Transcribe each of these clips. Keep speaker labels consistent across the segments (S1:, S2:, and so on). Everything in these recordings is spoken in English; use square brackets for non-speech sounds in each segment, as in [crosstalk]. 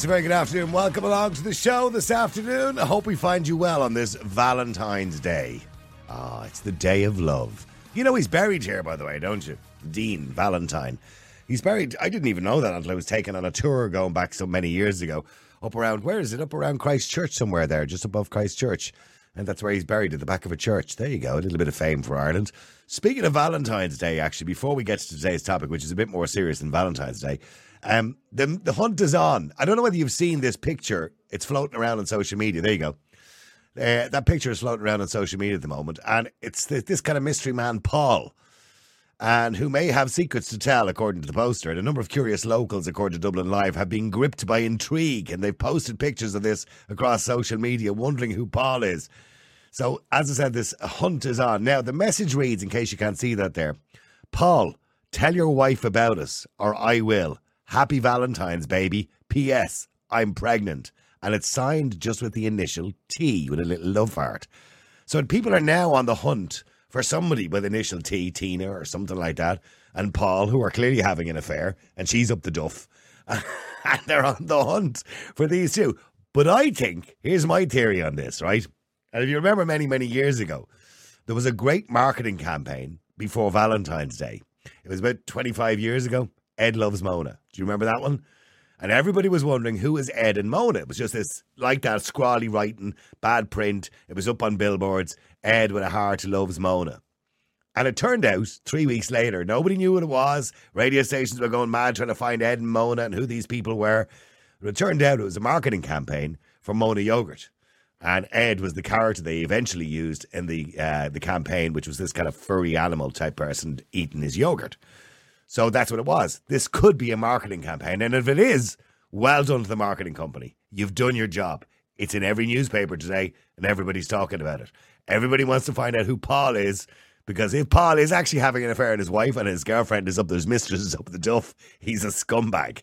S1: It's a very good afternoon. Welcome along to the show this afternoon. I hope we find you well on this Valentine's Day. Ah, it's the day of love. You know he's buried here, by the way, don't you? Dean Valentine. He's buried. I didn't even know that until I was taken on a tour going back so many years ago. Up around, where is it? Up around Christchurch somewhere there, just above Christchurch. And that's where he's buried at the back of a church. There you go, a little bit of fame for Ireland. Speaking of Valentine's Day, actually, before we get to today's topic, which is a bit more serious than Valentine's Day, um, the the hunt is on. I don't know whether you've seen this picture. It's floating around on social media. There you go. Uh, that picture is floating around on social media at the moment, and it's this, kind of mystery man, Paul, and who may have secrets to tell, according to the poster. And a number of curious locals, according to Dublin Live, have been gripped by intrigue, and they've posted pictures of this across social media, wondering who Paul is. So, as I said, this hunt is on. Now, the message reads, in case you can't see that there Paul, tell your wife about us, or I will. Happy Valentine's, baby. P.S. I'm pregnant. And it's signed just with the initial T with a little love heart. So people are now on the hunt for somebody with initial T, Tina or something like that, and Paul, who are clearly having an affair, and she's up the duff. [laughs] and they're on the hunt for these two. But I think, here's my theory on this, right? And if you remember many, many years ago, there was a great marketing campaign before Valentine's Day. It was about 25 years ago. Ed Loves Mona. Do you remember that one? And everybody was wondering who is Ed and Mona. It was just this, like that, scrawly writing, bad print. It was up on billboards. Ed with a heart loves Mona. And it turned out, three weeks later, nobody knew what it was. Radio stations were going mad trying to find Ed and Mona and who these people were. But it turned out it was a marketing campaign for Mona Yogurt. And Ed was the character they eventually used in the uh, the campaign, which was this kind of furry animal type person eating his yogurt. So that's what it was. This could be a marketing campaign. And if it is, well done to the marketing company. You've done your job. It's in every newspaper today, and everybody's talking about it. Everybody wants to find out who Paul is, because if Paul is actually having an affair with his wife and his girlfriend is up, his mistress is up the duff, he's a scumbag.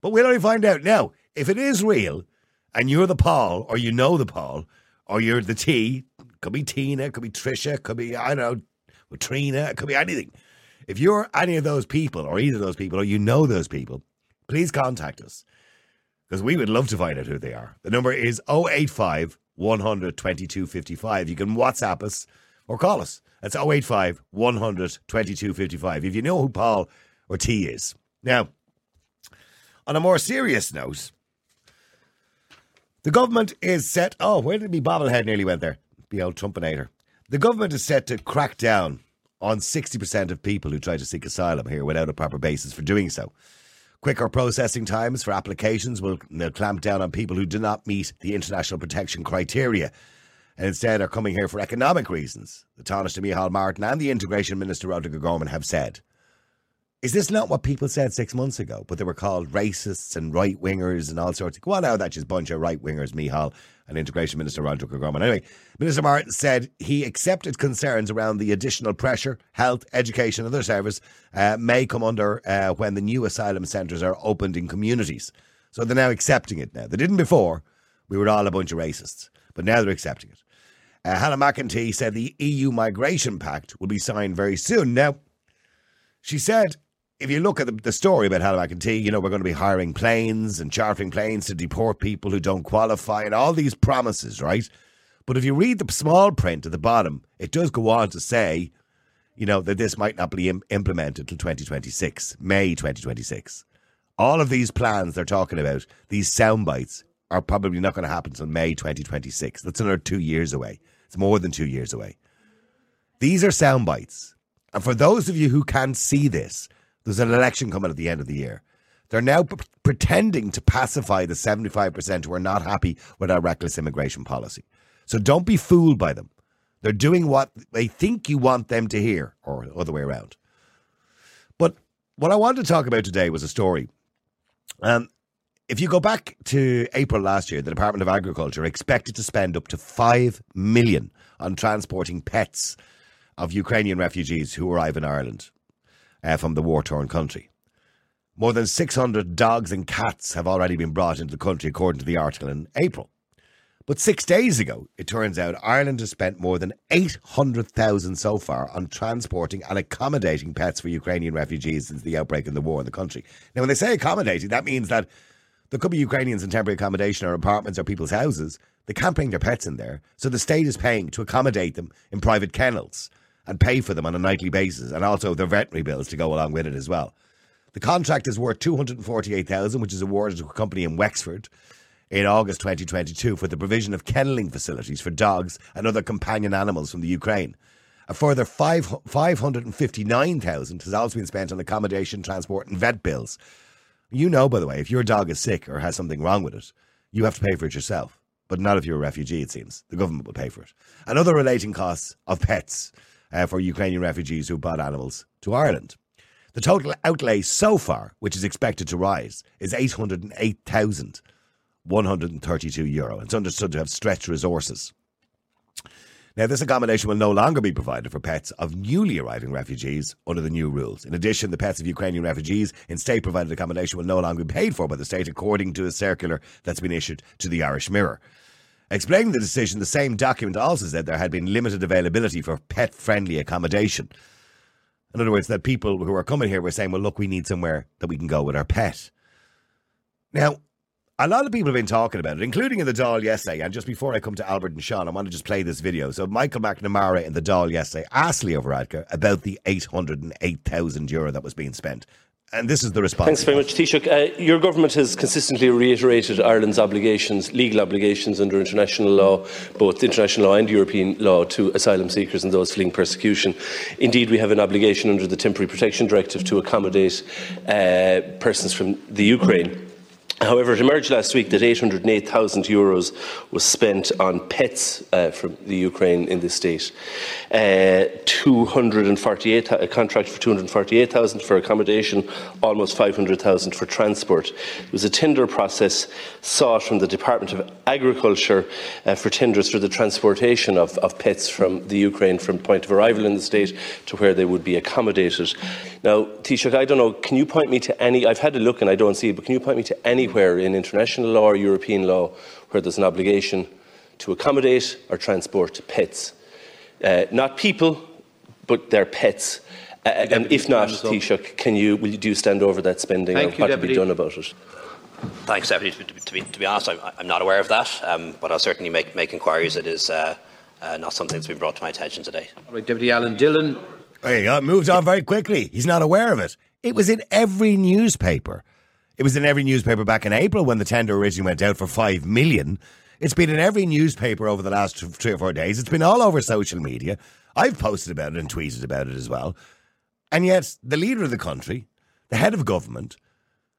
S1: But we'll only find out now. If it is real, and you're the Paul, or you know the Paul, or you're the T, could be Tina, could be Trisha, could be, I don't know, Trina, could be anything. If you're any of those people, or either of those people, or you know those people, please contact us because we would love to find out who they are. The number is 085 100 2255. You can WhatsApp us or call us. That's 085 100 2255 if you know who Paul or T is. Now, on a more serious note, the government is set. Oh, where did me bobblehead nearly went there? The old Trumpinator. The government is set to crack down on 60% of people who try to seek asylum here without a proper basis for doing so. Quicker processing times for applications will clamp down on people who do not meet the international protection criteria and instead are coming here for economic reasons, the Taoiseach Micheál Martin and the Integration Minister Roderick O'Gorman have said. Is this not what people said six months ago? But they were called racists and right wingers and all sorts. Of, well, now that's just a bunch of right wingers, Micheál and Integration Minister Roderick O'Gorman. Anyway, Minister Martin said he accepted concerns around the additional pressure, health, education, and other service uh, may come under uh, when the new asylum centres are opened in communities. So they're now accepting it now. They didn't before. We were all a bunch of racists, but now they're accepting it. Uh, Helen McEntee said the EU Migration Pact will be signed very soon. Now, she said if you look at the, the story about Helen McEntee, you know, we're going to be hiring planes and chartering planes to deport people who don't qualify and all these promises, right? But if you read the small print at the bottom, it does go on to say, you know, that this might not be Im- implemented till 2026, May 2026. All of these plans they're talking about, these sound bites, are probably not going to happen until May 2026. That's another two years away. It's more than two years away. These are sound bites. And for those of you who can't see this, there's an election coming at the end of the year. They're now p- pretending to pacify the 75% who are not happy with our reckless immigration policy. So don't be fooled by them. They're doing what they think you want them to hear, or the other way around. But what I wanted to talk about today was a story. Um, if you go back to April last year, the Department of Agriculture expected to spend up to 5 million on transporting pets of Ukrainian refugees who arrive in Ireland uh, from the war torn country. More than 600 dogs and cats have already been brought into the country, according to the article in April. But six days ago, it turns out Ireland has spent more than 800,000 so far on transporting and accommodating pets for Ukrainian refugees since the outbreak of the war in the country. Now, when they say accommodating, that means that There could be Ukrainians in temporary accommodation or apartments or people's houses. They can't bring their pets in there. So the state is paying to accommodate them in private kennels and pay for them on a nightly basis and also their veterinary bills to go along with it as well. The contract is worth 248,000 which is awarded to a company in Wexford in August 2022 for the provision of kenneling facilities for dogs and other companion animals from the Ukraine. A further 5, 559,000 has also been spent on accommodation, transport and vet bills. You know, by the way, if your dog is sick or has something wrong with it, you have to pay for it yourself. But not if you're a refugee, it seems. The government will pay for it. And other relating costs of pets uh, for Ukrainian refugees who brought animals to Ireland. The total outlay so far, which is expected to rise, is 808,132 euro. It's understood to have stretched resources. Now, this accommodation will no longer be provided for pets of newly arriving refugees under the new rules. In addition, the pets of Ukrainian refugees in state provided accommodation will no longer be paid for by the state, according to a circular that's been issued to the Irish Mirror. Explaining the decision, the same document also said there had been limited availability for pet friendly accommodation. In other words, that people who are coming here were saying, well, look, we need somewhere that we can go with our pet. Now, a lot of people have been talking about it, including in the Dáil yesterday. And just before I come to Albert and Sean, I want to just play this video. So Michael McNamara in the Dáil yesterday asked Leo Varadkar about the 808,000 euro that was being spent. And this is the response.
S2: Thanks very much, Taoiseach. Uh, your government has consistently reiterated Ireland's obligations, legal obligations under international law, both international law and European law, to asylum seekers and those fleeing persecution. Indeed, we have an obligation under the Temporary Protection Directive to accommodate uh, persons from the Ukraine. However, it emerged last week that 808,000 euros was spent on pets uh, from the Ukraine in the state. Uh, 248 a contract for 248,000 for accommodation, almost 500,000 for transport. It was a tender process sought from the Department of Agriculture uh, for tenders for the transportation of, of pets from the Ukraine from point of arrival in the state to where they would be accommodated. Now, Taoiseach, I don't know, can you point me to any, I've had a look and I don't see it, but can you point me to anywhere in international law or European law where there's an obligation to accommodate or transport pets? Uh, not people, but their pets. Uh, and if not, Taoiseach, can you, will you do you stand over that spending
S3: Thank
S2: and
S3: you,
S2: what
S3: Deputy.
S2: to be done about it?
S3: Thanks, Deputy. To, to, be, to be honest, I'm, I'm not aware of that, um, but I'll certainly make, make inquiries. It is uh, uh, not something that's been brought to my attention today.
S4: All right, Deputy Alan Dillon.
S1: There you go. It moved on very quickly. He's not aware of it. It was in every newspaper. It was in every newspaper back in April when the tender originally went out for five million. It's been in every newspaper over the last three or four days. It's been all over social media. I've posted about it and tweeted about it as well. And yet, the leader of the country, the head of government,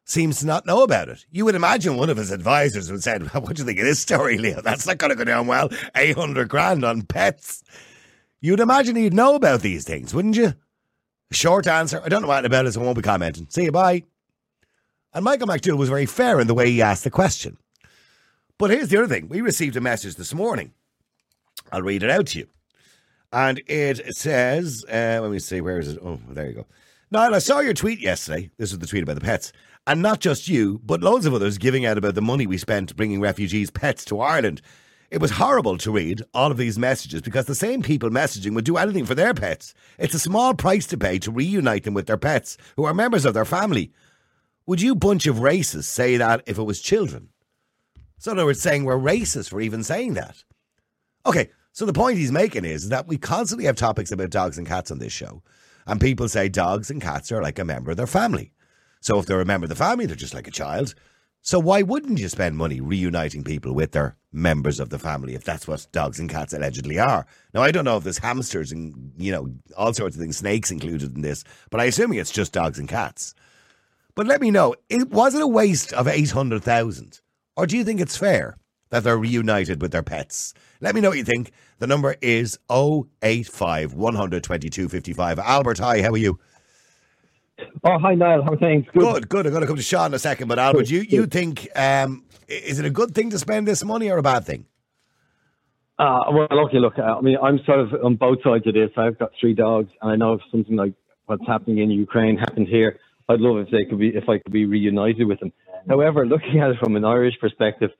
S1: seems to not know about it. You would imagine one of his advisors would say, well, [laughs] What do you think of this story, Leo? That's not going to go down well. 800 grand on pets. You'd imagine he'd know about these things, wouldn't you? Short answer I don't know anything about it, so I won't be commenting. See you, bye. And Michael McDougall was very fair in the way he asked the question. But here's the other thing we received a message this morning. I'll read it out to you. And it says, uh, let me see, where is it? Oh, there you go. Niall, I saw your tweet yesterday. This was the tweet about the pets. And not just you, but loads of others giving out about the money we spent bringing refugees' pets to Ireland. It was horrible to read all of these messages because the same people messaging would do anything for their pets. It's a small price to pay to reunite them with their pets, who are members of their family. Would you bunch of racists say that if it was children? So, in other words, saying we're racist for even saying that. Okay, so the point he's making is that we constantly have topics about dogs and cats on this show, and people say dogs and cats are like a member of their family. So, if they're a member of the family, they're just like a child. So, why wouldn't you spend money reuniting people with their members of the family if that's what dogs and cats allegedly are? Now, I don't know if there's hamsters and, you know, all sorts of things, snakes included in this, but I assume it's just dogs and cats. But let me know, it, was it a waste of 800,000? Or do you think it's fair that they're reunited with their pets? Let me know what you think. The number is 085 122 55. Albert, hi, how are you?
S5: Oh, hi, Niall. How are things?
S1: Good, good. I'm going to come to Sean in a second. But Albert, you, you think, um, is it a good thing to spend this money or a bad thing?
S5: Uh, well, okay, look, I mean, I'm sort of on both sides of this. I've got three dogs, and I know if something like what's happening in Ukraine happened here, I'd love if they could be, if I could be reunited with them. However, looking at it from an Irish perspective,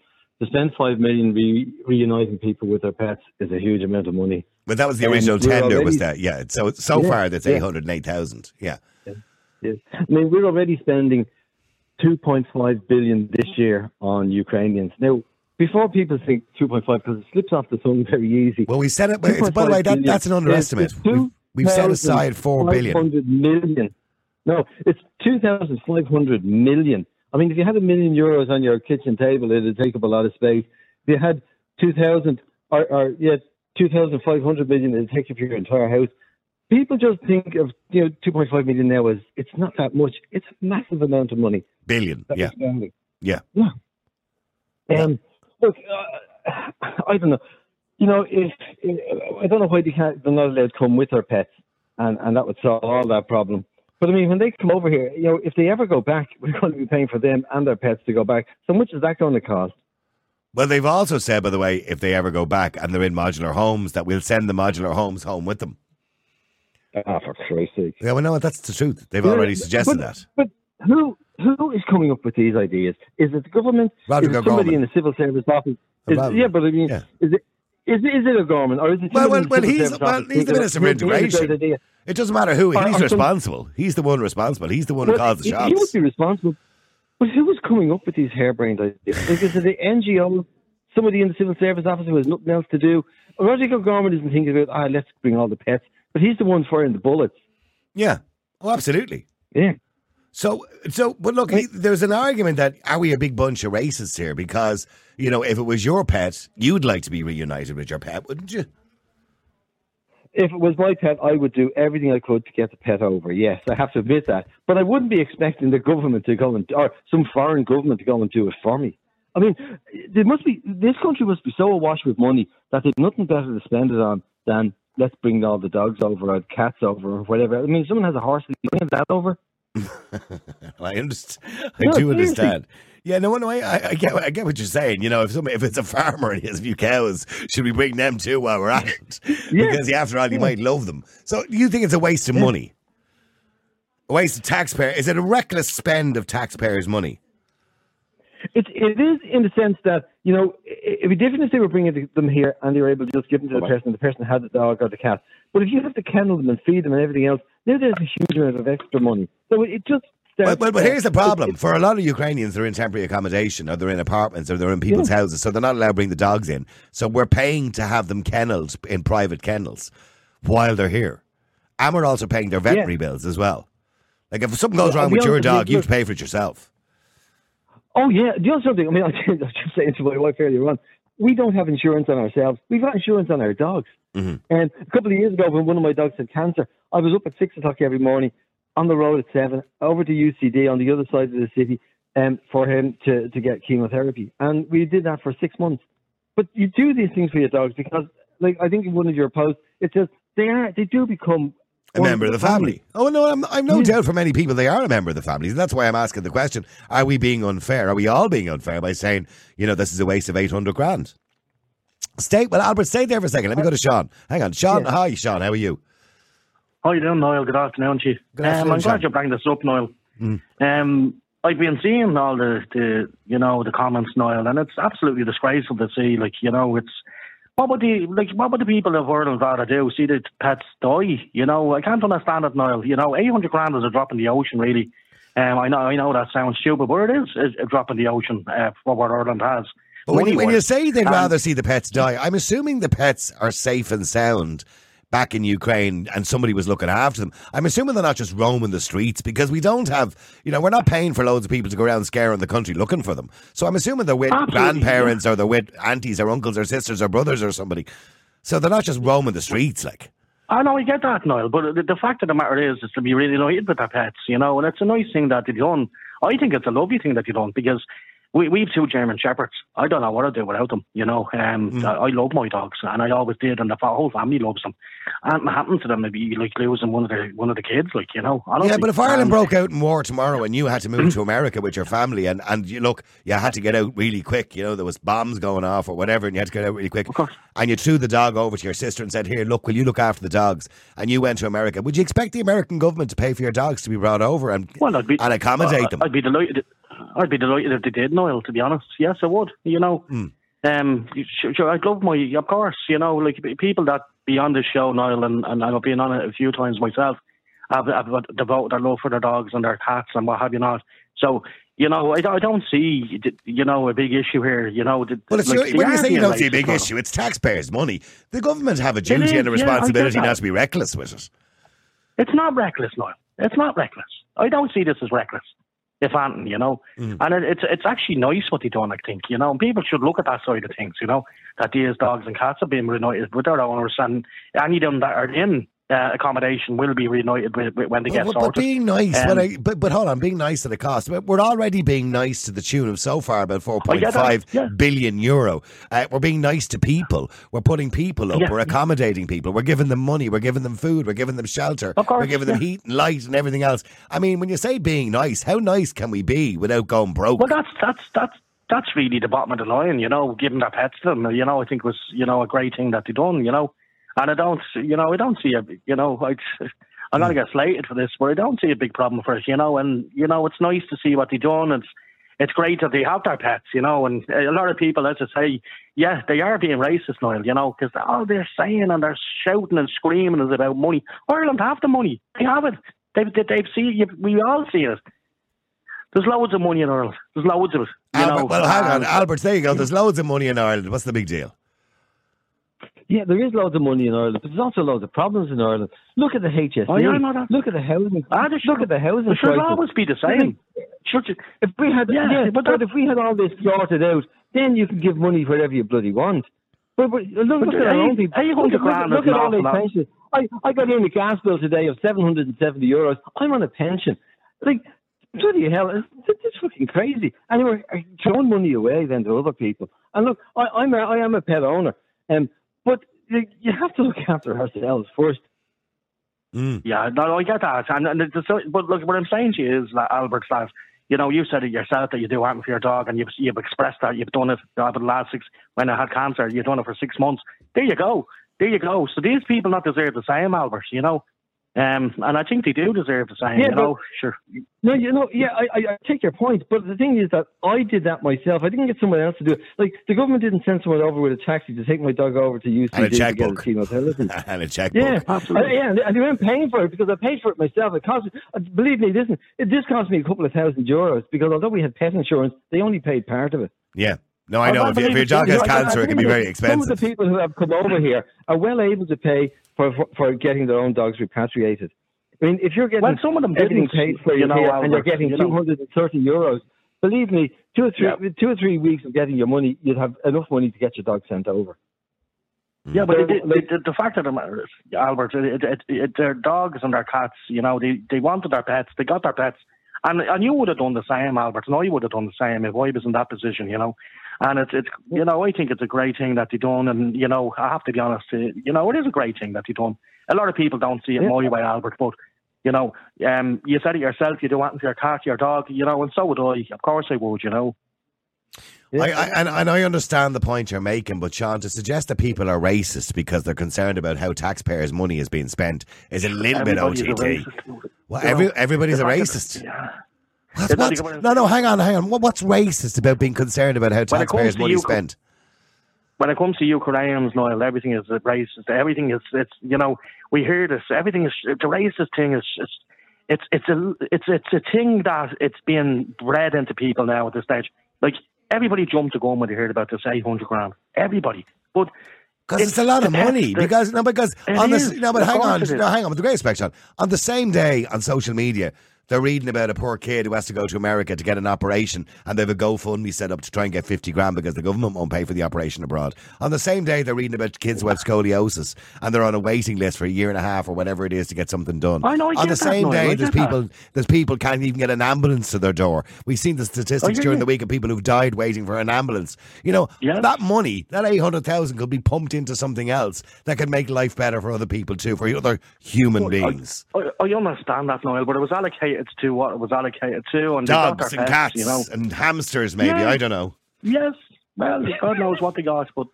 S5: to spend five million re- reuniting people with their pets is a huge amount of money.
S1: But that was the original tender, was that? Yeah. So so
S5: Yeah,
S1: far, that's
S5: yeah.
S1: 808,000. Yeah.
S5: Yes. I mean, we're already spending 2.5 billion this year on Ukrainians. Now, before people think 2.5, because it slips off the tongue very easy.
S1: Well, we said it. It's, by the way, that, that's an underestimate. We've, we've set aside four billion.
S5: million. No, it's 2,500 million. I mean, if you had a million euros on your kitchen table, it'd take up a lot of space. If you had 2,000 or, or yeah, 2,500 million, it'd take up your entire house. People just think of you know 2.5 million now as it's not that much. It's a massive amount of money.
S1: Billion, yeah, yeah,
S5: yeah. Um, look, uh, I don't know. You know, if, if I don't know why they can't, they're not allowed to come with their pets, and and that would solve all that problem. But I mean, when they come over here, you know, if they ever go back, [laughs] we're going to be paying for them and their pets to go back. So much is that going to cost?
S1: Well, they've also said, by the way, if they ever go back and they're in modular homes, that we'll send the modular homes home with them.
S5: Ah, for Christ's sake!
S1: Yeah, well, no, that's the truth. They've yeah, already suggested
S5: but,
S1: that.
S5: But who who is coming up with these ideas? Is it the government?
S1: Roger
S5: is it somebody in the civil service office? Is, yeah, but I mean, yeah. is it is, is it a government or is it?
S1: Well, well, well he's well, he's the minister for integration. It doesn't matter who. He's or, responsible. Some, he's the one responsible. He's the one well, who calls the shots.
S5: He would be responsible. But who was coming up with these harebrained ideas? Like, is it the NGO, somebody in the civil service office who has nothing else to do? Roger Gorman isn't thinking about, ah, let's bring all the pets. But he's the one firing the bullets.
S1: Yeah. Oh, absolutely.
S5: Yeah.
S1: So, so, but look, he, there's an argument that are we a big bunch of racists here? Because you know, if it was your pet, you'd like to be reunited with your pet, wouldn't you?
S5: If it was my pet, I would do everything I could to get the pet over. Yes, I have to admit that. But I wouldn't be expecting the government to go and or some foreign government to go and do it for me. I mean, there must be this country must be so awash with money that they've nothing better to spend it on than let's bring all the dogs over or cats over or whatever. I mean, if someone has a horse, bring that over. [laughs]
S1: I understand. I no, do understand. Yeah, no, no, I, I, get, I get what you're saying. You know, if somebody, if it's a farmer and he has a few cows, should we bring them too while we're at it? [laughs] yeah. Because after all, you yeah. might love them. So, do you think it's a waste of yeah. money? A waste of taxpayer? Is it a reckless spend of taxpayers' money?
S5: It, it is in the sense that, you know, it would be different if they were bringing them here and they were able to just give them to the person the person had the dog or the cat. But if you have to kennel them and feed them and everything else, there's a huge amount of extra money. So it just uh,
S1: well, well, but here's the problem. For a lot of Ukrainians, they're in temporary accommodation or they're in apartments or they're in people's yeah. houses, so they're not allowed to bring the dogs in. So we're paying to have them kennelled in private kennels while they're here. And we're also paying their veterinary yeah. bills as well. Like if something goes wrong with your dog, you have to pay for it yourself.
S5: Oh, yeah. Do you know something? I mean, [laughs] I was just saying to my wife earlier on, we don't have insurance on ourselves. We've got insurance on our dogs. Mm-hmm. And a couple of years ago, when one of my dogs had cancer, I was up at six o'clock every morning on the road at seven over to UCD on the other side of the city um, for him to, to get chemotherapy. And we did that for six months. But you do these things for your dogs because, like, I think in one of your posts, it says they are, they do become
S1: a member of the family. family. Oh no, I'm, I'm no yeah. doubt for many people they are a member of the family. That's why I'm asking the question: Are we being unfair? Are we all being unfair by saying, you know, this is a waste of eight hundred grand? Stay well, Albert. Stay there for a second. Let me go to Sean. Hang on, Sean. Yeah. Hi, Sean. How are you?
S4: How you doing, Niall? Good afternoon to you.
S1: Good afternoon, um,
S4: I'm glad you bringing this up, Niall. Mm. Um, I've been seeing all the, the, you know, the comments, Niall, and it's absolutely disgraceful to see. Like, you know, it's what would the like what would the people of Ireland rather do? See the pets die? You know, I can't understand it, Niall. You know, eight hundred grand is a drop in the ocean, really. Um, I know, I know that sounds stupid, but it is a drop in the ocean uh, for what Ireland has.
S1: But when you, when you say they'd rather see the pets die, I'm assuming the pets are safe and sound back in Ukraine and somebody was looking after them. I'm assuming they're not just roaming the streets because we don't have, you know, we're not paying for loads of people to go around scaring the country looking for them. So I'm assuming they're with Absolutely, grandparents or they're with aunties or uncles or sisters or brothers or somebody. So they're not just roaming the streets like.
S4: I know, I get that, Niall, but the, the, fact of the matter is, is to be really annoyed with their pets, you know, and it's a nice thing that they don't. I think it's a lovely thing that you don't because we we have two German shepherds. I don't know what I'd do without them. You know, um, mm. I, I, love my dogs, and I always did, and the whole family loves them. And what happened to them, maybe like losing one of the one of the kids, like you know.
S1: Yeah, but if Ireland um, broke out in war tomorrow and you had to move to America with your family, and and you look, you had to get out really quick. You know, there was bombs going off or whatever, and you had to get out really quick.
S4: Of course.
S1: And you threw the dog over to your sister and said, "Here, look, will you look after the dogs?" And you went to America. Would you expect the American government to pay for your dogs to be brought over and
S4: well, be,
S1: and accommodate
S4: uh,
S1: them?
S4: I'd be delighted. I'd be delighted if they did, Niall. To be honest, yes, I would. You know, mm. um, sure, I'd love my, of course, you know, like people that be on this show, Niall, and, and I've been on it a few times myself. Have, have devoted their love for their dogs and their cats and what have you not. So you know, I, I don't see, you know, a big issue here. You know,
S1: well, it's
S4: like,
S1: your, when you say you don't see a big
S4: Niall.
S1: issue, it's taxpayers' money. The government have a duty
S4: is,
S1: and a responsibility
S4: that.
S1: not to be reckless with it.
S4: It's not reckless, Niall. It's not reckless. I don't see this as reckless, if anything, you know.
S1: Mm.
S4: And it, it's it's actually nice what they're doing, I think, you know. And people should look at that side of things, you know, that these dogs and cats are being reunited with their owners, and any of them that are in uh, accommodation will be reunited with, with when they get
S1: But, but being nice,
S4: Um,
S1: but, I, but but hold on, being nice at a cost. But We're already being nice to the tune of so far about four point five
S4: yeah.
S1: billion euro. Uh, we're being nice to people. We're putting people up.
S4: Yeah.
S1: We're accommodating people. We're giving them money. We're giving them food. We're giving them shelter.
S4: Of course,
S1: we're giving them heat and light and everything else. I mean, when you say being nice, how nice can we be without going broke?
S4: Well, that's that's that's that's really the bottom of the line, you know. Giving their pets to them, you know, I think was you know a great thing that they done, you know. And I don't, you know, I don't see a, you know, like [laughs] I'm gonna get slated for this, but I don't see a big problem for it, you know. And you know, it's nice to see what they done. It's it's great that they have their pets, you know. And a lot of people, as I say, yeah, they are being racist, Niall, you know, because all they're saying and they're shouting and screaming is about money. Ireland have the money, they have it. They've they- they've seen, you- we all see it. There's loads of money in Ireland. There's loads of it. You
S1: Albert,
S4: know,
S1: well, hang on,
S4: and-
S1: Albert. There you go. There's loads of money in Ireland. What's the big deal?
S5: Yeah, there is loads of money in Ireland, but there's also loads of problems in Ireland. Look at the HSE.
S4: Oh, yeah.
S5: Look at the housing.
S4: Ah, there
S5: look at the housing
S4: There should
S5: crisis.
S4: always be the same. Should you?
S5: If we had,
S4: Yeah,
S5: yeah,
S4: but
S5: but, if we had all this sorted out, then you can give money wherever you bloody want. But, but look, look at our own people. Look, at-
S4: grand
S5: look
S4: is
S5: at all these pensions. I, I got in a gas bill today of 770 euros. I'm on a pension. Like, bloody hell, it's, it's fucking crazy. And we're throwing money away then to other people. And look, I, I'm a, I am a pet owner, um, but you, you have to look [laughs] after ourselves first.
S1: Mm.
S4: Yeah, no, I get that. And, and it's, but look, what I'm saying to you is that Albert, that you know, you said it yourself that you do anything for your dog, and you've you've expressed that you've done it over the last six. When I had cancer, you've done it for six months. There you go. There you go. So these people not deserve the same, Albert. You know. Um, and I think they do deserve the same,
S5: Yeah,
S4: you know. Sure.
S5: No, you know, yeah, I, I, I take your point, but the thing is that I did that myself. I didn't get someone else to do it. Like the government didn't send someone over with a taxi to take my dog over to UCD
S1: And a
S5: to get a
S1: checkbook.
S5: chemotherapy. [laughs]
S1: and a checkbook.
S5: Yeah, [laughs]
S4: Absolutely.
S5: Uh, yeah, and, and they weren't paying for it because I paid for it myself. It cost, uh, believe me, listen, it this cost me a couple of thousand euros because although we had pet insurance, they only paid part of it.
S1: Yeah. No, I know.
S4: I
S1: if, if your dog has
S4: know, I- I
S1: cancer, it can be very
S5: expensive. Some of the people who have come over here are well able to pay for for, for getting their own dogs repatriated. I mean, if you're getting
S4: Well, some of them
S5: everything paid for
S4: you
S5: you
S4: know,
S5: here and you're getting
S4: you know.
S5: 230 euros, believe me, two or three
S4: Yeah.
S5: two or three weeks of getting your money, you'd have enough money to get your dog sent over. Mm.
S4: Yeah, but
S5: So,
S4: it, it, the, the fact of the matter is, um, Albert, it, it, it, their dogs and their cats, you know, they, they wanted their pets, they got their pets, and and you would have done the same, Albert, and I would have done the same if I was in that position, you know. And it's it's you know I think it's a great thing that they done, and you know I have to be honest, uh, you know it is a great thing that they done. A lot of people don't see it
S5: Yeah.
S4: my way, Albert, but you know, um, you said it yourself, you do anything for your cat, your dog, you know, and so would I. Of course I would, you know.
S5: Yeah.
S1: I, I, and, and I understand the point you're making, but Sean, to suggest that people are racist because they're concerned about how taxpayers' money is being spent is a little bit
S4: Everybody's a
S1: OTT. Well, every, everybody's a
S4: fact that-
S1: racist.
S4: Yeah.
S1: What's,
S4: It's
S1: what's, no, no, hang on, hang on. What, what's racist about being concerned about how
S4: When it comes
S1: taxpayers' money is spent?
S4: when it comes to Ukrainians, Noel, everything is racist. Everything is, it's you know, we hear this. Everything is the racist thing is, is it's it's a it's it's a thing that it's being bred into people now at this stage. Like everybody jumped to gun when they heard about this eight hundred grand. Everybody, but
S1: Because it's,
S4: It's
S1: a lot of money.
S4: tax-
S1: Because no, because on
S4: is.
S1: the no, but hang on, no, hang on. With the greatest respect, on the same day on social media, they're reading about a poor kid who has to go to America to get an operation, and they have a GoFundMe set up to try and get fifty grand because the government won't pay for the operation abroad. On the same day, they're reading about kids who have scoliosis and they're on a waiting list for a year and a half or whatever it is to get something done.
S4: I know, I
S1: on the same day, there's
S4: that.
S1: people there's people can't even get an ambulance to their door. We've seen the statistics during the week of people who've died waiting for an ambulance. You know,
S4: Yes.
S1: that money, that 800,000 could be pumped into something else that could make life better for other people too, for other human beings.
S4: I, I understand that, Noel. But it was allocated to what it was allocated to, and
S1: Dogs and
S4: pets,
S1: cats
S4: you know.
S1: and hamsters, maybe.
S4: Yeah.
S1: I don't know.
S4: Yes, well, God knows what they got, but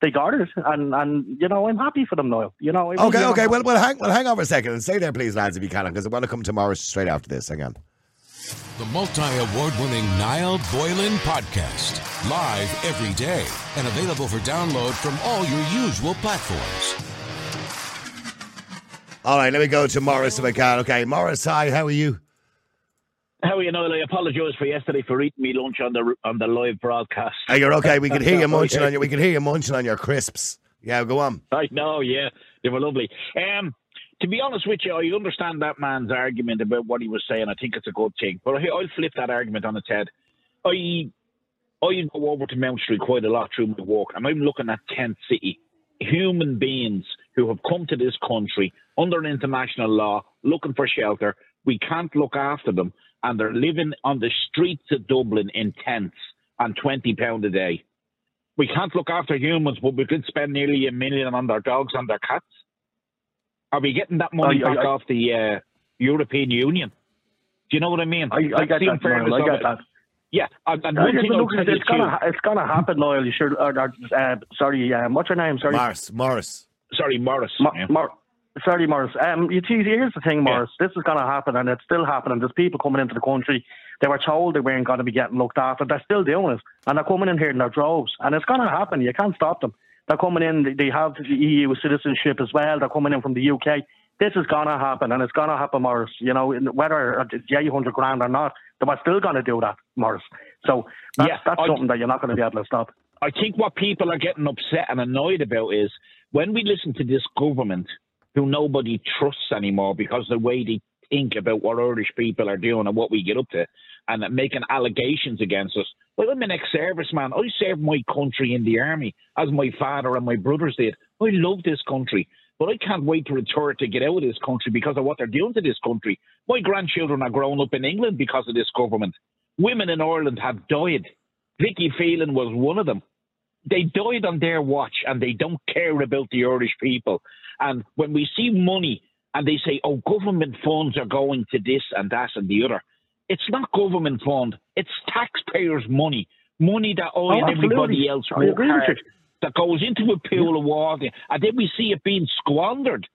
S4: they got it, and and you know I'm happy for them, Noel. You know. I really
S1: Okay, okay.
S4: happy.
S1: Well, well, hang, well, hang on for a second and stay there, please, lads, if you can, because I want to come to Morris straight after this. Hang on.
S6: The multi award winning Niall Boylan podcast. Live every day and available for download from all your usual platforms.
S1: All right, let me go to Morris if I can. Okay, Morris, hi, how are you?
S7: How are you know? I apologise for yesterday for eating me lunch on the on the live broadcast.
S1: Oh, you're okay. We can hear you [laughs] munching
S7: yeah.
S1: on your. We can hear you munching on your crisps. Yeah, go on.
S7: I know, yeah, they were lovely. Um, to be honest with you, I understand that man's argument about what he was saying. I think it's a good thing, but I, I'll flip that argument on its head. I I go over to Mount Street quite a lot through my walk, and I'm looking at Tent City. Human beings who have come to this country under international law, looking for shelter. We can't look after them, and they're living on the streets of Dublin in tents on twenty pound a day. We can't look after humans, but we could spend nearly a million on their dogs and their cats. Are we getting that money
S4: I- I-
S7: back
S4: I-
S7: off the uh, European Union? Do you know what I mean?
S4: I, I get that,
S7: unfairness
S4: Niall, I get that.
S7: Yeah, and, and
S4: Uh,
S7: one thing I'll
S4: look,
S7: tell
S4: it's gonna, it's gonna happen, Niall. You should. Or, or, uh, sorry, um, what's your name? Sorry,
S1: Morris. Morris.
S7: sorry, Morris.
S4: Mo-
S7: yeah.
S4: Mor- sorry, Morris. Um, you see, here's the thing, Morris. This is going to happen, and it's still happening. There's people coming into the country. They were told they weren't going to be getting looked after. They're still doing it, and they're coming in here in their droves, and it's going to happen. You can't stop them. They're coming in. they- have the EU citizenship as well. They're coming in from the UK. This is going to happen, and it's going to happen, Morris. You know, whether it's 800 grand or not, they were still going to do that, Morris. So that's,
S7: Yeah,
S4: that's
S7: I-
S4: something that you're not going to be able to stop.
S7: I think what people are getting upset and annoyed about is when we listen to this government who nobody trusts anymore because the way they think about what Irish people are doing and what we get up to and making allegations against us. Well, I'm an ex-serviceman. I served my country in the army as my father and my brothers did. I love this country. But I can't wait to return to get out of this country because of what they're doing to this country. My grandchildren are growing up in England because of this government. Women in Ireland have died. Vicky Phelan was one of them they died on their watch and they don't care about the Irish people. And when we see money and they say, oh, government funds are going to this and that and the other, it's not government fund, it's taxpayers' money, money that I oh,
S4: and
S7: everybody else
S4: I
S7: work hard, that goes into a pool of water, and then we see it being squandered.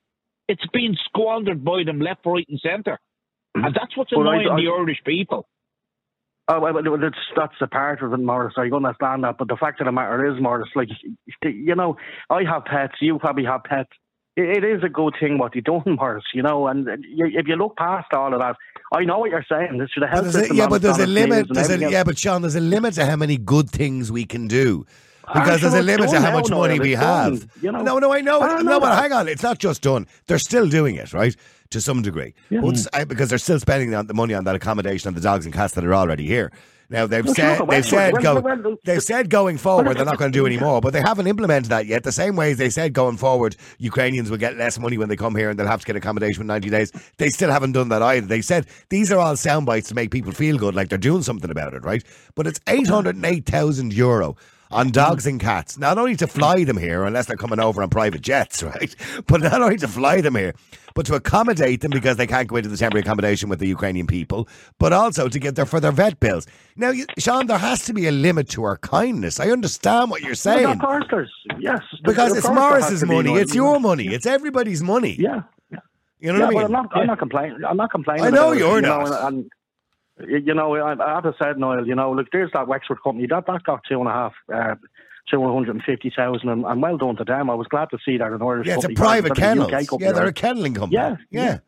S7: It's being squandered by them left, right, and centre. And that's what's
S4: Well, I-
S7: annoying
S4: I-
S7: the Irish people.
S4: Oh, well, that's that's a part of it, Morris. I understand that, but the fact of the matter is, Morris, like you know, I have pets. You probably have pets. It, it is a good thing what you're doing, [laughs] Morris. You know, and if you look past all of that, I know what you're saying. This should have
S1: But
S4: helped.
S1: there's a- yeah, but there's a limit. There's a, yeah, but Sean, there's a limit to how many good things we can do. Because there's a limit to how much money we have. No, no, I know.
S4: I
S1: no, but hang on. It's not just done. They're still doing it, right? To some degree. I- because they're still spending the money on that accommodation of the dogs and cats that are already here. Now they've said they've said go they've said going forward they're not going to do any more, but they haven't implemented that yet. The same way as they said going forward, Ukrainians will get less money when they come here and they'll have to get accommodation in ninety days. They still haven't done that either. They said these are all sound bites to make people feel good, like they're doing something about it, right? But it's eight hundred and eight thousand euro on dogs and cats. Not only to fly them here, unless they're coming over on private jets, [laughs] right? But not only to fly them here, but to accommodate them because they can't go into the temporary accommodation with the Ukrainian people, but also to get their for their vet bills. Now, you, Sean, there has to be a limit to our kindness. I understand what you're saying.
S4: Of course, there's yes.
S1: Because it's Morris's money, it's your money, it's everybody's money.
S4: Yeah.
S1: You know
S4: yeah,
S1: what I mean?
S4: I'm not. I'm not complaining. I'm not complaining.
S1: I know you're
S4: you
S1: not.
S4: Know, and, and, you know, I, I have to say, Noel. You know, look, there's that Wexford company that that got two and a half. Uh, 250,000 and, and well done to them. I was glad to see that an Irish
S1: Yeah, it's a private
S4: rather than a
S1: kennel.
S4: UK company,
S1: Yeah, they're a kenneling company.
S4: Yeah,
S1: yeah.
S4: yeah.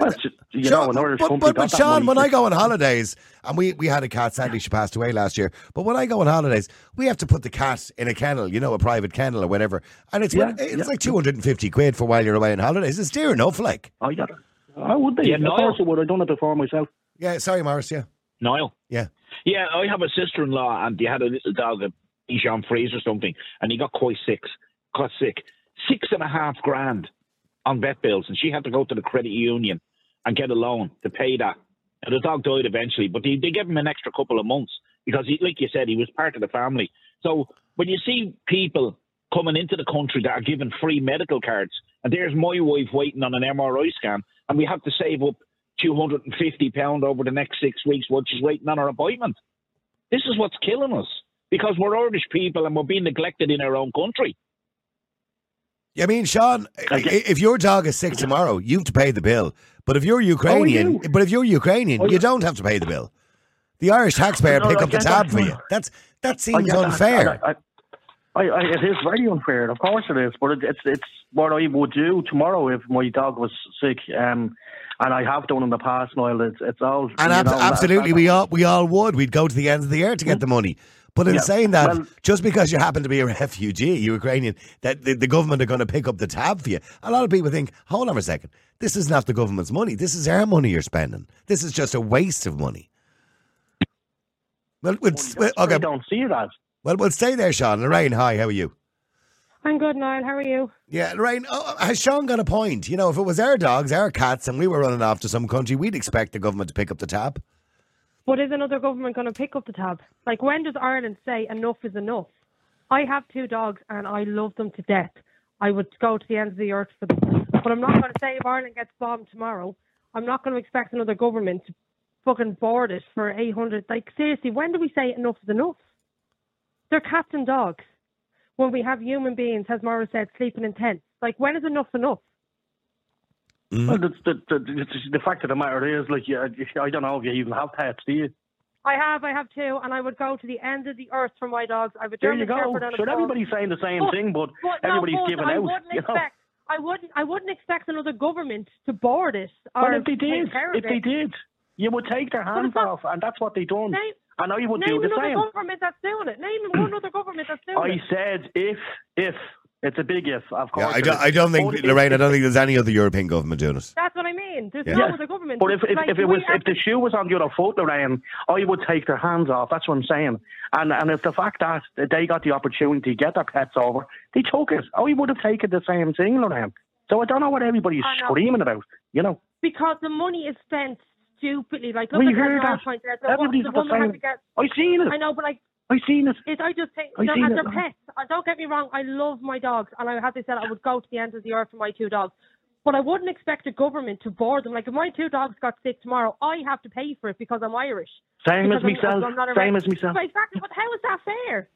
S4: Well, you
S1: Sean,
S4: know, an Irish
S1: but,
S4: company
S1: but, but Sean, when I go on holidays, and we, we had a cat, sadly she passed away last year, but when I go on holidays, we have to put the cat in a kennel, you know, a private kennel or whatever, and it's
S4: Yeah,
S1: it's
S4: yeah.
S1: like 250 quid for while you're away on holidays. It's dear enough, like.
S4: I got it. I would be.
S7: Yeah,
S4: of
S7: Niall.
S4: course I would. I've done it before myself.
S1: Yeah, sorry, Morris, yeah.
S7: Niall.
S1: Yeah.
S7: Yeah, I have a sister-in-law, and they had a little dog, a Bichon Frise or something, and he got quite sick. Got sick. Six and a half grand on vet bills, and she had to go to the credit union and get a loan to pay that. And the dog died eventually, but they, they gave him an extra couple of months because, he, like you said, he was part of the family. So when you see people coming into the country that are given free medical cards, and there's my wife waiting on an MRI scan, and we have to save up £250 over the next six weeks while she's waiting on her appointment. This is what's killing us because we're Irish people and we're being neglected in our own country.
S1: I mean, Sean, if your dog is sick tomorrow, you have to pay the bill. But if you're Ukrainian,
S4: you?
S1: but if you're Ukrainian,
S4: Oh,
S1: you don't have to pay the bill. The Irish taxpayer
S4: No,
S1: pick
S4: I
S1: up the tab
S4: that.
S1: for you. That's that seems
S4: that.
S1: unfair.
S4: I, I, I, I, it is very unfair. Of course it is, but it, it's it's what I would do tomorrow if my dog was sick. Um, and I have done in the past, Noel. It's it's all
S1: And ab-
S4: know,
S1: absolutely,
S4: that-
S1: we all we all would. We'd go to the ends of the earth to get the money. But in
S4: Yeah,
S1: saying that,
S4: well-
S1: just because you happen to be a refugee, you Ukrainian, that the, the government are going to pick up the tab for you. A lot of people think, hold on a second, this is not the government's money. This is our money you're spending. This is just a waste of money. Well, we'll, well,
S4: I don't see that.
S1: well, we'll stay there, Sean. Lorraine, hi, how are you?
S8: I'm good, Niall. How are you?
S1: Yeah, Lorraine, oh, oh, has Sean got a point? You know, if it was our dogs, our cats, and we were running off to some country, we'd expect the government to pick up the tab.
S8: But is another government going to pick up the tab? Like, when does Ireland say enough is enough? I have two dogs and I love them to death. I would go to the end of the earth for them. But I'm not going to say if Ireland gets bombed tomorrow, I'm not going to expect another government to fucking board it for 800. Like, seriously, when do we say enough is enough? They're cats and dogs. When we have human beings, as Maura said, sleeping in tents. Like, when is enough enough? Mm-hmm.
S4: Well, the, the, the, the, the fact of the matter is, like, yeah, I don't know if you even have pets, do you?
S8: I have, I have two, and I would go to the end of the earth for my dogs. I would
S4: There
S8: German
S4: you go.
S8: Shepherd and a
S4: Sure,
S8: Pug.
S4: everybody's saying the same
S8: But-
S4: thing, but,
S8: But no,
S4: everybody's
S8: but
S4: giving
S8: I
S4: out.
S8: wouldn't
S4: You know?
S8: expect. I wouldn't. I wouldn't expect another government to board it.
S4: Well,
S8: or
S4: if they did,
S8: care of
S4: if they did, you would take their hands
S8: not-
S4: off, and that's what they done.
S8: Name,
S4: And I would
S8: name
S4: do the same.
S8: another
S4: same.
S8: government that's doing it. Name one other government that's doing
S4: I
S8: it.
S4: said if, if. It's a big if, of course.
S1: Yeah, I don't. I don't think,
S4: But if-
S1: Lorraine, I don't think there's any other European government doing it.
S8: That's what I mean. There's
S1: Yeah.
S8: no
S4: Yes,
S8: other government.
S4: But if if,
S8: Like,
S4: if it was if the shoe was on the other foot, Lorraine, I would take their hands off. That's what I'm saying. And and it's the fact that they got the opportunity to get their pets over, they took it. I would have taken the same thing, Lorraine. So I don't know what everybody's
S8: I
S4: screaming about. You know,
S8: because the money is spent stupidly. Like look
S4: we
S8: at
S4: hear
S8: as
S4: that.
S8: pointed out, the,
S4: Everybody's
S8: the
S4: the
S8: woman had to get.
S4: I seen it.
S8: I know, but like
S4: I seen it.
S8: It, I just think
S4: I
S8: they're, they're pets. Uh, Don't get me wrong. I love my dogs, and I, as I said, I would go to the end of the earth for my two dogs. But I wouldn't expect a government to board them. Like if my two dogs got sick tomorrow, I have to pay for it because I'm Irish.
S4: Same as
S8: I'm-
S4: myself.
S8: I'm
S4: Same as myself.
S8: But exactly. But how is that fair?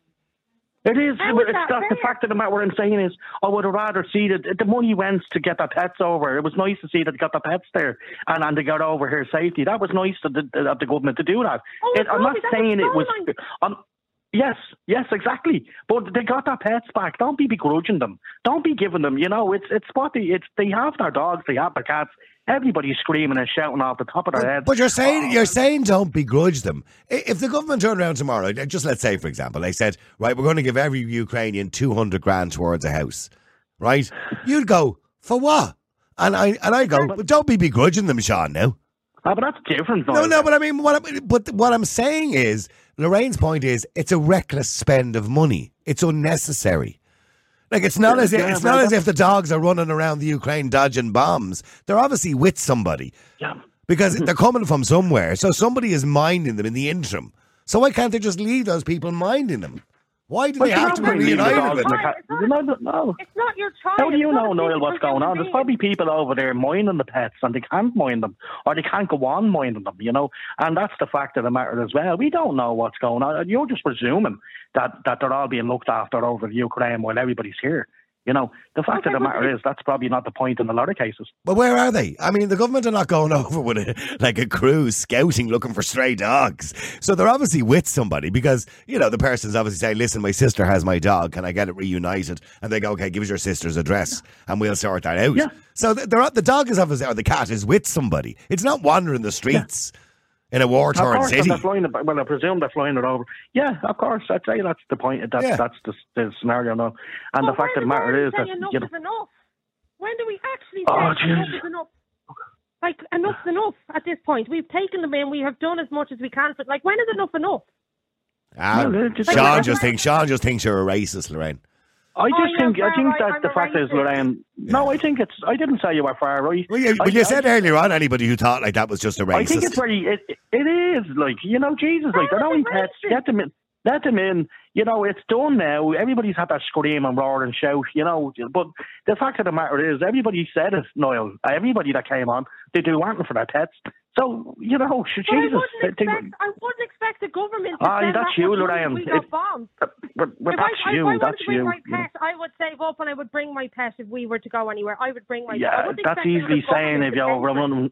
S4: It is, but it's
S8: that
S4: the fact of the matter. What I'm saying is, I would have rather see that the money went to get the pets over. It was nice to see that they got the pets there and, and they got over here safely. That was nice of the, of the government to do that.
S8: Oh,
S4: It- I'm not saying it was. I'm, um, yes, yes, exactly. But they got their pets back. Don't be begrudging them. Don't be giving them. You know, it's it's what they it's they have their dogs, they have their cats. Everybody's screaming and shouting off the top of their
S1: But,
S4: heads.
S1: but you're saying
S4: Oh,
S1: you're saying don't begrudge them. If the government turned around tomorrow, just let's say for example, they said, right, we're going to give every Ukrainian two hundred grand towards a house, right? You'd go for what? And I and I go, but don't be begrudging them, Sean. Now,
S4: Ah, but that's different.
S1: no, no, but I mean, what I, but what I'm saying is, Lorraine's point is, it's a reckless spend of money. It's unnecessary. Like it's not
S4: Yeah,
S1: as if
S4: yeah,
S1: it's not as if the dogs are running around the Ukraine dodging bombs. They're obviously with somebody
S4: Yeah.
S1: because mm-hmm. they're coming from somewhere. So somebody is minding them in the interim. So why can't they just leave those people minding them? Why do
S4: But
S1: they
S4: you're
S1: have to be
S4: going to leave the
S1: reunited
S4: dogs
S1: with
S4: in
S1: them?
S4: the
S8: Right,
S4: cat-
S8: it's not-
S4: No, no, no.
S8: It's not your child.
S4: How do you know, Noel, what's going on? There's probably people over there minding the pets and they can't mind them or they can't go on minding them, you know? And that's the fact of the matter as well. We don't know what's going on. You're just presuming that, that they're all being looked after over the Ukraine while everybody's here. You know, the fact
S8: Okay,
S4: of the
S8: but
S4: matter is that's probably not the point in a lot of cases.
S1: But where are they? I mean, the government are not going [laughs] over with a, like a crew scouting looking for stray dogs. So they're obviously with somebody because, you know, the person's obviously saying, listen, my sister has my dog. Can I get it reunited? And they go, okay, give us your sister's address and we'll sort that out.
S4: Yeah.
S1: So they're, the dog is obviously, or the cat is with somebody. It's not wandering the streets in a war
S4: Of
S1: torn
S4: course,
S1: city.
S4: they're flying it, well, I presume they're flying it over. Yeah, of course. I'd say that's the point. That's,
S1: Yeah.
S4: that's the, the scenario. No. And
S8: But
S4: the fact of the matter is that,
S8: say enough
S4: you know,
S8: is enough. When do we actually
S4: Oh,
S8: say enough is enough? Like enough's enough at this point. We've taken them in. We have done as much as we can. But like, when is enough enough?
S1: Ah,
S4: Well, it's just-
S1: Sean just thinks Sean just thinks you're a racist, Lorraine.
S4: I just
S8: Oh,
S4: think I think
S8: right,
S4: that
S8: I'm
S4: the
S8: a
S4: fact is,
S8: racist.
S4: Lorraine. No, I think it's. I didn't say you were far right.
S1: Well, you,
S4: I-
S1: well, you
S4: I-
S1: said earlier on anybody who thought like that was just a racist.
S4: I think it's very. It, it is like you know, Jesus. Like they're
S8: How is
S4: only pets.
S8: racist?
S4: Get them in. Let them in. You know, it's done now. Everybody's had that scream and roar and shout. You know, but the fact of the matter is, everybody said it. Niall. Everybody that came on, they do want for their pets. So you know,
S8: But I
S4: Jesus.
S8: wouldn't
S4: they-
S8: expect. I wouldn't expect the government to
S4: Ah, that's
S8: that
S4: you, Lorraine.
S8: if We
S4: It-
S8: got bombed.
S4: but, but that's
S8: I,
S4: you.
S8: if I
S4: that's you.
S8: my
S4: you know.
S8: pet, I would save up and I would bring my pet if we were to go anywhere. I would bring my pet.
S4: Yeah,
S8: wouldn't
S4: that's easily saying if you're running.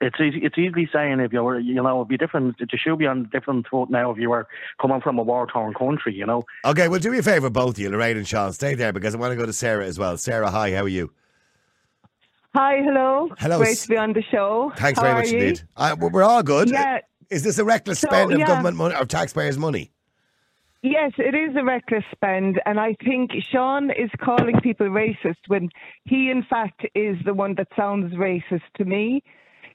S4: It's easy, it's easily saying if you were, you know, it'd be different. It should be on a different foot now if you were coming from a war torn country, you know.
S1: Okay, well, do me a favour, both of you, Lorraine and Sean. Stay there because I want to go to Sarah as well. Sarah, hi, how are you?
S9: Hi, hello.
S1: Hello,
S9: Great
S1: s-
S9: to be on the show.
S1: Thanks
S9: How
S1: very
S9: are
S1: much
S9: you?
S1: indeed. Uh, we're we're all good.
S9: Yeah.
S1: Is this a reckless
S9: So,
S1: spend of
S9: yeah.
S1: government money, of taxpayers' money?
S9: Yes, it is a reckless spend, and I think Sean is calling people racist when he, in fact, is the one that sounds racist to me.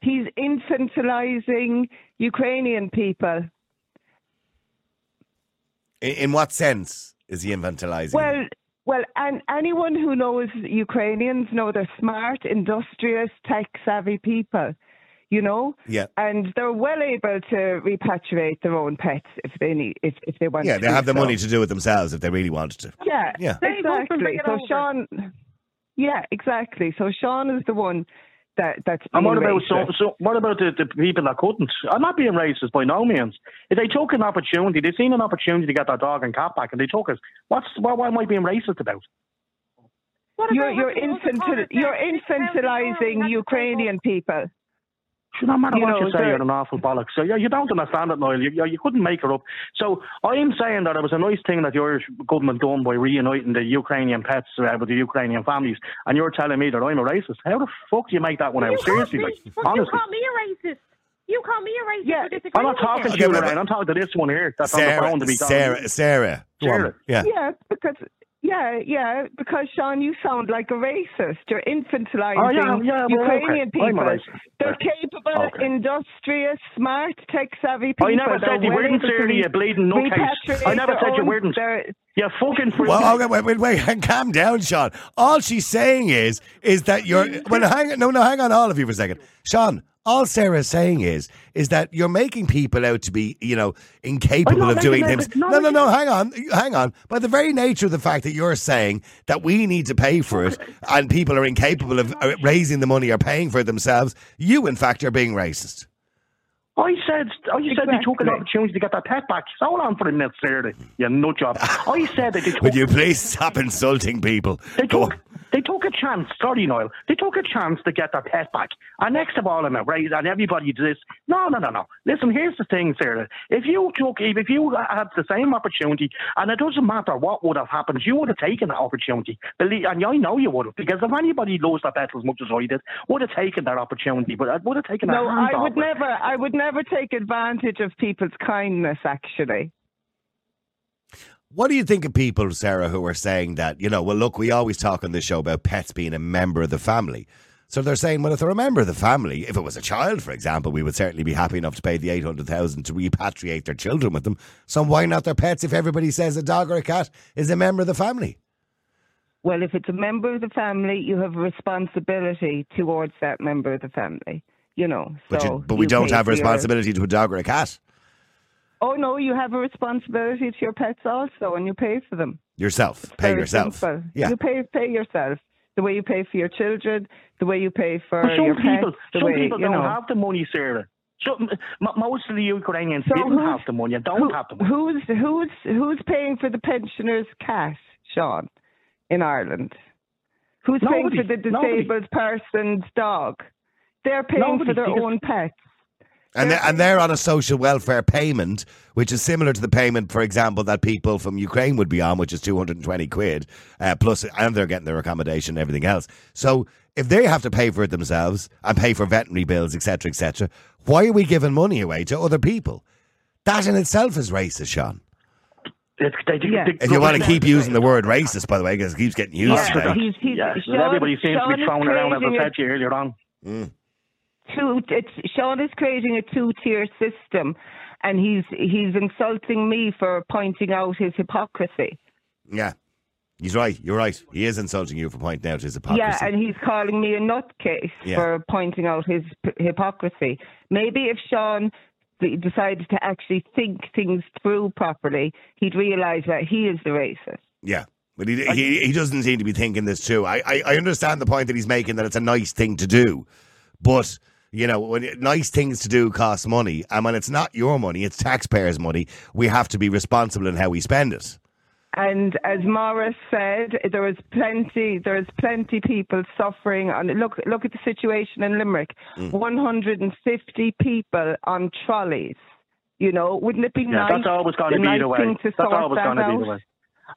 S9: He's infantilizing Ukrainian people.
S1: In, in what sense is he infantilizing?
S9: Well, well, and anyone who knows Ukrainians know they're smart, industrious, tech-savvy people. You know,
S1: yeah.
S9: and they're well able to repatriate their own pets if they need, if, if they want.
S1: Yeah,
S9: to
S1: they
S9: do
S1: have the money to do it themselves if they really wanted to.
S9: Yeah,
S1: Yeah.
S8: There you go, bring
S9: exactly. So
S8: over.
S9: Sean, yeah, exactly. So Sean is the one that that's.
S4: And what about so, so? What about the, the people that couldn't? I'm not being racist by no means. If they took an opportunity, they seen an opportunity to get their dog and cat back, and they took it. What's what, what am I being racist about?
S8: What
S9: You're
S8: about
S9: you're,
S8: what the other
S9: infantil- you're
S8: said? 6,000 euro
S9: infantilizing
S8: we had to
S9: Ukrainian people.
S4: Should no matter
S9: You
S4: what
S9: know,
S4: you say,
S9: the-
S4: you're an awful bollocks. So yeah, you don't understand it, Niall. You, you, you couldn't make it up. So I'm saying that it was a nice thing that the Irish government done by reuniting the Ukrainian pets uh, with the Ukrainian families, and you're telling me that I'm a racist. How the fuck do you make that one
S8: You
S4: out?
S8: call
S4: Seriously,
S8: me-
S4: like
S8: but you call me a racist. You call me a racist
S9: Yeah,
S4: I'm not talking to you,
S1: but-
S4: Lorraine. I'm talking to this one here that's on the
S1: Sarah,
S4: phone to be talking.
S1: Sarah, Sarah.
S4: Sarah.
S1: Yeah.
S9: Yeah, because yeah, yeah, because Sean, you sound like a racist. You're infantilizing
S4: Oh, yeah, yeah, well,
S9: Ukrainian
S4: okay. I'm a
S9: people. They're
S4: Yeah.
S9: capable,
S4: Okay.
S9: industrious, smart, tech-savvy people.
S4: I never
S9: They're
S4: said you weren't,
S9: able to
S4: Sarah,
S9: re-
S4: you bleeding nutcase. I never said you
S9: own-
S4: weren't.
S9: their-
S4: You fucking freak. [laughs]
S1: Well, okay, wait, wait, wait, calm down, Sean. All she's saying is, is that you're. Well, hang on, no, no, hang on, all of you for a second, Sean. All Sarah's saying is, is that you're making people out to be, you know, incapable of doing
S4: making
S1: things.
S4: no,
S1: No, no, hang on, hang on. By the very nature of the fact that you're saying that we need to pay for it, and people are incapable of uh, raising the money or paying for it themselves, you, in fact, are being racist.
S4: I said, I said they took an opportunity to get that pet back. Hold on for a minute, Sarah. You nut job. [laughs] I said that they took,
S1: Would you please stop insulting people?
S4: they took,
S1: on.
S4: They took a chance. Sorry, Niall. They took a chance to get their pet back. And next of all, in it, right? And everybody does this. No, no, no, no. Listen, here's the thing, Sarah. If you took, if you had the same opportunity, and it doesn't matter what would have happened, you would have taken that opportunity. Believe, and I know you would have, because if anybody lost their pet as much as I did, would have taken that opportunity. But I would have taken.
S9: No, I would
S4: it.
S9: never. I would never take advantage of people's kindness. Actually,
S1: What do you think of people, Sarah, who are saying that, you know, well, look, we always talk on this show about pets being a member of the family. So they're saying, well, if they're a member of the family, if it was a child, for example, we would certainly be happy enough to pay the 800000 to repatriate their children with them. So why not their pets if everybody says a dog or a cat is a member of the family?
S9: well, if it's a member of the family, you have a responsibility towards that member of the family. You know,
S1: But,
S9: so
S1: you, but we don't have
S9: for your-
S1: responsibility to a dog or a cat.
S9: Oh no, you have a responsibility to your pets also, and you pay for them.
S1: Yourself. Pay yourself.
S9: simple.
S1: Yeah.
S9: You pay pay yourself. The way you pay for your children, the way you pay for
S4: But some
S9: your
S4: people,
S9: pets,
S4: some
S9: way
S4: people
S9: you
S4: don't
S9: know.
S4: have the money, Sarah. Some, m- most of the Ukrainians
S9: So
S4: didn't have the money don't
S9: Who-
S4: have the money.
S9: who's who's who's paying for the pensioners' cash, Sean, in Ireland? Who's
S4: Nobody.
S9: paying for the
S4: Nobody.
S9: disabled person's dog? They're paying
S4: Nobody,
S9: for their
S4: because-
S9: own pets.
S1: And they're, and they're on a social welfare payment, which is similar to the payment, for example, that people from Ukraine would be on, which is 220 quid, uh, plus, and they're getting their accommodation and everything else. So if they have to pay for it themselves and pay for veterinary bills, etc., etc., why are we giving money away to other people? That in itself is racist, Sean.
S4: It's, they,
S9: Yeah.
S4: they-
S1: If you want to keep using the word racist, by the way, because it keeps getting used
S9: Yeah,
S1: today.
S9: he's, he's,
S4: yeah,
S9: Sean,
S4: everybody seems
S9: Sean
S4: to be
S9: is
S4: thrown around, as I
S9: creating a
S4: said to you earlier on.
S9: Two it's Sean is creating a two tier system and he's he's insulting me for pointing out his hypocrisy.
S1: Yeah. He's right. You're right. He is insulting you for pointing out his hypocrisy.
S9: Yeah, and he's calling me a nutcase
S1: Yeah.
S9: for pointing out his p- hypocrisy. Maybe if Sean decided to actually think things through properly, he'd realise that he is the racist.
S1: Yeah. But he, he, he doesn't seem to be thinking this too. I, I, I understand the point that he's making that it's a nice thing to do. But, you know, when nice things to do cost money. And when it's not your money, it's taxpayers' money, we have to be responsible in how we spend it.
S9: And as Morris said, there is plenty, there is plenty people suffering. And look, look at the situation in Limerick:
S1: Mm.
S9: 150 people on trolleys. You know, wouldn't it be
S4: Yeah,
S9: nice?
S4: that's always going to be
S9: nice
S4: the way. That's always
S9: that
S4: going to be the way.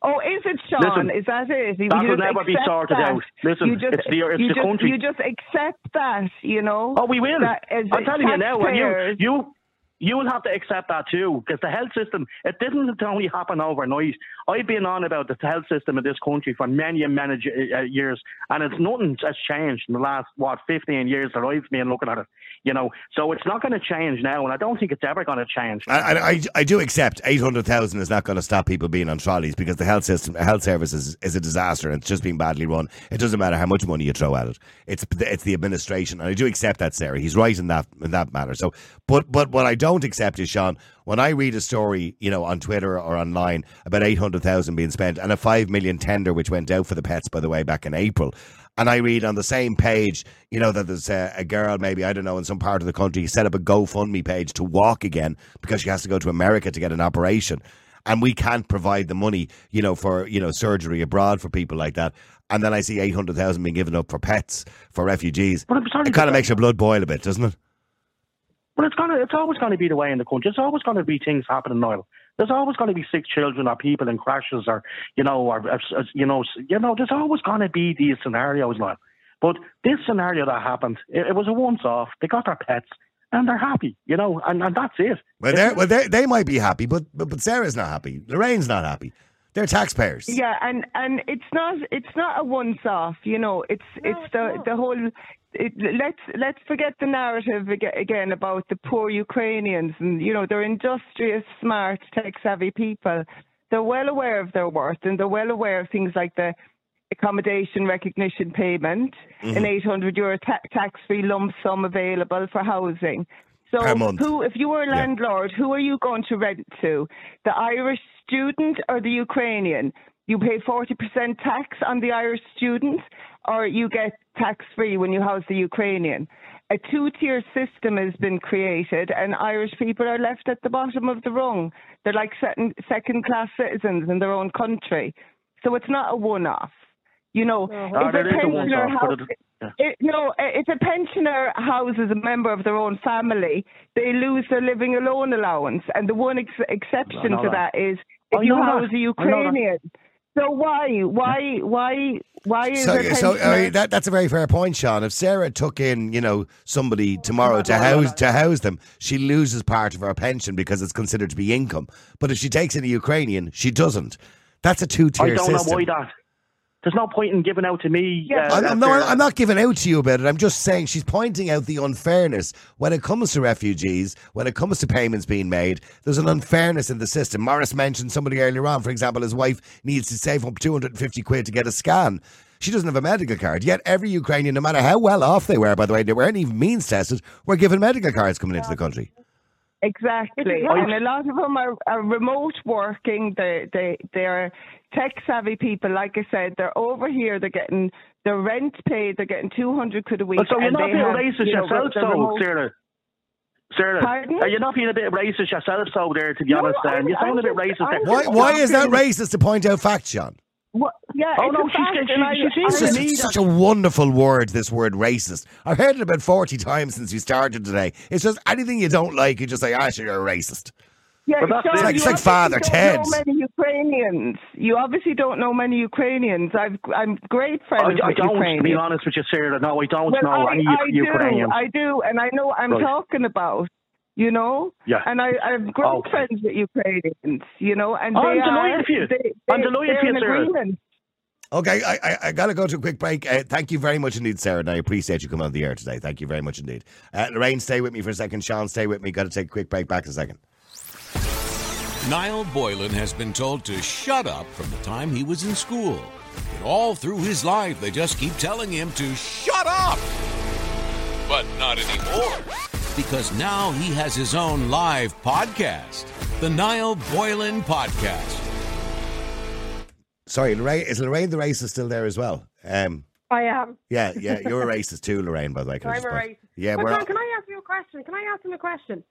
S9: Oh, is it, Sean?
S4: Listen,
S9: is that it? You
S4: that will never be sorted
S9: that.
S4: out. Listen,
S9: you just,
S4: it's the- it's
S9: you
S4: the
S9: just,
S4: country.
S9: You just accept that, you know.
S4: Oh, we will.
S9: That
S4: I'm telling you now, you, you, you will have to accept that too, because the health system, it didn't only happen overnight. I've been on about the health system in this country for many many uh, years, and it's nothing has changed in the last what 15 years that I've been looking at it. You know, so it's not going to change now, and I don't think it's ever going to change.
S1: I, I, I- do accept 800,000 is not going to stop people being on trolleys because the health system, health service is, is a disaster and it's just being badly run. It doesn't matter how much money you throw at it. It's it's the administration. And I do accept that, Sarah. He's right in that in that matter. So, but but what I don't accept is, Sean, when I read a story, you know, on Twitter or online about 800,000 being spent and a 5 million tender which went out for the pets, by the way, back in April. And I read on the same page, you know, that there's a, a girl, maybe, I don't know, in some part of the country, set up a GoFundMe page to walk again because she has to go to America to get an operation. And we can't provide the money, you know, for, you know, surgery abroad for people like that. And then I see 800,000 being given up for pets, for refugees.
S4: But I'm sorry,
S1: It kind of makes your blood boil a bit, doesn't it?
S4: But it's gonna, it's always going to be the way in the country. There's always going to be things happening, Niall. There's always going to be sick children or people in crashes or, you know, or, uh, you know, you know, there's always going to be these scenarios, Niall. But this scenario that happened, it, it was a once-off. They got their pets and they're happy, you know, and, and that's it.
S1: Well, they well, they they might be happy, but, but but Sarah's not happy. Lorraine's not happy. They're taxpayers.
S9: Yeah, and and it's not it's not a once off. You know, it's it's the the whole. It, let's let's forget the narrative again about the poor Ukrainians, and you know they're industrious, smart, tech savvy people. They're well aware of their worth, and they're well aware of things like the accommodation recognition payment, an mm-hmm. 800 euro ta- tax free lump sum available for housing. So,
S1: Per month.
S9: who, if you were a
S1: Yeah.
S9: landlord, who are you going to rent to? The Irish student or the Ukrainian? You pay 40% tax on the Irish student, or you get tax free when you house the Ukrainian. A two tier system has been created, and Irish people are left at the bottom of the rung. They're like second class citizens in their own country. So it's not a one off. You know,
S4: Ah,
S9: if
S4: that
S9: a
S4: is a
S9: pensioner
S4: once-off,
S9: house-
S4: it-
S9: no, if a pensioner houses a member of their own family, they lose their living alone allowance. And the one ex- exception to
S4: that.
S9: that is
S4: I
S9: if you
S4: know that.
S9: house a
S4: I know that.
S9: Ukrainian. So why, why, why, why is
S1: So,
S9: a
S1: so
S9: pensioner?
S1: I mean, that, that's a very fair point, Sean. If Sarah took in, you know, somebody tomorrow to
S4: no, no,
S1: house to house them, she loses part of her pension because it's considered to be income. But if she takes in a Ukrainian, she doesn't. That's a two tier system.
S4: I don't
S1: system.
S4: know why that. There's no point in giving out to me.
S9: Yeah.
S4: uh,
S1: I'm, I'm, no, I'm not giving out to you about it. I'm just saying she's pointing out the unfairness when it comes to refugees, when it comes to payments being made. There's an unfairness in the system. Morris mentioned somebody earlier on, for example, his wife needs to save up 250 quid to get a scan. She doesn't have a medical card. Yet every Ukrainian, no matter how well off they were, by the way, they weren't even means tested, were given medical cards coming into the country.
S9: Exactly,
S4: Right.
S9: and a lot of them are, are remote working. They they they're tech savvy people. Like I said, they're over here. They're getting their rent paid. They're getting two hundred quid a week.
S4: But so you're not
S9: they
S4: being
S9: have,
S4: racist
S9: you know,
S4: yourself,
S9: the
S4: so
S9: remote-
S4: Sarah. Sarah,
S9: Pardon?
S4: are you not being a bit racist yourself, so there? To be
S9: No,
S4: honest,
S9: I'm-
S4: um, you sound a bit
S9: I'm
S4: racist.
S9: just-
S4: there.
S1: Why, why is that racist to point out facts, Sean?
S9: What, yeah,
S4: Oh,
S9: it's
S4: no,
S9: a
S4: she's
S9: fact,
S4: she-
S9: I-
S4: she
S9: I-
S1: It's
S4: seems
S1: just
S4: to me
S1: such a wonderful word, this word racist. I've heard it about 40 times since we started today. It's just anything you don't like, you just say, ah, sure, you're a racist.
S9: Yeah,
S4: But that's
S9: Sean.
S4: It's
S1: like-
S9: you
S1: it's like
S9: obviously
S1: Father
S9: don't
S1: Ted's.
S9: Know many Ukrainians. You obviously don't know many Ukrainians. I've I'm great friends
S4: I, I
S9: with
S4: don't, to be honest with you, Sarah. No, I don't
S9: well,
S4: know
S9: I,
S4: any
S9: I
S4: Ukrainians.
S9: do, I do, and I know what I'm
S4: Right.
S9: talking about. You know,
S4: Yeah.
S9: and I, I have great
S4: Okay.
S9: friends with Ukrainians. You know, and
S4: Oh,
S9: they
S4: I'm
S9: are,
S4: delighted for you.
S9: They,
S4: I'm
S9: they-
S4: delighted
S9: they're
S4: for you,
S9: in
S4: Sarah.
S9: agreement.
S1: Okay, I, I, I got to go to a quick break. Uh, thank you very much indeed, Sarah, and I appreciate you coming on the air today. Thank you very much indeed. Uh, Lorraine, stay with me for a second. Sean, stay with me. Got to take a quick break. Back in a second.
S6: Niall Boylan has been told to shut up from the time he was in school. But all through his life, they just keep telling him to shut up. But not anymore. Because now he has his own live podcast, the Niall Boylan Podcast.
S1: Sorry, Lorraine, is Lorraine the racist still there as well? Um,
S8: I am.
S1: yeah, [laughs] yeah, you're a racist too, Lorraine, by the way. can I
S8: I'm a
S1: just
S8: racist.
S1: Yeah,
S8: But
S1: we're
S8: John, can I ask you a question? Can I ask him a question?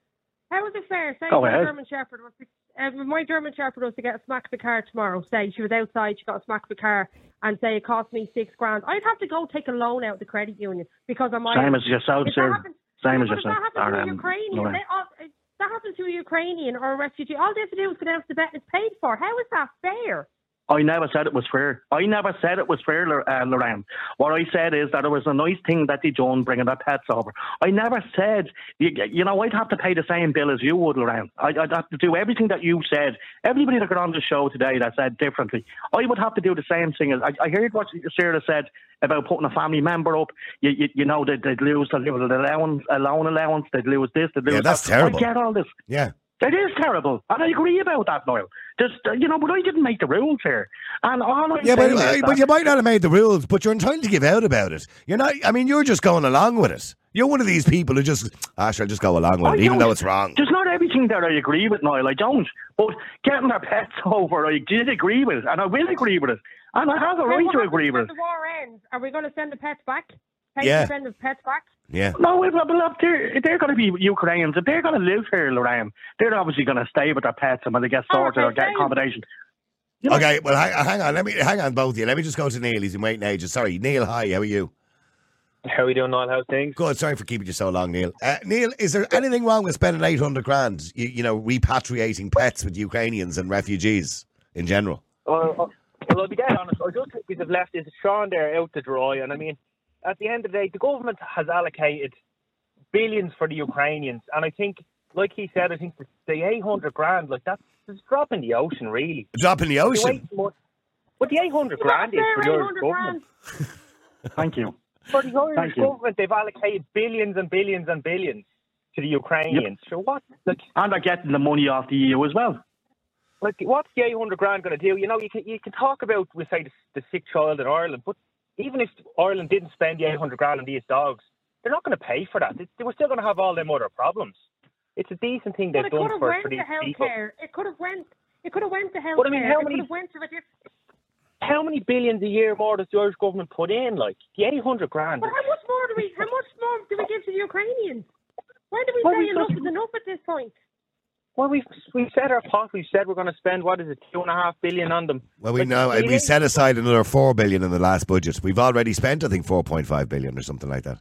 S8: How is it fair? Say
S4: Go
S8: your
S4: ahead.
S8: German Shepherd was if my German Shepherd was to get a smack of the car tomorrow, say she was outside, she got a smack of the car, and say it cost me six grand, I'd have to go take a loan out of the credit union because I'm
S4: Same as yourself,
S8: If that
S4: sir. Same as
S8: but
S4: yourself.
S8: That happens to a
S4: um,
S8: Ukrainian. They, uh, that happens to a Ukrainian or a refugee. All they have to do is go down to the and it's paid for. How is that fair?
S4: I never said it was fair. I never said it was fair, uh, Lorraine. What I said is that it was a nice thing that they done bringing their pets over. I never said, you, you know, I'd have to pay the same bill as you would, Lorraine. I'd, I'd have to do everything that you said. Everybody that got on the show today that said differently, I would have to do the same thing. As I, I heard what Sarah said about putting a family member up. You, you, you know, they'd, they'd lose the allowance, a loan allowance, they'd lose this, they'd lose
S1: Yeah, that's
S4: that.
S1: terrible.
S4: I get all this.
S1: Yeah.
S4: It is terrible, and I agree about that, Niall. Just uh, you know, but I didn't make the rules here, and all I'm
S1: Yeah, but,
S4: saying
S1: but
S4: that-
S1: you might not have made the rules, but you're entitled to give out about it. You're not. I mean, you're just going along with it. You're one of these people who just, ah, sure, I'll just go along with
S4: I
S1: it, even though it's wrong.
S4: There's not everything that I agree with, Niall. I don't. But getting their pets [laughs] over, I did agree with it, and I will agree with it, and I have a
S8: Hey,
S4: right to agree with it.
S8: when the war ends? Are we going to send the pets back? Pay
S1: Yeah.
S8: to send the pets back?
S1: Yeah.
S4: No, if, well, if they're, they're going to be Ukrainians. If they're going to live here, Lorraine, they're obviously going to stay with their pets and when they get
S8: Oh,
S4: sorted or
S8: okay,
S4: get
S8: fine.
S4: accommodation.
S1: Okay, well, hang, hang on. Let me hang on, both of you. Let me just go to Neil. He's in waiting ages. Sorry, Neil. Hi, how are you?
S10: How are we doing, Noel? How's things?
S1: Good. Sorry for keeping you so long, Neil. Uh, Neil, is there anything wrong with spending eight hundred grand? You, you know, repatriating pets with Ukrainians and refugees in general.
S10: Well, uh, well, I'll be dead honest. I just think we've left this Sean there out to dry. And I mean, at the end of the day, the government has allocated billions for the Ukrainians. And I think, like he said, I think the, the 800 grand, like that's it's a drop in the ocean, really.
S1: A drop in the ocean.
S10: waste more- What the 800 grand is for the Irish government. [laughs]
S4: Thank you.
S10: For the Irish
S4: Thank you.
S10: government, they've allocated billions and billions and billions to the Ukrainians. So what? Like,
S4: And they're getting the money off the EU as well.
S10: like what's the 800 grand going to do? You know, you can you can talk about we say the, the sick child in Ireland, but even if Ireland didn't spend the 800 grand on these dogs, they're not going to pay for that. They, they were still going to have all them other problems. It's a decent thing they've
S8: it
S10: done
S8: could have
S10: for,
S8: went
S10: for
S8: to
S10: these people.
S8: healthcare. It could have went. It could have went to healthcare.
S10: But I mean, how many-. How many billions a year more does the Irish government put in? Like the 800 grand.
S8: But how much more do we? How much more do we give to the Ukrainians? When do we
S10: Well,
S8: say enough is enough at this point?
S10: Well, we've we've said our pot. We've said we're going to spend what is it, two and a half billion on them.
S1: Well, we
S10: Like,
S1: know
S10: we
S1: we set aside another four billion in the last budget. We've already spent, I think, four point five billion or something like that.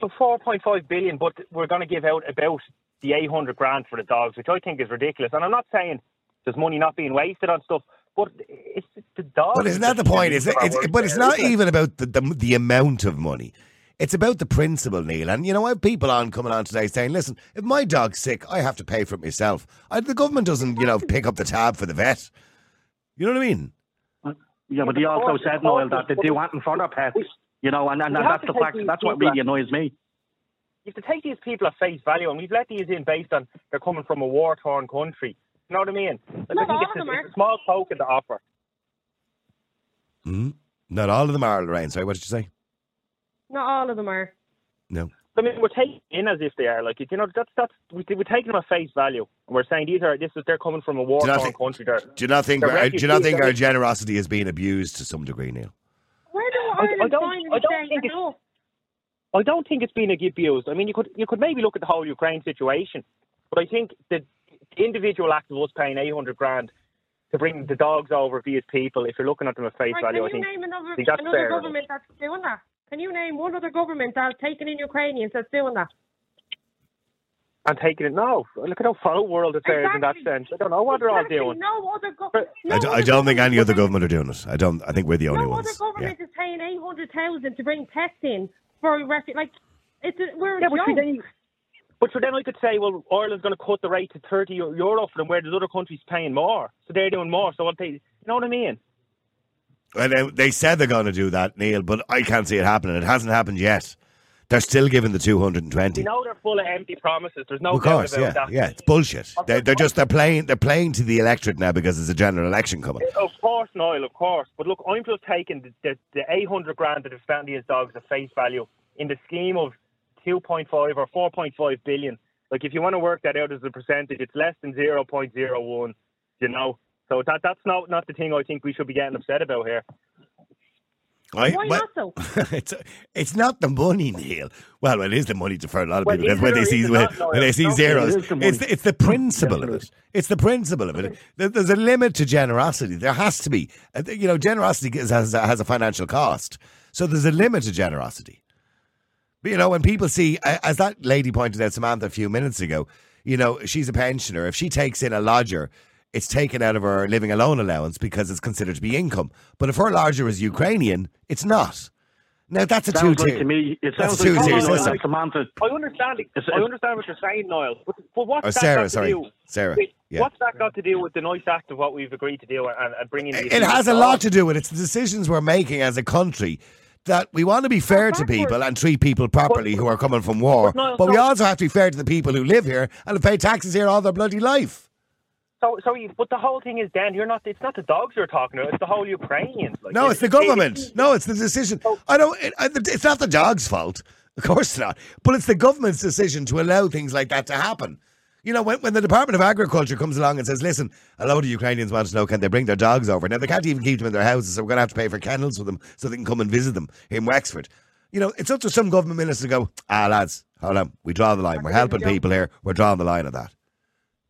S10: So 4.5 billion, but we're going to give out about the 800 grand for the dogs, which I think is ridiculous. And I'm not saying there's money not being wasted on stuff, but it's the dogs.
S1: But isn't that the point? It's, it's, but it's not even about the, the the amount of money. It's about the principle, Neil. And you know, I have people on coming on today saying, "Listen, if my dog's sick, I have to pay for it myself. I, the government doesn't, you know, pick up the tab for the vet. You know what I mean?
S4: Yeah, but he also
S10: course,
S4: said,
S10: of
S4: Noel,
S10: course,
S4: that they
S10: but
S4: do
S10: we-
S4: want for their pets. You know, and, and
S10: we have
S4: that's the fact. That's what really annoys me.
S10: You have to take these people at face value, and we've let these in based on they're coming from a war-torn country. You know what I mean? Like,
S8: Not
S10: I
S8: all
S10: think
S8: of
S10: it's,
S8: them
S10: a,
S8: are.
S10: it's a small token to offer.
S1: Mm. Not all of them are, Lorraine. Sorry, what did you say?
S8: Not all of them are.
S1: No.
S10: I mean, we're taking in as if they are like you know that's that's we, we're taking them at face value, and we're saying these are this is they're coming from a
S1: Do you not
S10: war-torn country. They're,
S1: Do you not think? Our, do you not think our generosity is being abused to some degree, Neil?
S8: Where do
S10: I- I don't- I don't think it's-
S8: enough?
S10: I don't think it's been abused. I mean, you could you could maybe look at the whole Ukraine situation, but I think the individual act of us paying eight hundred grand to bring the dogs over via people, if you're looking at them at face
S8: Right,
S10: value, I
S8: can you
S10: think,
S8: name another,
S10: I think that's
S8: another
S10: fair.
S8: government that's doing that? Can you name one other government that's taking in Ukrainians that's doing that?
S10: And taking it no, look at how far world affairs in that sense. I don't know what they're all doing.
S8: No other go- no
S1: I, do, I
S8: other
S1: don't think any other government are doing it. I don't. I think we're the only
S8: no
S1: ones.
S8: other
S1: Yeah.
S8: government is paying eight hundred thousand to bring pets in for refugees. Like it's a, we're a
S10: Yeah, but
S8: joke.
S10: then, but so then I could say, well, Ireland's going to cut the rate to 30 euro for them, where there's other countries paying more. So they're doing more. So I'll pay. You know what I mean?
S1: And they, they said they're going to do that, Neil, but I can't see it happening. It hasn't happened yet. They're still giving the two hundred and twenty.
S10: You know they're full of empty promises. There's no
S1: of course, yeah,
S10: that.
S1: yeah, it's bullshit. They're, they're just they're playing they're playing to the electorate now because there's a general election coming.
S10: Eh, of course, Niall, of course. But look, I'm just taking the, the, the 800 grand that have spent these dogs at face value in the scheme of 2.5 or 4.5 billion. Like, if you want to work that out as a percentage, it's less than 0.01, you know? So that that's not, not the thing I think we should be getting upset about here.
S1: I-
S8: Why
S1: well-
S8: not so? [laughs]
S1: it's it's not the money, Neil. Well, it is the money to for a lot of
S10: Well,
S1: people.
S10: is
S1: when they see when,
S10: not, Noel?
S1: when they see
S10: No,
S1: zeros,
S4: it is the
S1: it's the, it's the principle of it. It's the principle of it. There's a limit to generosity. There has to be. Uh, You know, generosity is- has has a financial cost. So there's a limit to generosity. But, you know, when people see, as that lady pointed out, Samantha, a few minutes ago, you know, she's a pensioner. If she takes in a lodger, it's taken out of her living alone allowance because it's considered to be income. But if her larger is Ukrainian, it's not. Now, that's a two
S4: Sounds like
S1: tier.
S4: to me. It
S1: That's
S4: sounds
S1: a two tier
S4: to me,
S1: system.
S4: like Samantha.
S10: I understand.
S4: It's-
S10: I understand what you're saying, Niall. But, but what's
S1: Or
S10: that
S1: Sarah,
S10: got to
S1: sorry.
S10: do?
S1: Sarah,
S10: Wait,
S1: yeah.
S10: What's that got to do with the nice act of what we've agreed to do and, and bringing the
S1: It has a
S10: law?
S1: lot to do with it. It's the decisions we're making as a country that we want to be fair to people and treat people properly who are coming from war.
S10: But no,
S1: But we
S10: so-
S1: also have to be fair to the people who live here and have paid taxes here all their bloody life.
S10: So, so, you- but the whole thing is, Dan, you're not. It's not the dogs you're talking about. It's the whole Ukrainians. Like,
S1: No,
S10: it-
S1: it's the government.
S10: it-
S1: No, it's the decision. I don't. It, I- it's not the dog's fault. Of course not. But it's the government's decision to allow things like that to happen. You know, when, when the Department of Agriculture comes along and says, "Listen, a load of Ukrainians want to know can they bring their dogs over?" Now they can't even keep them in their houses, so we're going to have to pay for kennels for them so they can come and visit them in Wexford. You know, it's up to some government minister to go, "Ah, lads, hold on, we draw the line. We're helping people here. We're drawing the line at that."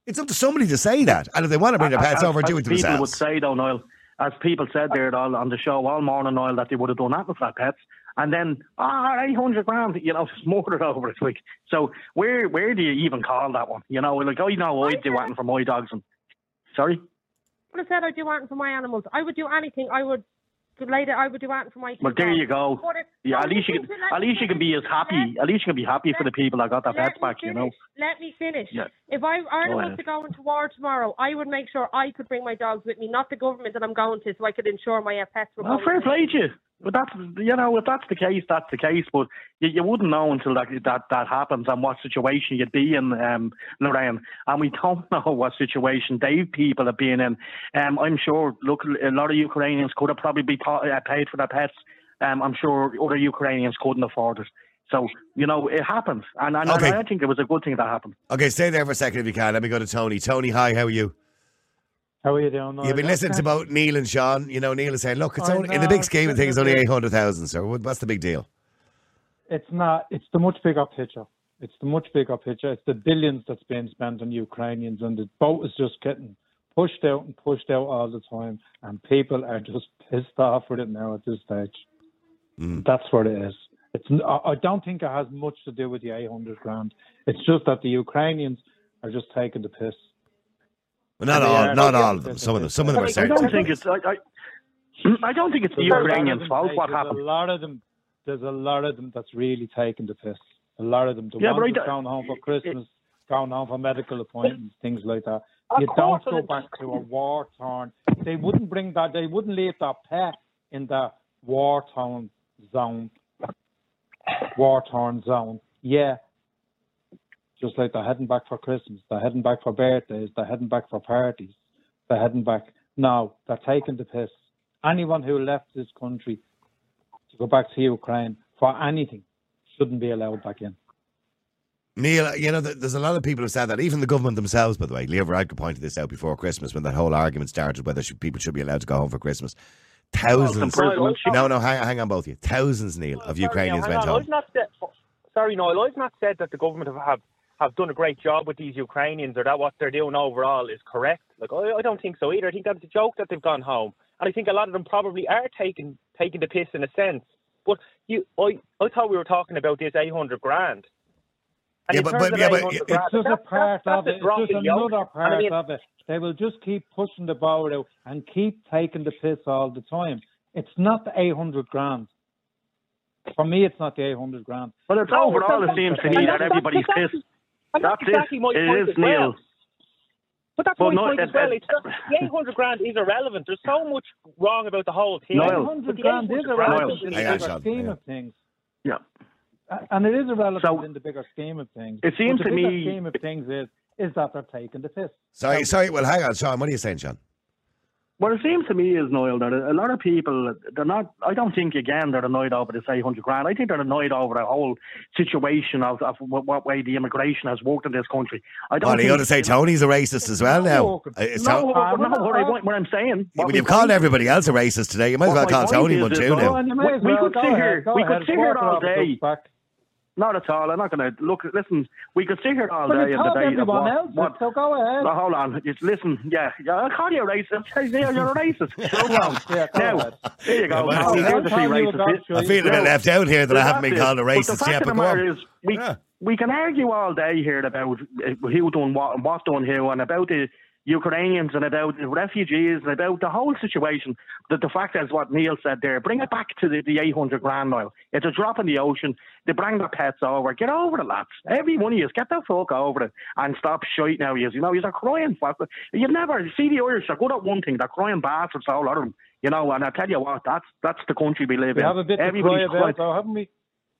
S1: It's up to somebody to say that, and if they want to bring their pets
S4: As-
S1: over,
S4: as
S1: do it
S4: People would say though, Niall, as people said there all on the show all morning, Niall, that they would have done that with their pets, and then ah, eight hundred grand, you know, [laughs] smothered over it. Like, so where where do you even call that one? You know, like oh, you know I'd do anything for my dogs. And sorry, what
S8: I would have said I'd do anything for my animals. I would do anything. I would later. Would do anything for my.
S4: well there you go. Yeah, at least you can
S8: to-
S4: at least you can be as
S8: finish.
S4: happy. At least you can be happy for the people that got their
S8: Let
S4: pets back. You know.
S8: Let me finish.
S4: Yeah.
S8: If I Ireland was to go into war tomorrow, I would make sure I could bring my dogs with me, not the government that I'm going to, so I could ensure my uh, pets were
S4: Well, fair play to you. But that's you know if that's the case, that's the case. But you, you wouldn't know until that that that happens and what situation you'd be in, um, Lorraine. And we don't [laughs] know what situation they people have been in. Um, I'm sure. Look, a lot of Ukrainians could have probably be uh, paid for their pets. Um, I'm sure other Ukrainians couldn't afford it. So you know it happens, and, and,
S1: Okay.
S4: and I think it was a good thing that happened.
S1: Okay, stay there for a second if you can. Let me go to Tony. Tony, hi, how are you?
S11: How are you doing?
S1: You've been listening to both Neil and Sean. You know, Neil is saying, look, it's
S11: I
S1: only, in the big scheme of things, it's only 800,000. So what- what's the big deal?
S11: It's not. It's the much bigger picture. It's the much bigger picture. It's the billions that's being spent on Ukrainians, and the boat is just getting pushed out and pushed out all the time, and people are just pissed off with it now at this stage.
S1: Mm.
S11: That's what it is. It's. n- I I don't think it has much to do with the 800 grand. It's just that the Ukrainians are just taking the piss.
S1: Well, not all,
S11: are-
S1: not all of them. Some of them, some of them are
S4: I
S1: certain.
S4: don't think it's. I, I, I don't think it's the
S11: There's a lot of
S4: Ukrainians' fault. What happened?
S11: A lot of them. There's a lot of them that's really taking the piss. A lot of them. The
S4: Yeah,
S11: ones
S4: I
S11: that's
S4: don't-
S11: going home for Christmas, going home for medical appointments, things like that. You don't go back to a war torn. They wouldn't bring that. They wouldn't leave that pet in the war torn zone. War torn zone. Yeah. Just like they're heading back for Christmas, they're heading back for birthdays, they're heading back for parties, they're heading back. No, they're taking the piss. Anyone who left this country to go back to Ukraine for anything shouldn't be allowed back in.
S1: Neil, you know, there's a lot of people who said that, even the government themselves, by the way. Leo Varadkar pointed this out before Christmas when that whole argument started whether should, people should be allowed to go home for Christmas. Thousands.
S10: Well,
S1: No, no, hang, hang on, both of you. Thousands, Neil, of
S10: Sorry,
S1: Ukrainians
S10: now, hang
S1: went
S10: on.
S1: home.
S10: I've not said, sorry, Noel. I've not said that the government have, have have done a great job with these Ukrainians or that what they're doing overall is correct. Like I, I don't think so either. I think that's a joke that they've gone home, and I think a lot of them probably are taking taking the piss in a sense. But you, I, I thought we were talking about this eight hundred grand. And
S1: Yeah, but- but- yeah, but it's
S10: grand,
S11: It's just a part
S10: that's-
S11: of it. It's just
S10: in the ocean.
S11: another
S10: And
S11: part
S10: I mean,
S11: of it. They will just keep pushing the boat out and keep taking the piss all the time. It's not the 800 grand. For me, it's not the 800 grand.
S4: But it's
S10: No,
S4: overall. It
S10: that's-
S4: seems to me that everybody's
S10: that's-
S4: pissed.
S10: And that's,
S4: That's it.
S10: exactly my
S4: It
S10: point
S4: is,
S10: as well.
S4: Neil.
S10: But that's
S4: But
S10: my
S4: no,
S10: point
S4: it-
S10: as well.
S4: it-
S10: It's just, the 800 grand is irrelevant. There's so much wrong about the whole thing.
S4: Niall.
S11: 800
S10: the
S11: grand is irrelevant in the bigger scheme
S1: yeah.
S11: of things.
S4: Yeah.
S11: And it is irrelevant
S4: So-
S11: in the bigger scheme of things.
S4: It seems
S11: but the
S4: to
S11: bigger
S4: me-
S11: scheme of things is is that they're taking the piss.
S1: Sorry, sorry. Well, hang on, Sean. What are you saying, Sean?
S4: What it seems to me is, Noel, that a lot of people, they're not, I don't think, again, they're annoyed over this 800 grand. I think they're annoyed over the whole situation of, of what, what way the immigration has worked in this country. I don't
S1: Well, you
S4: think,
S1: ought to say Tony's a racist as well now. Uh, It's
S4: No,
S1: Ton-
S4: no, no, what, I, what I'm saying. what
S1: when you've called everybody else a racist today, you might as well call Tony
S4: point
S1: one too now.
S11: you may
S4: we,
S11: as
S4: we
S11: well.
S4: could sit here. We could sit here all
S11: off the
S4: day.
S11: Back.
S4: Not at all. I'm not going to look. Listen, we could sit here all
S11: Well,
S4: day
S11: you
S4: and
S11: told
S4: debate of
S11: everyone
S4: what,
S11: else,
S4: what
S11: so go ahead.
S4: Well, hold on. Just listen. Yeah, yeah. I'll call you a racist. Yeah, you're a [laughs] racist. Sure, well.
S11: Yeah,
S4: now,
S11: ahead.
S4: there you go.
S1: Yeah,
S4: Now,
S1: well,
S4: there's the
S11: I'll you.
S1: I feel a bit left out here that I haven't been
S4: That's it.
S1: called a
S4: But the
S1: racist
S4: fact
S1: yet,
S4: of the matter is, we,
S1: Yeah.
S4: we can argue all day here about uh, who done what and what done who and about the Ukrainians and about the refugees and about the whole situation. That the fact is what Neil said there. Bring it back to the, the 800 grand oil. It's a drop in the ocean. They bring their pets over. Get over it, lads. Every one of you, get the fuck over it and stop shite now. You know, you're crying. Fuck. You never see the Irish are good at one thing. They're crying bastards, all of them. You know, and I tell you what, that's that's the country we live
S11: We
S4: in.
S11: have a bit to cry
S4: Everybody's
S11: about, though, haven't we?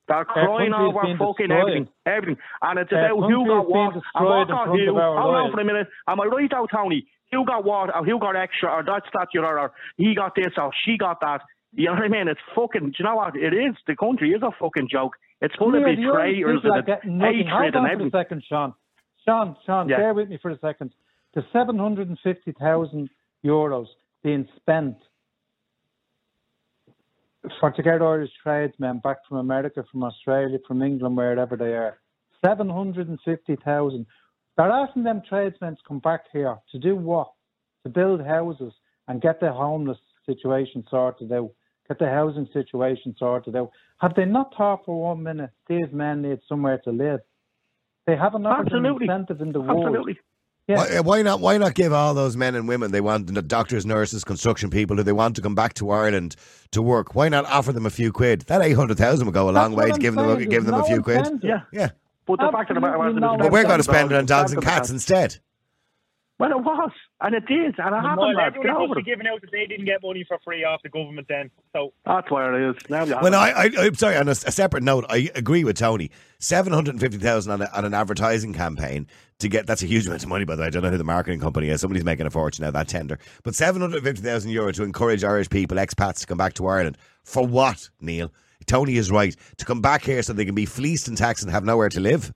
S4: They're crying over fucking
S11: destroyed.
S4: everything, everything, and it's about who got what and what got who. Hold on for a minute. Am I right out, Tony? Who got what? Or who got extra? Or that's that, you know, or he got this, or she got that. You know what I mean? It's fucking. Do you know what? It is. The country is a fucking joke. It's full of betrayers and hatred
S11: on
S4: and
S11: for a second, Sean. Sean, Sean,
S4: Yeah.
S11: bear with me for a second. The 750,000 euros being spent for to get Irish tradesmen back from America, from Australia, from England, wherever they are. 750,000. They're asking them tradesmen to come back here to do what? To build houses and get the homeless situation sorted out, get the housing situation sorted out. Have they not thought for one minute these men need somewhere to live? They haven't offered an
S4: Absolutely.
S11: incentive in the world.
S4: Absolutely.
S11: Yeah.
S1: Why, uh, why not? Why not give all those men and women they want, the doctors, nurses, construction people, who they want to come back to Ireland to work? Why not offer them a few quid? That eight hundred thousand will go a long
S11: That's
S1: way to
S11: I'm
S1: give them a, give them a few quid.
S4: Yeah.
S1: Yeah,
S4: But the fact of the matter was,
S11: no
S1: but we're going to spend it on dogs and cats instead.
S4: Well, it was, and it is, and it happened.
S10: Well, everyone
S4: Get
S10: must be
S4: it.
S10: giving out that they didn't get money for free off the government then. So
S4: That's where it is. Now you have
S1: Well,
S4: it.
S1: I, I, I'm sorry. On a, a separate note, I agree with Tony. Seven hundred and fifty thousand on, on an advertising campaign to get that's a huge amount of money. By the way, I don't know who the marketing company is. Somebody's making a fortune out of that tender. But seven hundred fifty thousand euro to encourage Irish people, expats, to come back to Ireland for what? Neil, Tony is right. To come back here so they can be fleeced and taxed and have nowhere to live.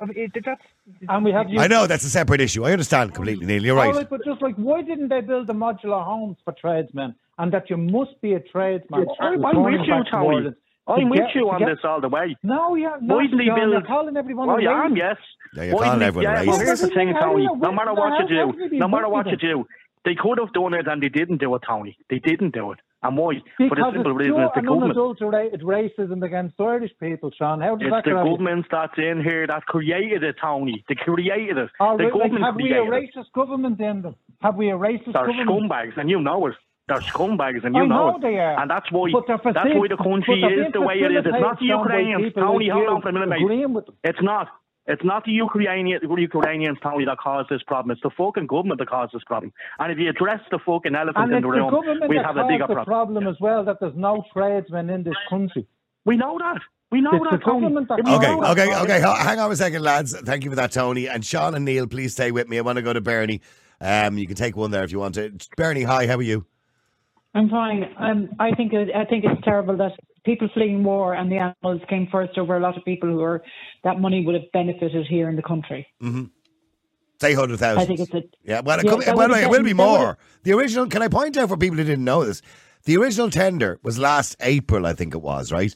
S10: I mean, it- that's
S11: And we have.
S1: I know that's a separate issue. I understand completely, Neil. You're
S11: All
S1: right.
S11: right, but just like, why didn't they build the modular homes for tradesmen? And that you must be a tradesman.
S4: I'm,
S11: who's
S4: I'm with you,
S11: back to
S4: Tony.
S11: Ireland to
S4: I'm with
S11: get-
S4: you on
S11: get-
S4: this all the way.
S11: No, you're not.
S4: Why didn't they build?
S11: You're calling everyone
S4: Oh,
S11: a
S4: yeah,
S11: racist.
S4: I'm yes.
S1: Yeah, you're
S4: Why
S1: calling everyone
S4: yeah,
S1: racist.
S4: Well, here's the thing, Tony. No matter what you do,
S11: can you be
S4: no matter what you do, they could have done it and they didn't do it, Tony. They didn't do it. And why? For the
S11: Because
S4: simple
S11: it's
S4: reason
S11: pure
S4: it's the
S11: and
S4: government.
S11: unadulterated racism against Irish people, Sean. How does
S4: It's
S11: that
S4: the
S11: get
S4: government that's in here that created it, Tony. They created it.
S11: All
S4: the
S11: right, like,
S4: government
S11: have we a
S4: created it.
S11: racist government in them? Have we a racist
S4: They're
S11: government?
S4: scumbags, and you know it. They're scumbags, and you
S11: I know
S4: it.
S11: they are.
S4: And that's why
S11: But they're
S4: that's why the country
S11: but
S4: is the way it is. It's not the
S11: facilitated, Sean, by
S4: Ukrainians. Tony,
S11: like
S4: hold on for a minute, mate.
S11: agreeing with them.
S4: It's not. It's not the Ukrainian, Ukrainians, Tony, that caused this problem. It's the fucking government that caused this problem. And if you address the fucking elephant
S11: And
S4: in
S11: it's
S4: the
S11: the
S4: room,
S11: government
S4: we'll have a bigger
S11: the
S4: problem.
S11: problem as well that there's no tradesmen in this country.
S4: We know that. We know
S11: It's the
S4: that, Tony.
S11: government that
S1: Okay,
S4: know
S1: okay,
S4: Tony.
S1: okay. Hang on a second, lads. Thank you for that, Tony. And Sean and Neil, please stay with me. I want to go to Bernie. Um, you can take one there if you want to. Bernie, hi. How are you?
S12: I'm fine. Um, I think it, I think it's terrible that people fleeing war and the animals came first over a lot of people who are that money would have benefited here in the country.
S1: Mm-hmm. Say hundred thousand.
S12: I think it's a
S1: Yeah, well, it,
S12: Yeah,
S1: could,
S12: that
S1: by way, it will be more. The original, can I point out for people who didn't know this? The original tender was last April, I think it was, right?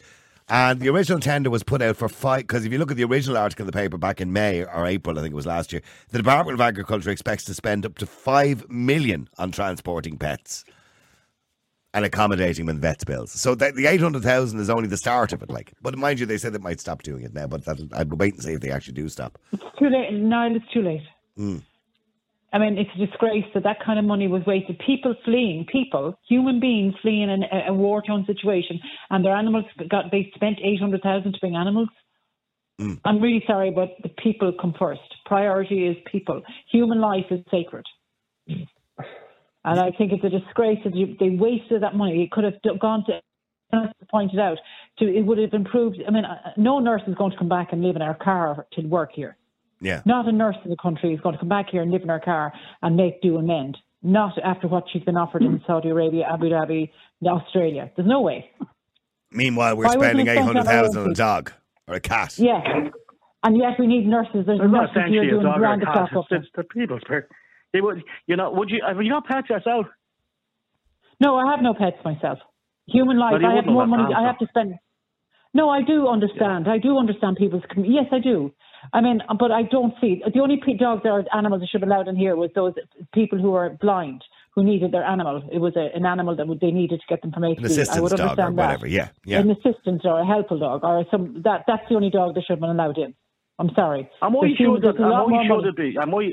S1: And the original tender was put out for five, because if you look at the original article in the paper back in May or April, I think it was last year, the Department of Agriculture expects to spend up to five million on transporting pets and accommodating them in vets bills. So that the 800,000 is only the start of it, like. But mind you, they said they might stop doing it now, but I'd wait and see if they actually do stop.
S12: It's too late. Niall, it's too late.
S1: Mm.
S12: I mean, it's a disgrace that that kind of money was wasted. People fleeing, people, human beings fleeing in a, a war-torn situation, and their animals got. They spent eight hundred thousand to bring animals.
S1: Mm.
S12: I'm really sorry, but the people come first. Priority is people. Human life is sacred. And I think it's a disgrace that you, they wasted that money. It could have gone to, as pointed out, to it would have improved. I mean, uh, no nurse is going to come back and live in our car to work here.
S1: Yeah.
S12: Not a nurse in the country is going to come back here and live in her car and make do and mend. Not after what she's been offered in Saudi Arabia, Abu Dhabi, Australia. There's no way.
S1: Meanwhile, we're
S12: Why
S1: spending
S12: it spent on
S1: 800,000 on a dog or a cat.
S12: Yeah. And yet we need nurses. There's
S4: It's not
S12: nurses here
S4: essentially a
S12: doing
S4: dog or a
S12: the
S4: cat.
S12: clock up.
S4: It's, it's the people's per- They would, you know, would you, have you got pets yourself?
S12: No, I have no pets myself. Human life.
S4: Well,
S12: I have more money.
S4: that
S12: I have to spend. No, I do understand. I do understand people's. Yes, I do. I mean, but I don't see the only pe- dogs or animals that should be allowed in here was those people who are blind who needed their animal. It was a, an animal that would, they needed to get them from A to
S1: An
S12: B. I
S1: assistance
S12: would
S1: dog or
S12: understand that.
S1: whatever. Yeah. Yeah.
S12: An assistant or a helpful dog or some that that's the only dog that should have been allowed in. I'm sorry.
S4: And why
S12: There's
S4: should
S12: human-
S4: it?
S12: there's a
S4: And
S12: lot
S4: why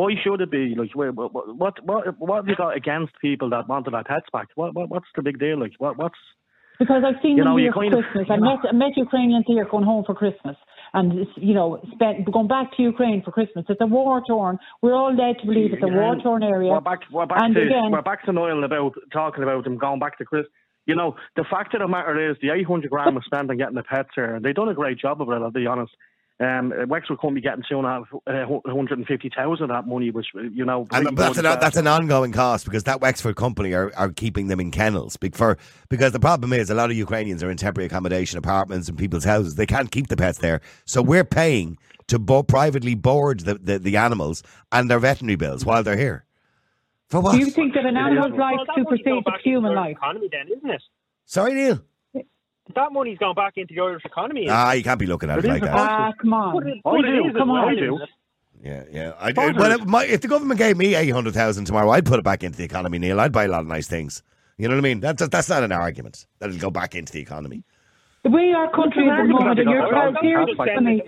S4: why? Should it be? Like, what, what, what, what have you got against people that wanted their pets back? What, what, what's the big deal? Like, what, what's
S12: Because I've seen
S4: You
S12: them
S4: know,
S12: here for
S4: of-
S12: Christmas.
S4: you
S12: I met, I met Ukrainians here going home for Christmas. And, you know, spent, going back to Ukraine for Christmas. It's a war torn. We're all led to believe it's a war torn area.
S4: We're back. We're back
S12: and
S4: to
S12: again,
S4: we're back to Niall about talking about them going back to Chris. You know, the fact of the matter is, the 800 grand was spent on getting the pets here, and they done a great job of it. I'll be honest. Um, Wexford couldn't be getting two and a half, uh, 150,000 of that money, which you know.
S1: And that's an,
S4: uh,
S1: that's an ongoing cost because that Wexford company are, are keeping them in kennels. Big for, because the problem is a lot of Ukrainians are in temporary accommodation apartments and people's houses. They can't keep the pets there. So we're paying to bo- privately board the, the, the animals and their veterinary bills while they're here. For what?
S12: do you think that an animal's life
S10: Well, that money's going
S12: supersedes human life?
S10: Economy, then, isn't it?
S1: Sorry, Neil.
S10: That money's gone back into the Irish economy.
S1: Ah, you can't be looking at it,
S10: It is
S1: like that.
S12: Ah, come on.
S10: But it-
S4: I do,
S10: is
S4: come on, I do.
S1: Yeah, yeah. I,
S4: Of
S1: well, if, my, if the government gave me 800,000 tomorrow, I'd put it back into the economy, Neil. I'd buy a lot of nice things. You know what I mean? That's, that's not an argument. that it'll go back into the economy.
S12: The way our country is at the moment, and you're
S4: Well,
S12: trying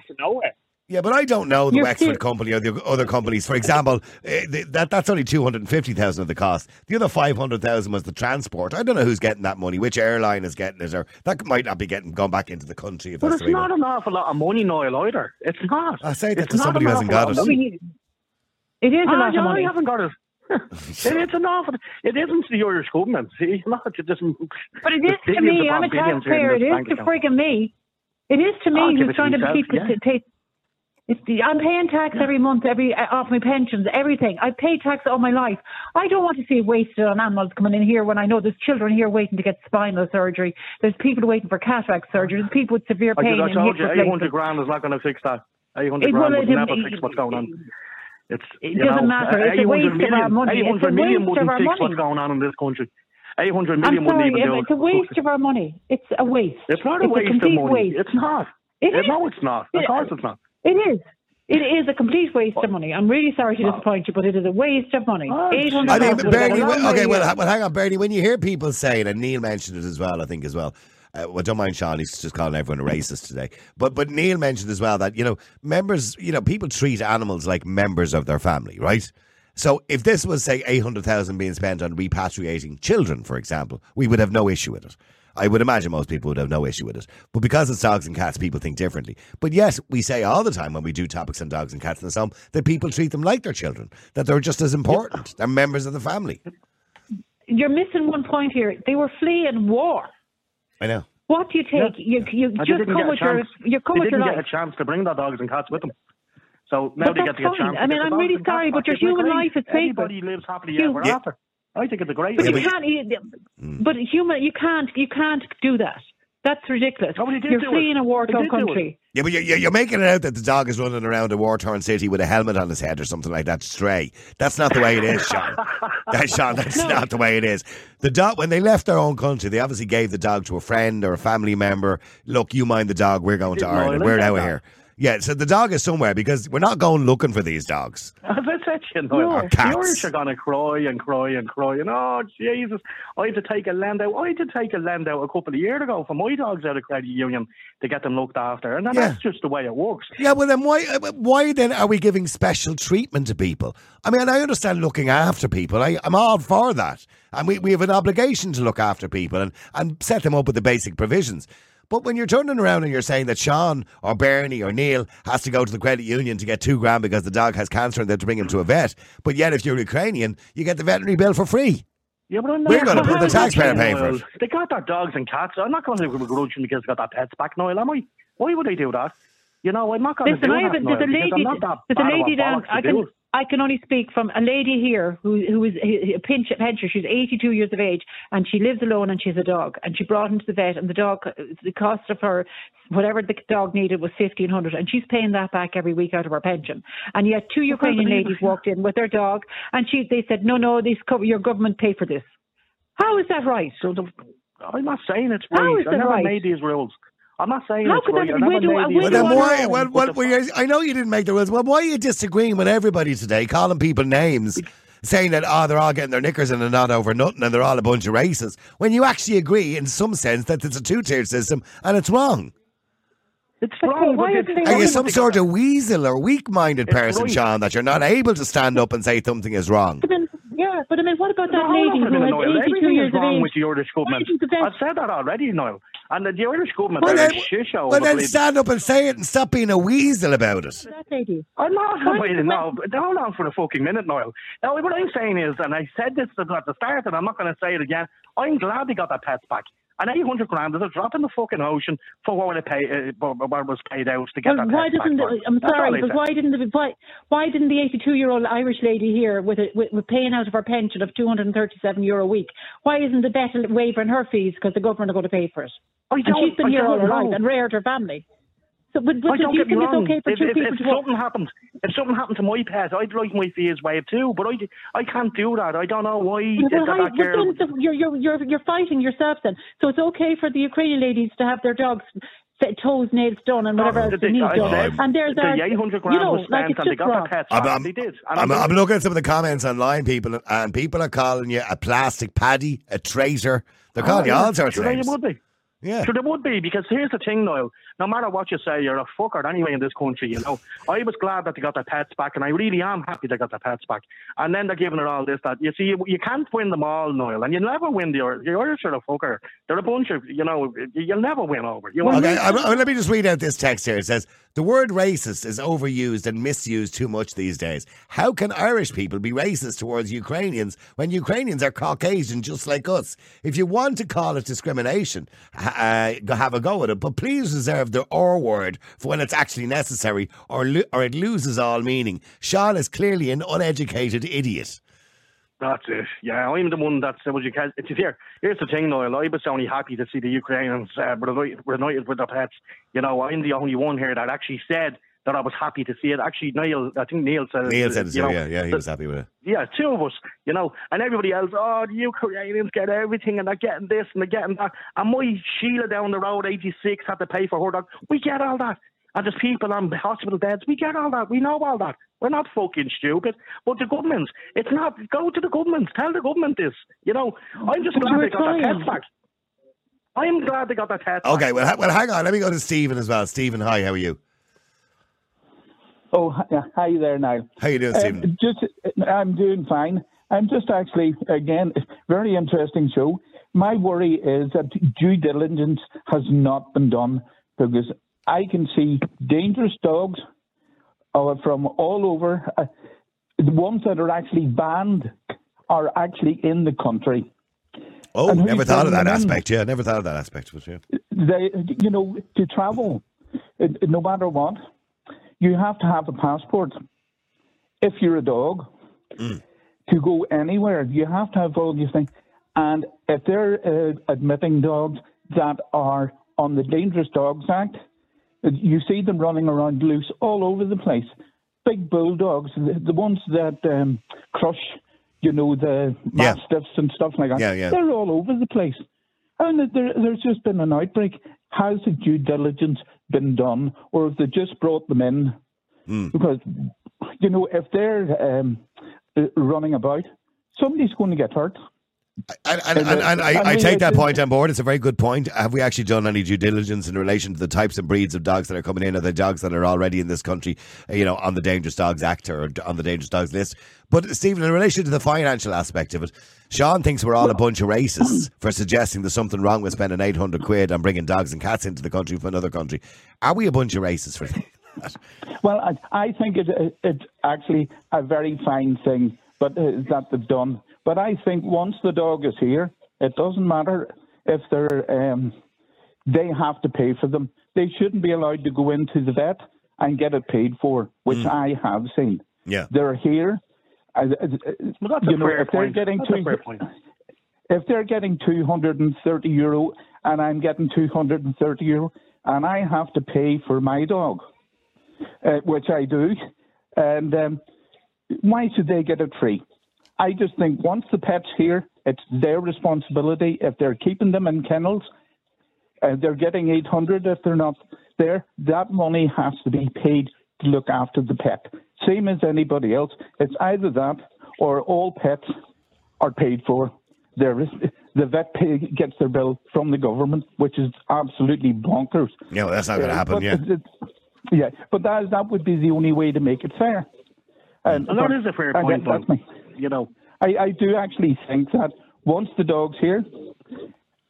S12: serious
S10: That's
S12: to me.
S10: to nowhere.
S1: Yeah, but I don't know the
S12: You're
S1: Wexford
S12: ser-
S1: company or the other companies. For example, eh, that that's only two hundred and fifty thousand of the cost. The other five hundred thousand was the transport. I don't know who's getting that money, which airline is getting it, or that might not be getting gone back into the country. If
S4: But
S1: that's
S4: it's
S1: the
S4: not
S1: it-
S4: an awful lot of money, Niall, either. It's not.
S1: I say that
S4: It's
S1: to somebody who hasn't got it.
S4: of money.
S12: It is a
S4: Ah,
S12: lot of money.
S4: I haven't got it. [laughs] it, it's an awful. It isn't the Irish government. See, [laughs] not to just.
S12: But it is to me. I'm a taxpayer. It is to frigging me. It is to me
S4: I'll
S12: who's trying to
S4: myself,
S12: keep
S4: yeah.
S12: To take. It's the, I'm paying tax every month, every uh, off my pensions, everything. I've paid tax all my life. I don't want to see it wasted on animals coming in here when I know there's children here waiting to get spinal surgery. There's people waiting for cataract surgery. There's people with severe
S4: I,
S12: pain
S4: I
S12: and
S4: told
S12: hip
S4: you, 800 grand is not going to fix that. 800
S12: It-
S4: grand would never
S12: it-
S4: fix what's going on. It's,
S12: It doesn't
S4: know,
S12: matter. It's a
S4: 800
S12: waste of
S4: million,
S12: our money. It's a
S4: 800 million wouldn't
S12: of
S4: fix
S12: money.
S4: what's going on in this country. 800
S12: I'm
S4: million wouldn't even do it.
S12: it's a waste of our money. It's a waste.
S4: It's not a
S12: It's
S4: waste of money.
S12: waste.
S4: It's not.
S12: It.
S4: No, it's not. Of course it's not.
S12: It is. It is a complete waste of money. I'm really sorry to disappoint you, but it is a waste of money. Eight hundred.
S1: I mean, Bernie. when- Okay, well, well, hang on, Bernie. When you hear people saying, and Neil mentioned it as well, I think as well. Uh, well, don't mind Sean. He's just calling everyone a racist today. But but Neil mentioned as well that you know members, you know, people treat animals like members of their family, right? So if this was say eight hundred thousand being spent on repatriating children, for example, we would have no issue with it. I would imagine most people would have no issue with it. But because it's dogs and cats, people think differently. But yes, we say all the time when we do topics on dogs and cats in the home that people treat them like their children, that they're just as important. They're members of the family.
S12: You're missing one point here. They were fleeing war.
S1: I know.
S12: What do you take? You you
S4: And
S12: just come with your
S4: chance.
S12: you come with your
S4: didn't
S12: life.
S4: get a chance to bring their dogs and cats with them. So now
S12: But
S4: they
S12: that's
S4: get to get a
S12: fine.
S4: chance.
S12: I mean, I'm really sorry, but your human life is sacred.
S4: Everybody lives happily
S12: You-
S4: ever
S12: Yeah.
S4: after. I think it's a great.
S12: But you can't. You, mm. but human, you can't. You can't do that. That's ridiculous.
S4: Oh, did
S12: You're
S4: do it.
S12: fleeing a war-torn
S4: did do it.
S12: country.
S1: Yeah, but you're, you're making it out that the dog is running around a war-torn city with a helmet on his head or something like that, stray. That's not the way it is, Sean. [laughs] That's Sean. That's not the way it is. The dog, when they left their own country, they obviously gave the dog to a friend or a family member. Look, you mind the dog. We're going to Ireland. We're
S4: like
S1: out
S4: that
S1: here. Yeah, so the dog is somewhere because we're not going looking for these dogs.
S4: As I said, you know,
S1: No.
S4: the. Irish are going to cry and cry and cry. And oh, Jesus, I had to take a land out. I had to take a land out a couple of years ago for my dogs out of credit union to get them looked after. And that's just the way it works.
S1: Yeah, well then why uh, why then are we giving special treatment to people? I mean, I understand looking after people. I, I'm all for that. And we, we have an obligation to look after people and, and set them up with the basic provisions. But when you're turning around and you're saying that Sean or Bernie or Neil has to go to the credit union to get two grand because the dog has cancer and they have to bring him to a vet, but yet if you're Ukrainian, you get the veterinary bill for free.
S4: Yeah, but I'm
S1: We're gonna put the
S4: How is that
S1: taxpayer paying for it.
S4: They got their dogs and cats. I'm not going to begrudge them because they got their pets back, Noel, am I? Why would they do that? You know, I'm not going to
S12: Listen,
S4: do
S12: I
S4: that.
S12: haven't. There's a lady.
S4: I'm not that
S12: There's a
S4: bad of
S12: lady down.
S4: to
S12: I
S4: do
S12: can.
S4: it.
S12: I can only speak from a lady here who who is a pinch pensioner. She's 82 years of age and she lives alone and she's a dog. And she brought him to the vet and the dog, the cost of her, whatever the dog needed was 1500 and she's paying that back every week out of her pension. And yet two Ukrainian ladies walked in with their dog and she they said, no, no, this your government pay for this. How is that right?
S4: So the, I'm not saying it's right.
S12: is
S4: I never
S12: right?
S4: made these rules. I'm not saying
S12: How
S4: it's
S12: could
S4: right.
S12: that-
S4: I never
S12: where do-
S4: made
S12: where
S4: these
S12: do
S1: Well,
S12: you
S1: then why?
S12: to-
S1: Well, well, well, you're- I know you didn't make the rules. Well, why are you disagreeing with everybody today, calling people names, saying that oh they're all getting their knickers in a knot over nothing and they're all a bunch of racists? When you actually agree, in some sense, that it's a two-tiered system and it's wrong.
S4: It's wrong.
S12: why
S4: but it's
S1: Are you
S4: right
S1: some sort of weasel or weak-minded
S4: It's
S1: person,
S4: right.
S1: Sean, that you're not able to stand up and say something is wrong?
S12: But then, yeah, but I mean, what about that
S4: No, hold on
S12: lady
S4: for a
S12: who
S4: minute,
S12: has
S4: Niall.
S12: 82
S4: Everything
S12: years
S4: is
S12: of
S4: wrong
S12: age?
S4: with the Irish government.
S12: isn't the vet-
S4: I've said that already, Niall. And the, the Irish government
S1: Well,
S4: are
S1: then,
S4: a shit show.
S1: well, then stand up and say it and stop being a weasel about it.
S4: I'm not waiting now. but Hold on for a fucking minute, Niall. Now, what I'm saying is, and I said this at the start, and I'm not going to say it again. I'm glad they got their pets back. And 800 grand is a drop in the fucking ocean for what it pay, uh, what was paid out to get
S12: Well,
S4: their
S12: why doesn't the, I'm
S4: That's
S12: sorry, but
S4: said.
S12: why didn't the why why didn't the 82 year old Irish lady here with, a, with with paying out of her pension of 237 euro a week? Why isn't the vet waiving her fees because the government are going to pay for it?
S4: I
S12: and she's been
S4: I
S12: here all her life and reared her family. So, but, but
S4: I
S12: do
S4: don't
S12: you
S4: get me
S12: think it's
S4: wrong.
S12: okay for
S4: if,
S12: two
S4: if,
S12: people
S4: if
S12: to walk?
S4: something happened, if something happened to my pet, I'd like my fees waived too. But I, I can't do that. I don't know why
S12: Well,
S4: that,
S12: hi-
S4: that
S12: but
S4: girl.
S12: then the- you're, you're, you're, you're fighting yourself then. So it's okay for the Ukrainian ladies to have their dogs f- toes, nails done and whatever
S4: No,
S12: else they need done.
S4: said
S12: and there's
S4: the
S12: our,
S4: 800
S12: you
S4: grand
S12: know,
S4: was
S12: like
S4: spent
S12: it's
S4: and they got
S12: wrong.
S4: their pets
S1: I'm,
S4: back.
S1: I'm-
S4: they did.
S1: I'm,
S4: I'm-
S1: I'm looking at some of the comments online, people, and people are calling you a plastic paddy, a traitor. They're oh, calling you
S4: Oh, yeah.
S1: all sorts
S4: Sure,
S1: of
S4: they would be.
S1: Yeah.
S4: Sure, they would be because here's the thing, Niall. No matter what you say, you're a fucker anyway in this country. You know, I was glad that they got their pets back, and I really am happy they got their pets back. And then they're giving it all this that you see, you, you can't win them all, Noel, and you never win the the Irish are a fucker. They're a bunch of you know, you- you'll never win over. You won't.
S1: Okay, I'm, I'm- let me just read out this text here. It says the word racist is overused and misused too much these days. How can Irish people be racist towards Ukrainians when Ukrainians are Caucasian just like us? If you want to call it discrimination, uh, have a go at it, but please reserve the "or" word for when it's actually necessary, or lo- or it loses all meaning. Sean is clearly an uneducated idiot.
S4: That's it. Yeah, I'm the one that's what you can. It's here. Here's the thing, Niall. I was only happy to see the Ukrainians uh, reunited with their pets. You know, I'm the only one here that actually said that I was happy to see it. Actually, Neil, I think Neil said.
S1: Neil said it,
S4: you
S1: so,
S4: know,
S1: yeah, yeah, he was happy with it.
S4: yeah, two of us, you know, and everybody else, oh, the Ukrainians get everything and they're getting this and they're getting that. And my Sheila down the road, 86, had to pay for her dog. We get all that. And there's people on hospital beds. We get all that. We know all that. We're not fucking stupid. But the government, it's not. Go to the government. Tell the government this. You know, I'm just
S12: But
S4: glad
S12: you're
S4: they got their
S12: trying.
S4: back. I'm glad they got their pets back.
S1: Okay, well, ha- well, hang on. Let me go to Stephen as well. Stephen, hi. How are you?
S13: Oh, hi there, Niall.
S1: How you doing,
S13: Uh,
S1: Stephen?
S13: just, I'm doing fine. I'm just actually, again, very interesting show. My worry is that due diligence has not been done because I can see dangerous dogs uh, from all over. Uh, the ones that are actually banned are actually in the country.
S1: Oh, never thought of that
S13: in?
S1: aspect. Yeah, never thought of that aspect. But yeah.
S13: they, you know, to travel, uh, no matter what, you have to have a passport. If you're a dog, to go anywhere, you have to have all these things. And if they're uh, admitting dogs that are on the Dangerous Dogs Act, you see them running around loose all over the place. Big bulldogs, the, the ones that um, crush, you know, the
S1: Yeah.
S13: mastiffs and stuff like that.
S1: Yeah, yeah.
S13: They're all over the place. And there, there's just been an outbreak. Has the due diligence been done, or have they just brought them in?
S1: Hmm.
S13: Because, you know, if they're um, uh, running about, somebody's going to get hurt.
S1: And, and, and, and I, I
S13: mean,
S1: take that point on board. It's a very good point. Have we actually done any due diligence in relation to the types and breeds of dogs that are coming in, or the dogs that are already in this country, uh, you know, on the Dangerous Dogs Act or on the Dangerous Dogs list? But Stephen, in relation to the financial aspect of it, Sean thinks we're all a bunch of racists for suggesting there's something wrong with spending 800 quid on bringing dogs and cats into the country from another country. Are we a bunch of racists for that?
S13: Well, I, I think it, it, it's actually a very fine thing, but uh, that they've done. But I think once the dog is here, it doesn't matter if they're um, they have to pay for them. They shouldn't be allowed to go into the vet and get it paid for, which I have seen.
S1: Yeah.
S13: They're here.
S4: Well, that's a
S13: know,
S4: fair
S13: if they're
S4: point.
S13: getting
S4: That's
S13: two,
S4: fair point.
S13: if they're getting 230 euro and I'm getting 230 euro and I have to pay for my dog, uh, which I do, and um, why should they get it free? I just think once the pet's here, it's their responsibility. If they're keeping them in kennels, uh, they're getting 800 if they're not there. That money has to be paid to look after the pet. Same as anybody else. It's either that or all pets are paid for. There is, the vet pay, gets their bill from the government, which is absolutely bonkers.
S1: Yeah, well, that's not going to
S13: Uh,
S1: happen.
S13: but
S1: Yeah.
S13: it- it- yeah, but that that would be the only way to make it fair. And
S4: And that
S13: but-
S4: is a fair point,
S13: that- that's me.
S4: You know,
S13: I, I do actually think that once the dog's here,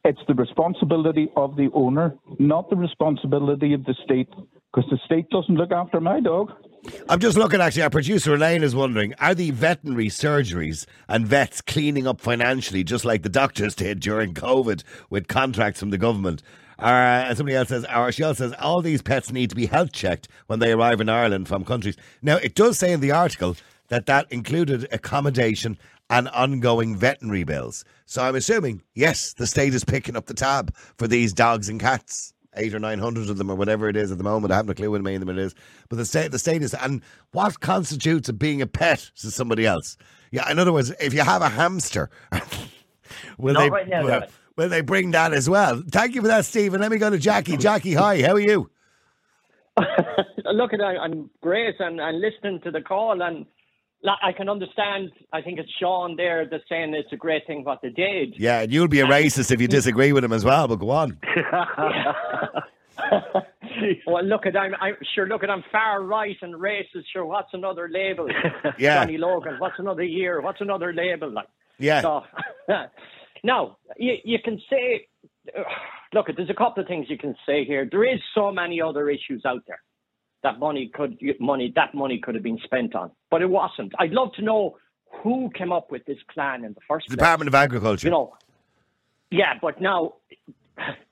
S13: it's the responsibility of the owner, not the responsibility of the state, because the state doesn't look after my dog.
S1: I'm just looking actually. Our producer Elaine is wondering: Are the veterinary surgeries and vets cleaning up financially, just like the doctors did during COVID with contracts from the government? Uh, and somebody else says, our she also says, all these pets need to be health checked when they arrive in Ireland from countries. Now, it does say in the article that that included accommodation and ongoing veterinary bills. So I'm assuming, yes, the state is picking up the tab for these dogs and cats. Eight or nine hundred of them, or whatever it is at the moment. I haven't a clue how many of them it is. But the state, the state is, and what constitutes of being a pet to somebody else? Yeah, in other words, if you have a hamster, [laughs] will
S14: Not
S1: they
S14: right now,
S1: will, will they bring that as well? Thank you for that, Stephen. Let me go to Jackie. Jackie, hi. How are you? [laughs]
S14: Look at I, I'm great and, and listening to the call and like, I can understand. I think it's Sean there that's saying it's a great thing what they did.
S1: Yeah, and you'll be a racist if you disagree with him as well. But go on. [laughs]
S14: well, look at I'm, I'm sure. Look at I'm far right and racist. Sure, what's another label? [laughs]
S1: Yeah.
S14: Johnny Logan. What's another year? What's another label? Like
S1: Yeah.
S14: So, [laughs] now you you can say, uh, [sighs] look, there's a couple of things you can say here. There is so many other issues out there that money could money that money could have been spent on, but it wasn't. I'd love to know who came up with this plan in the first place.
S1: Department of Agriculture.
S14: You know, yeah, but now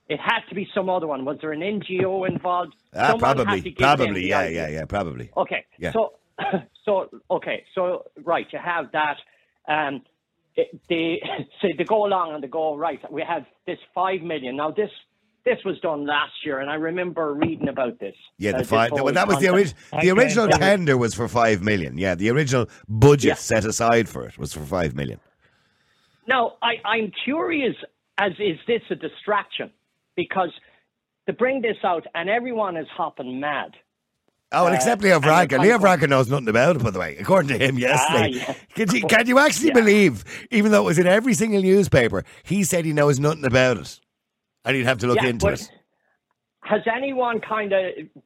S14: it had to be some other one. Was there an NGO involved?
S1: Ah,
S14: Someone had to
S1: probably, probably, yeah,
S14: idea.
S1: yeah, yeah, probably.
S14: Okay.
S1: Yeah.
S14: So, [coughs] so okay. So right, you have that. Um, they [laughs] say they go along and they go right. We have this five million. Now this this was done last year, and I remember reading about this.
S1: Yeah,
S14: Uh,
S1: the
S14: this
S1: five. Well, that was the,
S14: concept.
S1: orig- the original
S14: Yeah.
S1: tender was for five million. Yeah, the original budget
S14: Yeah.
S1: set aside for it was for five million.
S14: Now, I, I'm curious as is this a distraction? Because to bring this out and everyone is hopping mad.
S1: Oh, and
S14: Uh,
S1: except Leo
S14: and
S1: Varadkar.
S14: kind
S1: Leo
S14: of-
S1: Varadkar knows nothing about it, by the way, according to him yesterday.
S14: yeah.
S1: Can, you, can you actually believe, even though it was in every single newspaper, he said he knows nothing about it, and he'd have to look
S14: Yeah,
S1: into it.
S14: Has anyone kind of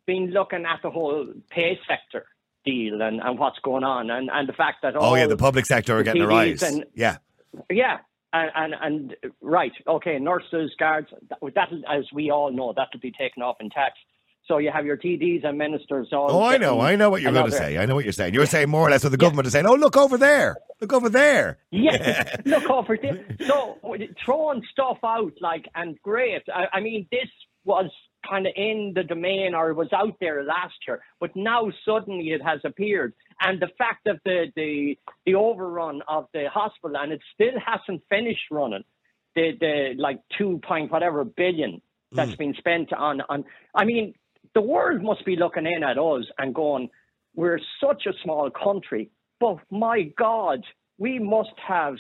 S14: been looking at the whole pay sector deal and, and what's going on and, and the fact that
S1: Oh yeah, the public sector are getting a
S14: TDs
S1: rise.
S14: and-
S1: yeah,
S14: Yeah, and, and and right, okay, nurses, guards, that, that'll, as we all know, that'll be taken off in tax. So you have your TDs and ministers all.
S1: Oh, I know, I know what you're going to say. I know what you're saying. You're [laughs] saying more or less what the government is saying. Oh, look over there. Look over there.
S14: Yeah, [laughs] look over there. So throwing stuff out like and great. I, I mean, this was kind of in the domain or was out there last year, but now suddenly it has appeared. And the fact that the the the overrun of the hospital and it still hasn't finished running. The the like two point whatever billion that's
S1: Mm.
S14: been spent on on. I mean, the world must be looking in at us and going, we're such a small country, but my God, we must have,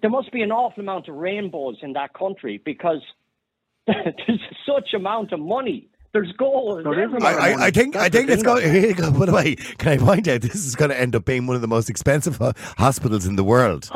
S14: there must be an awful amount of rainbows in that country because [laughs] there's such amount of money. There's gold. everywhere.
S1: I, I, I think I
S14: That's the
S1: think it's going. [laughs] Here go. By the way, can I point out this is going to end up being one of the most expensive uh, hospitals in the world?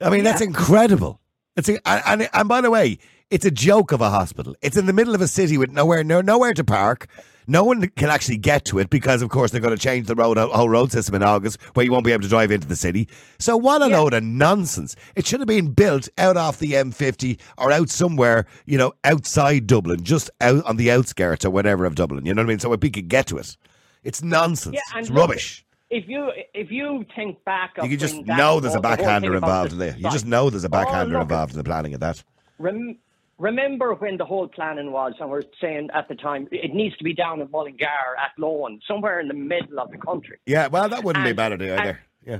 S1: I mean, that's incredible. It's and, and and by the way, it's a joke of a hospital. It's in the middle of a city with nowhere no, nowhere to park. No one can actually get to it because, of course, they're going to change the road whole road system in August, where you won't be able to drive into the city. So what a load of nonsense! It should have been built out off the M50 or out somewhere, you know, outside Dublin, just out on the outskirts or whatever of Dublin. You know what I mean? So if we could get to it. It's nonsense.
S14: Yeah,
S1: it's
S14: look,
S1: rubbish.
S14: If you if you think back,
S1: You can just know there's a
S14: thing
S1: backhander involved in there. You just know there's a
S14: Oh,
S1: backhander involved in the planning of that.
S14: Rem- remember when the whole planning was, and we're saying at the time it needs to be down in Mullingar Athlone, somewhere in the middle of the country.
S1: Yeah, well, that wouldn't be a bad idea
S14: and-
S1: either. Yeah.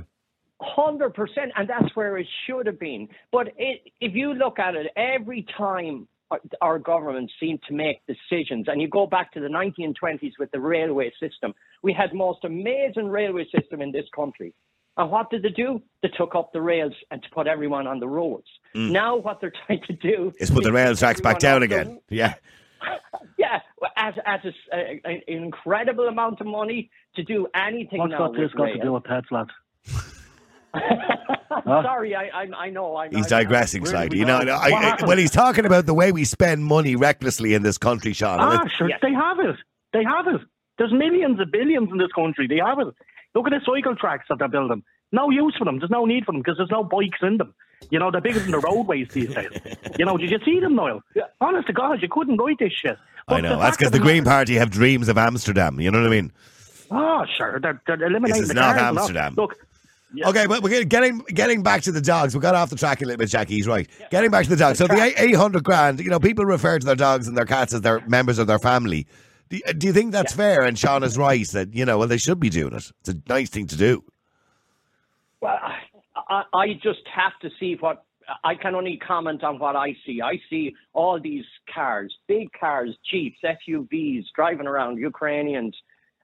S14: Hundred percent, and that's where it should have been. But it, if you look at it, every time our- our governments seem to make decisions, and you go back to the 1920s with the railway system, we had most amazing railway system in this country. And what did they do? They took up the rails and to put everyone on the roads.
S1: Mm.
S14: Now what they're [laughs] trying to do
S1: Is put the rail tracks back down
S14: everyone off
S1: again. Yeah. [laughs]
S14: yeah, at, at a, a- an incredible amount of money to do anything
S4: What's
S14: now
S4: got this
S14: with
S4: got to do with pets, lads?
S14: Sorry, I, I, I know. I'm,
S1: He's
S14: I-
S1: digressing
S14: Where
S1: slightly. You know,
S14: go?
S1: I, I, well, he's talking about the way we spend money recklessly in this country, Sean.
S4: Ah,
S1: it-
S4: sure, they have it. They have it. There's millions of billions in this country. They have it. Look at the cycle tracks that they're building. No use for them. There's no need for them because there's no bikes in them. You know, they're bigger than the roadways these days. You know, did you see them, Noel? Honest to God, you couldn't write this shit.
S1: I know. That's because the Green Party have dreams of Amsterdam. You know what I mean?
S4: Oh, sure. They're, they're eliminating
S1: This is
S4: the
S1: not
S4: cars.
S1: Amsterdam.
S4: Look,
S1: Okay, but we're getting getting back to the dogs. We got off the track a little bit, Jackie. He's right. Getting back to the dogs. So the 800 grand, you know, people refer to their dogs and their cats as their members of their family. Do, do you think that's fair? And Sean is right that, you know, well, they should be doing it. It's a nice thing to do.
S14: Well, I, I just have to see what I can only comment on what I see. I see all these cars, big cars, jeeps, SUVs driving around, Ukrainians,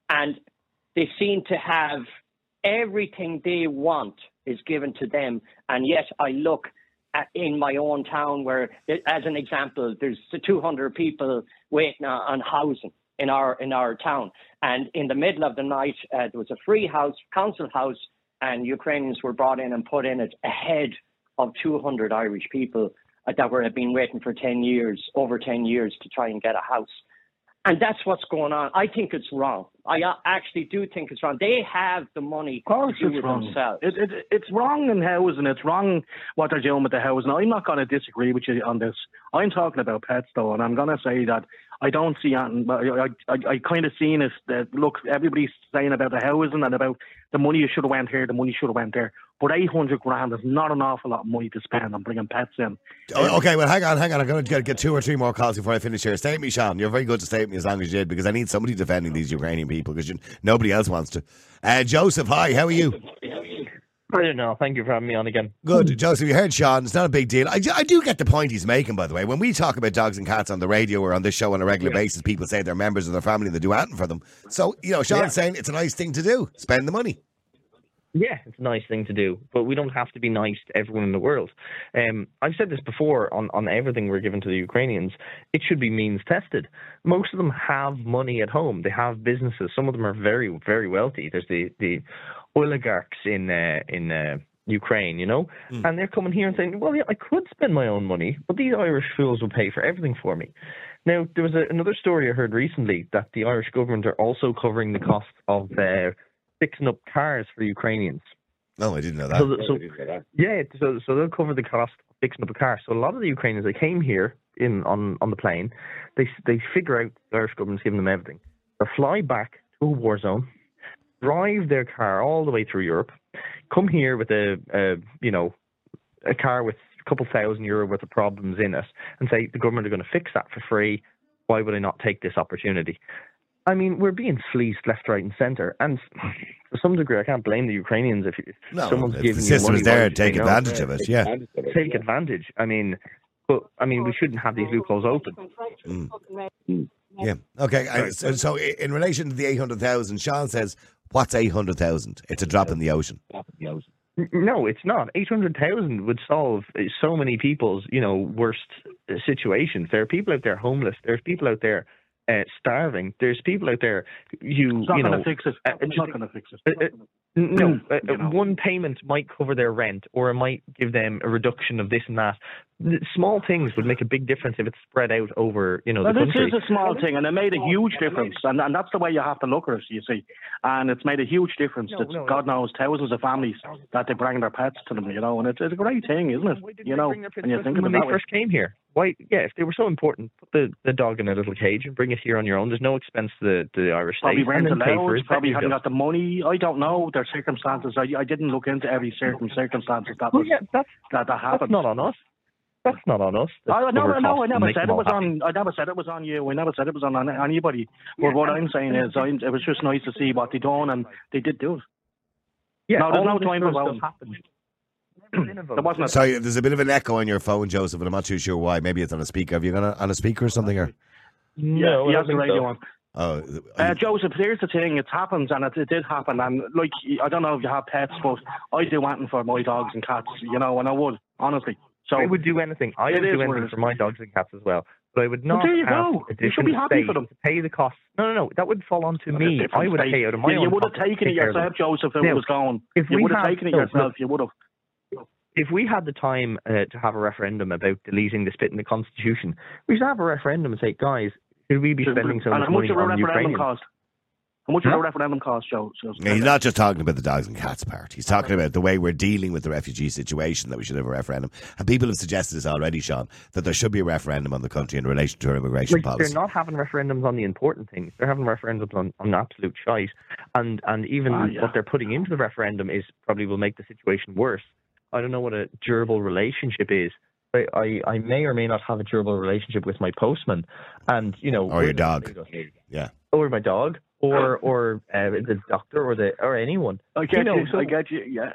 S14: and they seem to have everything they want is given to them. And yet I look at, in my own town where, as an example, there's 200 people waiting on housing in our in our town. And in the middle of the night, uh, there was a free house, council house, and Ukrainians were brought in and put in it ahead of 200 Irish people uh, that were have been waiting for 10 years, over 10 years, to try and get a house. And that's what's going on. I think it's wrong. I uh, actually do think it's wrong. They have the money
S4: Of course
S14: to do
S4: it's
S14: it
S4: wrong.
S14: themselves.
S4: It, it, it's wrong in housing. It's wrong what they're doing with the housing. I'm not going to disagree with you on this. I'm talking about pets, though, and I'm going to say that I don't see anything. but I, I, I kind of seen it. That look, everybody's saying about the housing and about the money you should have went here, the money should have went there. But 800 grand is not an awful lot of money to spend on bringing pets in.
S1: Oh, okay, well, hang on, hang on. I'm going to get, get two or three more calls before I finish here. Stay with me, Sean. You're very good to stay with me as long as you did because I need somebody defending these Ukrainian people because nobody else wants to. Uh, Joseph, hi, how are you?
S15: I don't know. Thank you for having me on again.
S1: Good, Joseph. You heard Sean. It's not a big deal. I, do- I do get the point he's making, by the way. When we talk about dogs and cats on the radio or on this show on a regular basis, people say they're members of their family and they do anything for them. So, you know, Sean's
S15: Yeah.
S1: saying it's a nice thing to do. Spend the money.
S15: Yeah, it's a nice thing to do, but we don't have to be nice to everyone in the world. Um, I've said this before on, on everything we're given to the Ukrainians. It should be means tested. Most of them have money at home. They have businesses. Some of them are very, very wealthy. There's the, the oligarchs in uh, in uh, Ukraine, you know, and they're coming here and saying, "Well, yeah, I could spend my own money, but these Irish fools will pay for everything for me." Now, there was a, another story I heard recently that the Irish government are also covering the cost of uh, fixing up cars for Ukrainians.
S1: No, I didn't know that.
S15: So, so yeah, so so they'll cover the cost of fixing up a car. So a lot of the Ukrainians that came here in on on the plane, they they figure out the Irish government's giving them everything. They fly back to a war zone, drive their car all the way through Europe, come here with a, a you know a car with a couple thousand euro worth of problems in it, and say the government are going to fix that for free. Why would I not take this opportunity? I mean, we're being fleeced left, right, and centre, and to some degree, I can't blame the Ukrainians if, if
S1: No,
S15: someone's
S1: if the
S15: giving you
S1: system
S15: money.
S1: is there,
S15: why would you
S1: take
S15: say no?
S1: advantage of it, yeah.
S15: take advantage. I mean, but I mean, we shouldn't have these loopholes open.
S1: Mm. Yeah. Okay. I- So, so in relation to the 800,000, Sean says, what's 800,000? It's a drop in the ocean.
S15: No, it's not. Eight hundred thousand would solve uh, so many people's, you know, worst uh, situations. There are people out there homeless. There's people out there uh, starving. There's people out there who,
S4: It's not
S15: you
S4: gonna fix it.
S15: uh,
S4: It's not going to fix it.
S15: uh, uh, no, [clears throat] uh, uh, one payment might cover their rent, or it might give them a reduction of this and that. N- Small things would make a big difference if it's spread out over, you know,
S4: Well,
S15: the
S4: this
S15: country.
S4: is a small thing, and it made a huge difference, and, and that's the way you have to look at it. You see, and it's made a huge difference.
S15: No,
S4: that
S15: no,
S4: God knows thousands of families that they bring their pets to them, you know, and it's, it's a great thing, isn't it? You know, when you think of
S15: when
S4: it
S15: they
S4: that way.
S15: first came here. Why? Yeah, if they were so important, put the, the dog in a little cage and bring it here on your own. There's no expense to the, to the Irish
S4: Probably
S15: state. and
S4: rent
S15: then pay for
S4: allowed,
S15: his
S4: probably
S15: veterinary
S4: hadn't got the money. I don't know their circumstances. I, I didn't look into every certain circumstances that
S15: Well,
S4: was,
S15: yeah, that's
S4: that, that
S15: That's
S4: happened.
S15: not on us. That's not on us.
S4: I,
S15: That's
S4: no,
S15: cover
S4: no, I never said it was
S15: happy.
S4: on. I never said it was on you. I never said it was on an- anybody. But what I'm saying is, I, it was just nice to see what they done, and they did do it.
S15: Yeah,
S4: no, there's
S15: all
S4: no
S15: of this
S4: time
S15: sort
S4: for
S15: of
S4: voting.
S15: stuff. [clears throat]
S4: There wasn't
S1: Sorry, there's a bit of an echo on your phone, Joseph, and I'm not too sure why. Maybe it's on a speaker. Have you got a, on a speaker or something? Or
S4: Yeah, he has the radio on.
S1: oh,
S4: Uh, Joseph, here's the thing. It happens, and it, it did happen. And like, I don't know if you have pets, but I do anything for my dogs and cats. You know, and I would honestly. So
S15: I would do anything. I would do anything for my dogs and cats as well. But I would
S4: Well,
S15: not
S4: there you
S15: ask
S4: go. You should be happy for them.
S15: to pay the costs. No, no, no. That would fall onto
S4: That's
S15: me. I would
S4: state.
S15: pay out of my
S4: you,
S15: own
S4: you would have taken it
S15: take care of them.
S4: yourself, Joseph, if
S15: Now,
S4: it was gone.
S15: if
S4: you
S15: we
S4: would have
S15: have-
S4: taken it yourself.
S15: look,
S4: You would have.
S15: if we had the time uh, to have a referendum about deleting the spit in the constitution, we should have a referendum and say, guys, should we be spending so much money on
S4: referendum
S15: Ukrainians?
S4: cost? How much would a referendum cost, Joe? Joe?
S1: Yeah, he's not just talking about the dogs and cats part. He's talking about the way we're dealing with the refugee situation that we should have a referendum. And people have suggested this already, Sean, that there should be a referendum on the country in relation to our immigration
S15: Like,
S1: policy.
S15: they're not having referendums on the important things. They're having referendums on, on absolute shite. And and even
S4: Ah, yeah.
S15: what they're putting into the referendum is probably will make the situation worse. I don't know what a durable relationship is. I, I, I may or may not have a durable relationship with my postman, and you know,
S1: Or your dog. Yeah.
S15: or my dog, or or uh, the doctor, or the or anyone.
S4: I get you.
S15: know, so-
S4: I get you. Yeah.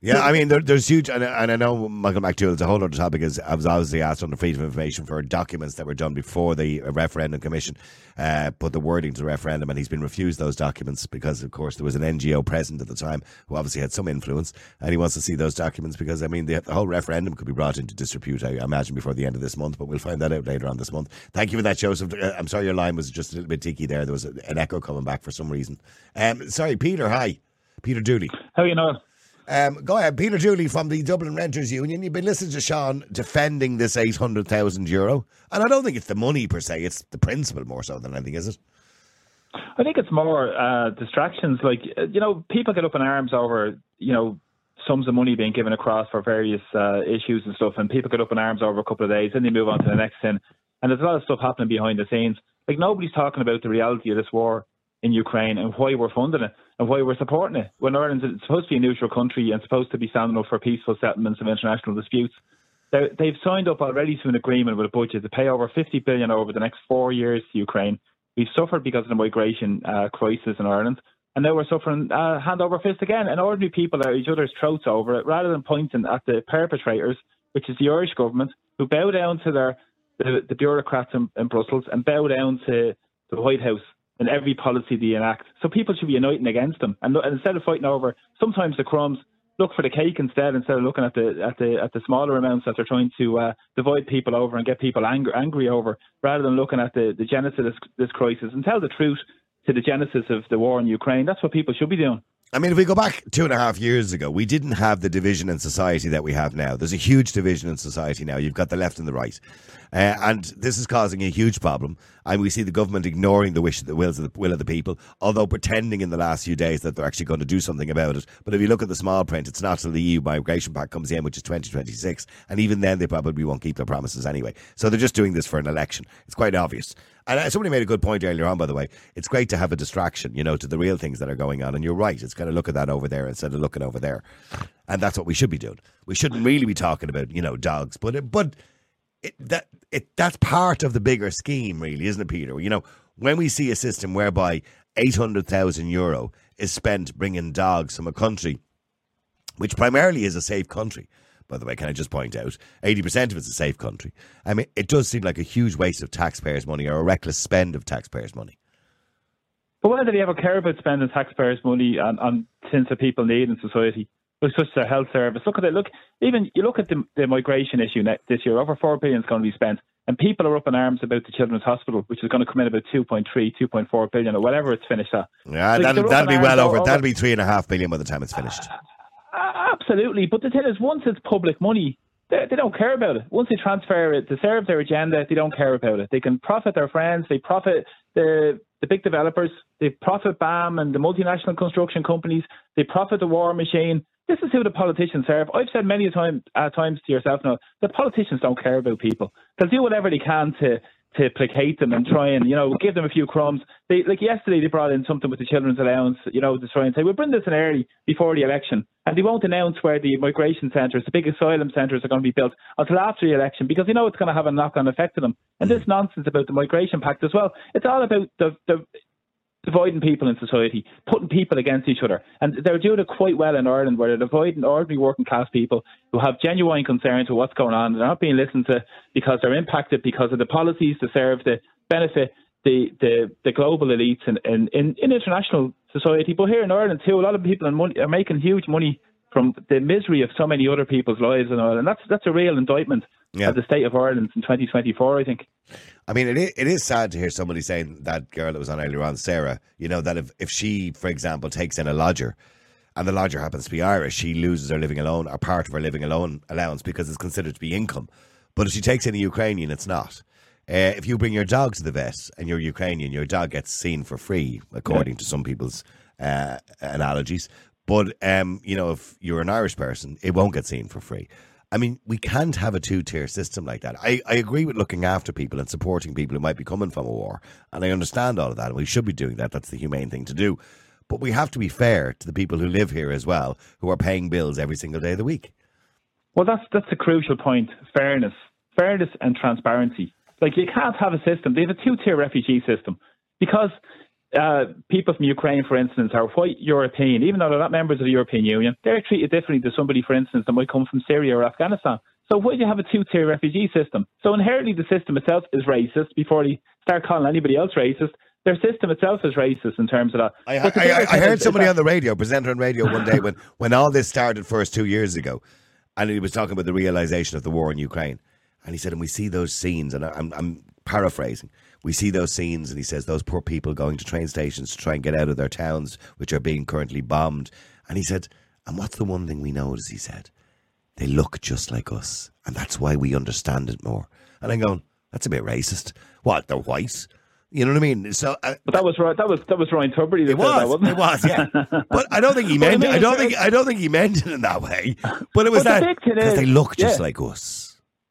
S4: Yeah.
S1: I mean, there, there's huge, and, and I know Michael McDowell, it's a whole other topic, is I was obviously asked on the Freedom of Information for documents that were done before the referendum commission uh, put the wording to the referendum, and he's been refused those documents because, of course, there was an NGO present at the time who obviously had some influence, and he wants to see those documents because, I mean, the, the whole referendum could be brought into disrepute, I imagine, before the end of this month, but we'll find that out later on this month. Thank you for that, Joseph. Uh, I'm sorry your line was just a little bit ticky there. There was an echo coming back for some reason. Um, sorry, Peter, hi. Peter Dooley.
S16: How you know?
S1: Um, go ahead, Peter Dooley from the Dublin Renters Union. You've been listening to Sean defending this eight hundred thousand euro, and I don't think it's the money per se; it's the principle more so than anything, is it?
S16: I think it's more uh, distractions. Like uh, you know, people get up in arms over you know sums of money being given across for various uh, issues and stuff, and people get up in arms over a couple of days, and they move on to the next thing. And there's a lot of stuff happening behind the scenes. Like nobody's talking about the reality of this war in Ukraine and why we're funding it and why we're supporting it. When Ireland's supposed to be a neutral country and supposed to be standing up for peaceful settlements of international disputes, they- they've signed up already to an agreement with a budget to pay over 50 billion over the next four years to Ukraine. We've suffered because of the migration uh, crisis in Ireland, and now we're suffering uh, hand over fist again. And ordinary people are each other's throats over it, rather than pointing at the perpetrators, which is the Irish government, who bow down to their the, the bureaucrats in, in Brussels and bow down to the White House in every policy they enact. So people should be uniting against them, and, and instead of fighting over sometimes the crumbs, look for the cake instead. Instead of looking at the at the at the smaller amounts that they're trying to uh, divide people over and get people angry angry over, rather than looking at the the genesis of this, this crisis and tell the truth to the genesis of the war in Ukraine. That's what people should be doing.
S1: I mean, if we go back two and a half years ago, we didn't have the division in society that we have now. There's a huge division in society now. You've got the left and the right. Uh, and this is causing a huge problem. And we see the government ignoring the wish, the wills of the will of the people, although pretending in the last few days that they're actually going to do something about it. But if you look at the small print, it's not till the EU migration pact comes in, which is 2026. And even then, they probably won't keep their promises anyway. So they're just doing this for an election. It's quite obvious. And uh, somebody made a good point earlier on, by the way. It's great to have a distraction, you know, to the real things that are going on. And you're right. It's kind of look at that over there instead of looking over there. And that's what we should be doing. We shouldn't really be talking about, you know, dogs, but it, but it, that it that's part of the bigger scheme, really, isn't it, Peter? You know, when we see a system whereby eight hundred thousand euro is spent bringing dogs from a country which primarily is a safe country. By the way, can I just point out, 80% of it's a safe country. I mean, it does seem like a huge waste of taxpayers' money or a reckless spend of taxpayers' money.
S16: But why do they ever care about spending taxpayers' money on, on things that people need in society? Look, such as a health service. Look at it. Look, even you look at the, the migration issue ne- this year. Over four billion is going to be spent, and people are up in arms about the Children's Hospital, which is going to come in about 2.3, 2.4 billion, or whatever it's finished at.
S1: Yeah,
S16: Like,
S1: that'll, that'll be well over.
S16: over-
S1: That'll be three and a half billion by the time it's finished.
S16: Absolutely, but the thing is, once it's public money, they, they don't care about it. Once they transfer it to serve their agenda, they don't care about it. They can profit their friends. They profit the the big developers. They profit BAM and the multinational construction companies. They profit the war machine. This is who the politicians serve. I've said many a time, uh, times to yourself now, the politicians don't care about people. They'll do whatever they can to to placate them and try and you know give them a few crumbs. They like yesterday they brought in something with the children's allowance, you know, to try and say we'll bring this in early before the election, and they won't announce where the migration centres, the big asylum centres, are going to be built until after the election because they know it's going to have a knock-on effect to them. And this nonsense about the migration pact as well, it's all about the the dividing people in society, putting people against each other. And they're doing it quite well in Ireland, where they're dividing ordinary working class people who have genuine concerns with what's going on. They're not being listened to because they're impacted because of the policies to serve the benefit the, the, the global elites in, in, in, in international society. But here in Ireland too, a lot of people are, making huge money from the misery of so many other people's lives and all. And that's that's a real indictment
S1: Yeah.
S16: of the state of Ireland in 2024, I think.
S1: I mean, it is, it is sad to hear somebody saying that girl that was on earlier on, Sarah, you know, that if, if she, for example, takes in a lodger and the lodger happens to be Irish, she loses her living alone or part of her living alone allowance because it's considered to be income. But if she takes in a Ukrainian, it's not. Uh, if you bring your dog to the vet and you're Ukrainian, your dog gets seen for free, according to some people's uh, analogies. But um, you know, if you're an Irish person, it won't get seen for free. I mean, we can't have a two tier system like that. I, I agree with looking after people and supporting people who might be coming from a war. And I understand all of that. And we should be doing that. That's the humane thing to do. But we have to be fair to the people who live here as well, who are paying bills every single day of the week.
S16: Well, that's that's a crucial point. Fairness, fairness, and transparency. Like you can't have a system. They have a two-tier refugee system because uh, people from Ukraine, for instance, are white European, even though they're not members of the European Union. They're treated differently to somebody, for instance, that might come from Syria or Afghanistan. So why do you have a two-tier refugee system? So inherently, the system itself is racist. Before they start calling anybody else racist, their system itself is racist in terms of that.
S1: I, I, I, I heard somebody on the radio, presenter on radio one day when, when all this started first two years ago, and he was talking about the realization of the war in Ukraine. And he said, and we see those scenes, and I'm, I'm paraphrasing, we see those scenes, and he says, those poor people going to train stations to try and get out of their towns, which are being currently bombed. And he said, and what's the one thing we notice, he said? They look just like us, and that's why we understand it more. And I'm going, that's a bit racist. What, they're white? You know what I mean? So, uh,
S16: But that was right. That was that was Ryan Tubridy. That
S1: it
S16: said that,
S1: was.
S16: wasn't
S1: It was. Yeah. [laughs] But I don't think he
S16: I
S1: meant.
S16: mean,
S1: I don't think. I don't think he meant it in that way. But it was that because they look just
S16: yeah.
S1: like us.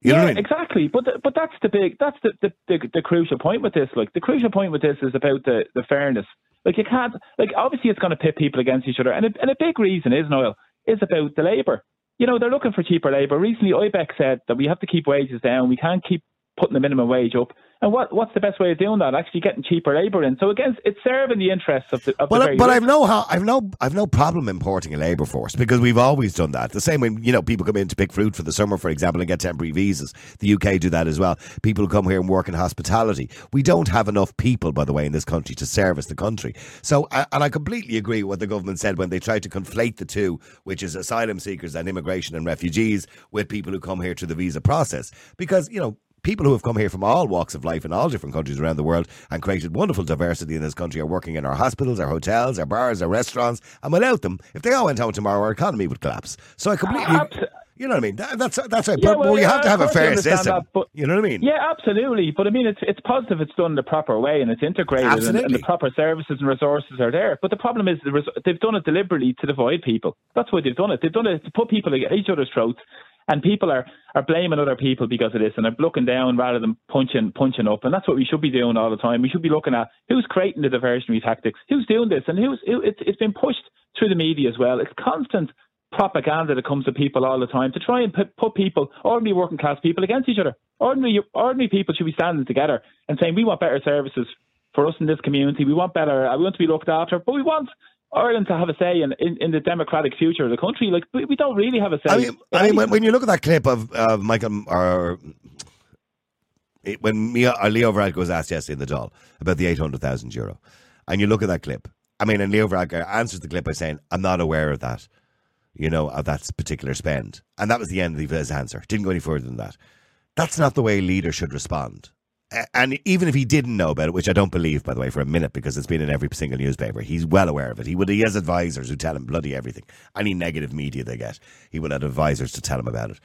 S1: You know
S16: yeah,
S1: I mean?
S16: exactly. But the, but that's the big that's the, the, the, the crucial point with this. Like the crucial point with this is about the, the fairness. Like you can't like obviously it's going to pit people against each other, and a, and a big reason is Noel is about the labour. You know they're looking for cheaper labour. Recently, IBEC said that we have to keep wages down. We can't keep putting the minimum wage up. And what what's the best way of doing that? Actually getting cheaper labour in. So again, it's serving the interests of the of the
S1: But,
S16: very
S1: but
S16: rich.
S1: I've no how I've no I've no problem importing a labour force because we've always done that. The same way you know people come in to pick fruit for the summer, for example, and get temporary visas. The UK do that as well. People who come here and work in hospitality. We don't have enough people, by the way, in this country to service the country. So, and I completely agree with what the government said when they tried to conflate the two, which is asylum seekers and immigration and refugees, with people who come here through the visa process. Because you know people who have come here from all walks of life in all different countries around the world and created wonderful diversity in this country are working in our hospitals, our hotels, our bars, our restaurants. And without them, if they all went home tomorrow, our economy would collapse. So I completely, uh, you know what I mean? That, that's that's right.
S16: Yeah,
S1: but,
S16: well,
S1: but we
S16: yeah,
S1: have to have a fair system.
S16: that, but-
S1: you know what I mean?
S16: Yeah, absolutely. But I mean, it's it's positive. It's done the proper way and it's integrated, and, and the proper services and resources are there. But the problem is, the res- they've done it deliberately to divide people. That's why they've done it. They've done it to put people at each other's throats, and people are, are blaming other people because of this, and they're looking down rather than punching punching up. And that's what we should be doing all the time. We should be looking at who's creating the diversionary tactics, who's doing this, and who's who, it's it's been pushed through the media as well. It's constant propaganda that comes to people all the time to try and put, put people, ordinary working class people, against each other. Ordinary ordinary people should be standing together and saying we want better services for us in this community. We want better. We want to be looked after, but we want Ireland to have a say in, in, in the democratic future of the country. Like we, we don't really have a say.
S1: I mean, I mean, when, when you look at that clip of uh, Michael or it, when Mia, or Leo Varadkar was asked yesterday in the Dáil about the eight hundred thousand euro, and you look at that clip. I mean, and Leo Varadkar answers the clip by saying, "I'm not aware of that." You know, of that particular spend, and that was the end of his answer. Didn't go any further than that. That's not the way leaders should respond. And even if he didn't know about it, which I don't believe, by the way, for a minute, because it's been in every single newspaper, he's well aware of it. He would. He has advisors who tell him bloody everything. Any negative media they get, he will have advisors to tell him about it.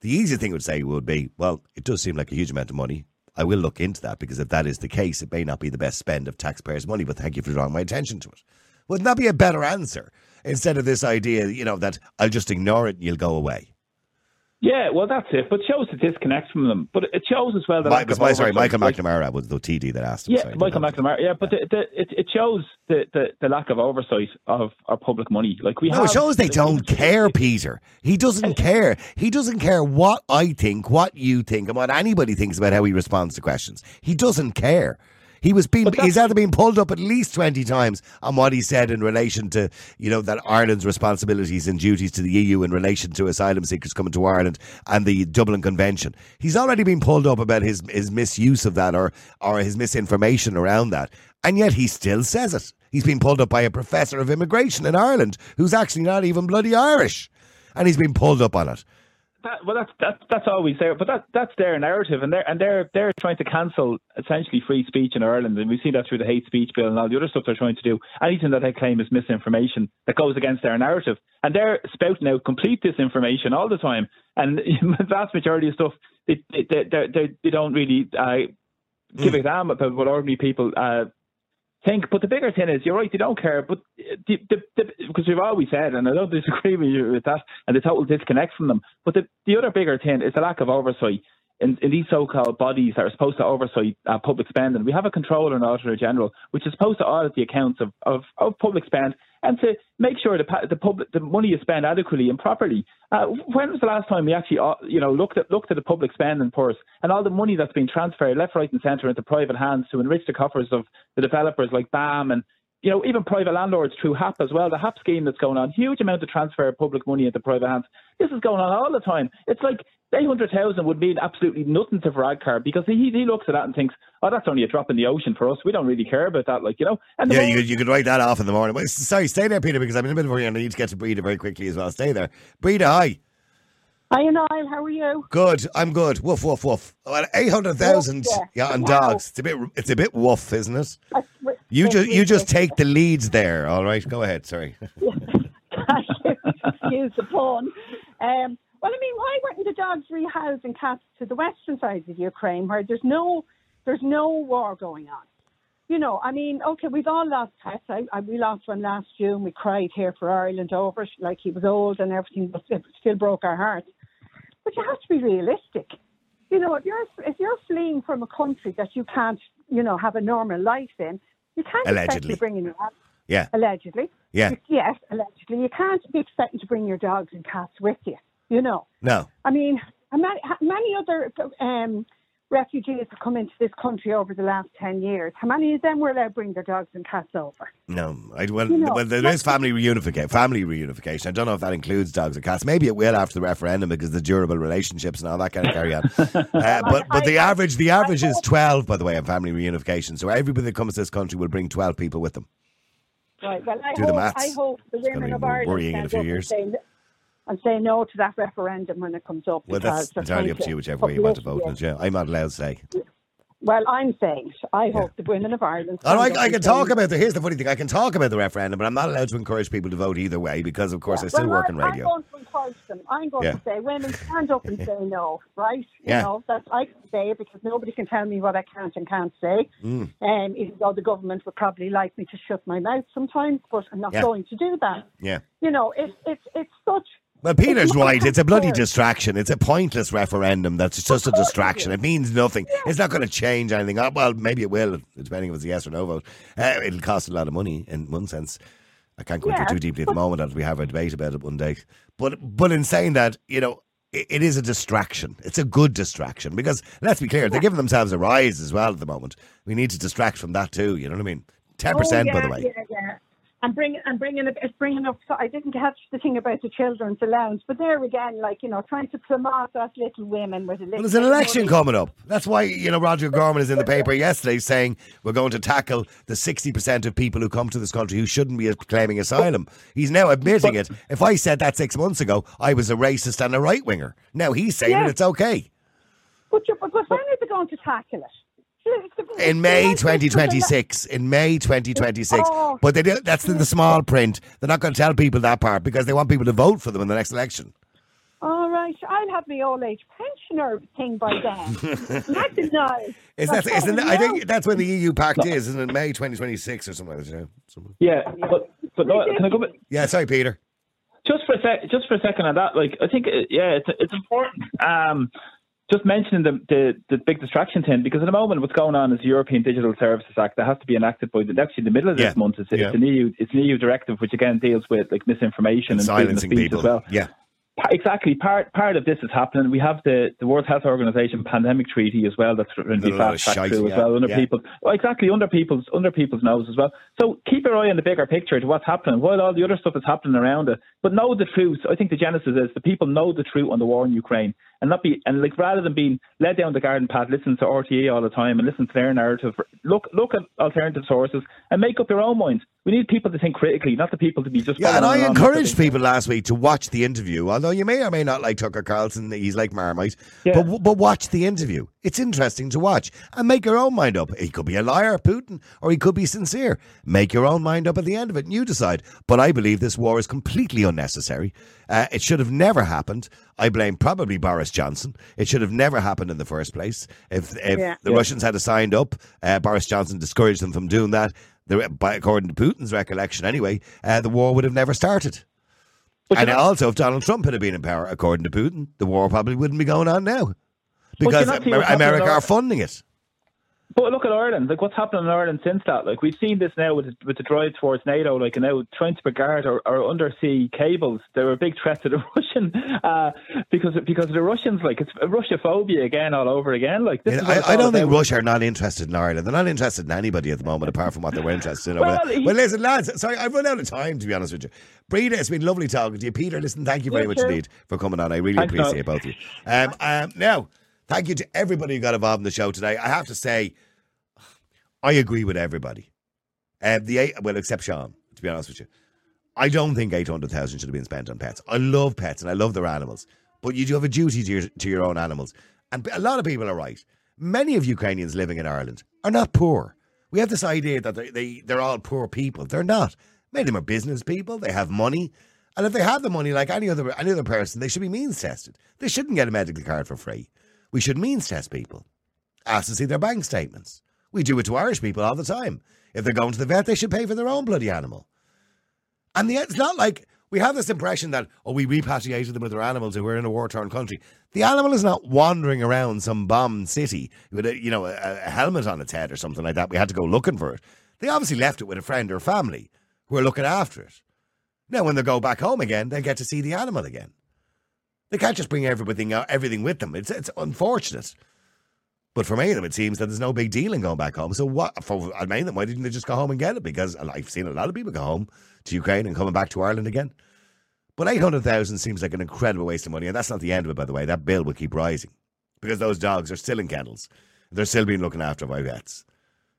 S1: The easy thing would say would be, well, it does seem like a huge amount of money. I will look into that because if that is the case, it may not be the best spend of taxpayers' money. But thank you for drawing my attention to it. Wouldn't that be a better answer instead of this idea, you know, that I'll just ignore it and you'll go away?
S16: Yeah, well, that's it. But it shows the disconnect from them. But it shows as well that.
S1: My,
S16: lack
S1: it was my, sorry. Michael McNamara was the TD that asked him.
S16: Yeah,
S1: sorry.
S16: Michael McNamara. Yeah, but the, the, it, it shows the, the, the lack of oversight of our public money. Like we
S1: No,
S16: have,
S1: it shows they don't [laughs] care, Peter. He doesn't [laughs] care. He doesn't care what I think, what you think, and what anybody thinks about how he responds to questions. He doesn't care. He was being he's either been pulled up at least twenty times on what he said in relation to, you know, that Ireland's responsibilities and duties to the EU in relation to asylum seekers coming to Ireland and the Dublin Convention. He's already been pulled up about his his misuse of that or or his misinformation around that. And yet he still says it. He's been pulled up by a professor of immigration in Ireland who's actually not even bloody Irish. And he's been pulled up on it.
S16: That, well, that's that's that's always there, but that that's their narrative, and they're and they're they're trying to cancel essentially free speech in Ireland, and we see that through the hate speech bill and all the other stuff they're trying to do. Anything that they claim is misinformation that goes against their narrative, and they're spouting out complete disinformation all the time. And the [laughs] vast majority of stuff they they they, they, they don't really uh, give a damn about what ordinary people uh, think. But the bigger thing is, you're right, they don't care. But the, the, the, because we've always said, and I don't disagree with [laughs] you with that, and the total disconnect from them. But the, the other bigger thing is the lack of oversight. In, in these so-called bodies that are supposed to oversee uh, public spending, we have a controller and auditor general, which is supposed to audit the accounts of, of, of public spend and to make sure the the public the money is spent adequately and properly. Uh, when was the last time we actually uh, you know looked at looked at the public spending purse and all the money that's been transferred left, right, and centre into private hands to enrich the coffers of the developers like BAM and you know even private landlords through HAP as well. The HAP scheme that's going on, huge amount of transfer of public money into private hands. This is going on all the time. It's like. 800,000 would mean absolutely nothing to Varadkar because he, he looks at that and thinks, oh, that's only a drop in the ocean for us. We don't really care about that, like, you know. And
S1: Yeah,
S16: more-
S1: you could, you could write that off in the morning. Wait, sorry, stay there, Peter, because I'm in a bit of a hurry and I need to get to Breda very quickly as well. Stay there. Breda, hi.
S17: Hi, Niall. How are you?
S1: Good, I'm good. Woof, woof, woof. Well, 800,000 yeah,
S17: yeah.
S1: on
S17: Wow.
S1: dogs. It's a bit it's a bit woof, isn't it?
S17: I-
S1: You just you just take the leads there, all right? Go ahead, sorry. [laughs]
S17: Excuse the pun. Um, well, I mean, why weren't the dogs rehoused and cats to the western side of Ukraine, where there's no there's no war going on? You know, I mean, okay, we've all lost pets. I, I, we lost one last June. We cried here for Ireland over, it, like he was old and everything, but it still broke our hearts. But you have to be realistic. You know, if you're if you're fleeing from a country that you can't, you know, have a normal life in, you can't
S1: Allegedly.
S17: bring in your
S1: Yeah.
S17: allegedly.
S1: Yeah.
S17: Yes, allegedly. You can't be expecting to bring your dogs and cats with you. You know.
S1: No.
S17: I mean, how many, how many other um, refugees have come into this country over the last 10 years? How many of them were allowed to bring their dogs and cats over?
S1: No, I, well,
S17: You know,
S1: well, there is family reunification. Family reunification. I don't know if that includes dogs and cats. Maybe it will after the referendum because the durable relationships and all that kind of carry on. [laughs] uh, but but the average the average is twelve, by the way, on family reunification. So everybody that comes to this country will bring twelve people with them.
S17: Right. Well, I
S1: Do the
S17: hope,
S1: maths.
S17: I hope the
S1: It's
S17: women
S1: be
S17: of Ireland
S1: worrying in a few years.
S17: And say, and say no to that referendum when it comes up.
S1: Well, that's entirely up to you, whichever way you want to vote. on Yeah, I'm not allowed to say.
S17: Well, I'm saying it. I hope the women of Ireland.
S1: Oh, I, I can talk about the. Here's the funny thing: I can talk about the referendum, but I'm not allowed to encourage people to vote either way because, of course, I still
S17: well,
S1: work in radio.
S17: I'm going to encourage them. I'm going
S1: Yeah.
S17: to say, women, stand up and say no, right? You
S1: Yeah.
S17: know, that's I can say it because nobody can tell me what I can't and can't say.
S1: Mm.
S17: Um, even though the government would probably like me to shut my mouth sometimes, but I'm not
S1: Yeah.
S17: going to do that.
S1: Yeah.
S17: You know, it's it's it's such.
S1: Well, Peter's right. It's a bloody distraction. It's a pointless referendum. That's just a distraction. It means nothing. It's not going to change anything. Uh, Well, maybe it will, depending if it's a yes or no vote. Uh, it'll cost a lot of money in one sense. I can't go into too deeply at the moment as we have a debate about it one day. But but in saying that, you know, it, it is a distraction. It's a good distraction because let's be clear, they're giving themselves a rise as well at the moment. We need to distract from that too. You know what I mean? Ten percent,
S17: oh,
S1: by the way.
S17: Yeah, yeah. And bring and bringing it's bringing up. So I didn't catch the thing about the children's allowance, but there again, like you know, trying to promote us little women with a little.
S1: Well, there's an election
S17: money.
S1: coming up. That's why, you know, Roderic O'Gorman is in the paper yesterday saying we're going to tackle the 60% of people who come to this country who shouldn't be claiming asylum. He's now admitting it. If I said that six months ago, I was a racist and a right winger. Now he's saying
S17: Yeah.
S1: it's okay.
S17: But, you- but, but when are they going to tackle it?
S1: In May 2026. In May 2026.
S17: Oh.
S1: But they do, that's in the small print. They're not going to tell people that part because they want people to vote for them in the next election.
S17: All right, I'll have my old age pensioner thing by then. [laughs] Imagine now.
S1: Is that, isn't it, I think that's when the EU pact is, isn't it? May 2026 or something like that. yeah. Something.
S16: Yeah, but but no, can I go back?
S1: Yeah, sorry, Peter.
S16: just for a sec, just for a second on that, like I think, uh, yeah, it's it's important. Um, just mentioning the, the the big distraction thing because at the moment what's going on is the European Digital Services Act that has to be enacted by the actually the middle of this
S1: Yeah.
S16: month. It's,
S1: Yeah.
S16: it's an EU it's an EU directive which again deals with like misinformation and, of
S1: silencing people.
S16: as well.
S1: Yeah.
S16: Exactly. Part part of this is happening. We have the, the World Health Organization pandemic treaty as well. That's going to be fast tracked through
S1: yeah,
S16: as well under
S1: yeah.
S16: people. Well, exactly under people's under people's nose as well. So keep your eye on the bigger picture to what's happening while all the other stuff is happening around it. But know the truth. I think the genesis is the people know the truth on the war in Ukraine and not be and like rather than being led down the garden path, listen to RTÉ all the time and listen to their narrative. Look look at alternative sources and make up your own mind. We need people to think critically, not the people to be just.
S1: Yeah, and I encouraged people last week to watch the interview. Although you may or may not like Tucker Carlson, he's like Marmite. But but watch the interview. It's interesting to watch and make your own mind up. He could be a liar, Putin, or he could be sincere. Make your own mind up at the end of it, and you decide. But I believe this war is completely unnecessary. Uh, it should have never happened. I blame probably Boris Johnson. It should have never happened in the first place. If if
S18: Yeah.
S1: the
S18: Yeah.
S1: Russians had signed up, uh, Boris Johnson discouraged them from doing that. The, by, according to Putin's recollection, anyway, uh, the war would have never started. and also, if Donald Trump had been in power, according to Putin, the war probably wouldn't be going on now
S16: you
S1: because
S16: not see
S1: Amer-
S16: what's happening
S1: America are funding it.
S16: But look at Ireland. Like what's happened in Ireland since that? Like we've seen this now with the, with the drive towards NATO. Like and now trying to guard our, our undersea cables. They're a big threat to the [laughs] Russian uh, because because of the Russians. Like it's Russophobia again all over again. Like this is
S1: I, I don't think
S16: about.
S1: Russia are not interested in Ireland. They're not interested in anybody at the moment, apart from what they were interested in.
S16: Well, he-
S1: well, listen, lads. Sorry, I've run out of time. To be honest with you, Breda, it's been lovely talking to you. Peter, listen, thank you very
S18: You
S1: much
S18: too.
S1: indeed for coming on. I really
S18: Thanks,
S1: appreciate both of you. Um, um, now, thank you to everybody who got involved in the show today. I have to say, I agree with everybody. Um, the eight, well, except Sean. To be honest with you, I don't think eight hundred thousand should have been spent on pets. I love pets and I love their animals, but you do have a duty to your to your own animals. And a lot of people are right. Many of Ukrainians living in Ireland are not poor. We have this idea that they, they they're all poor people. They're not. Many of them are business people. They have money, and if they have the money like any other any other person, they should be means tested. They shouldn't get a medical card for free. We should means test people. Ask to see their bank statements. We do it to Irish people all the time. If they're going to the vet, they should pay for their own bloody animal. And the, it's not like we have this impression that, oh, we repatriated them with their animals who were in a war torn country. The animal is not wandering around some bombed city with a, you know, a, a helmet on its head or something like that. We had to go looking for it. They obviously left it with a friend or family who are looking after it. Now, when they go back home again, they get to see the animal again. They can't just bring everything out, everything with them. It's it's unfortunate. But for many of them, it seems that there's no big deal in going back home. So what? For many of them, why didn't they just go home and get it? Because I've seen a lot of people go home to Ukraine and coming back to Ireland again. But eight hundred thousand seems like an incredible waste of money, and that's not the end of it. By the way, that bill will keep rising because those dogs are still in kennels. They're still being looked after by vets.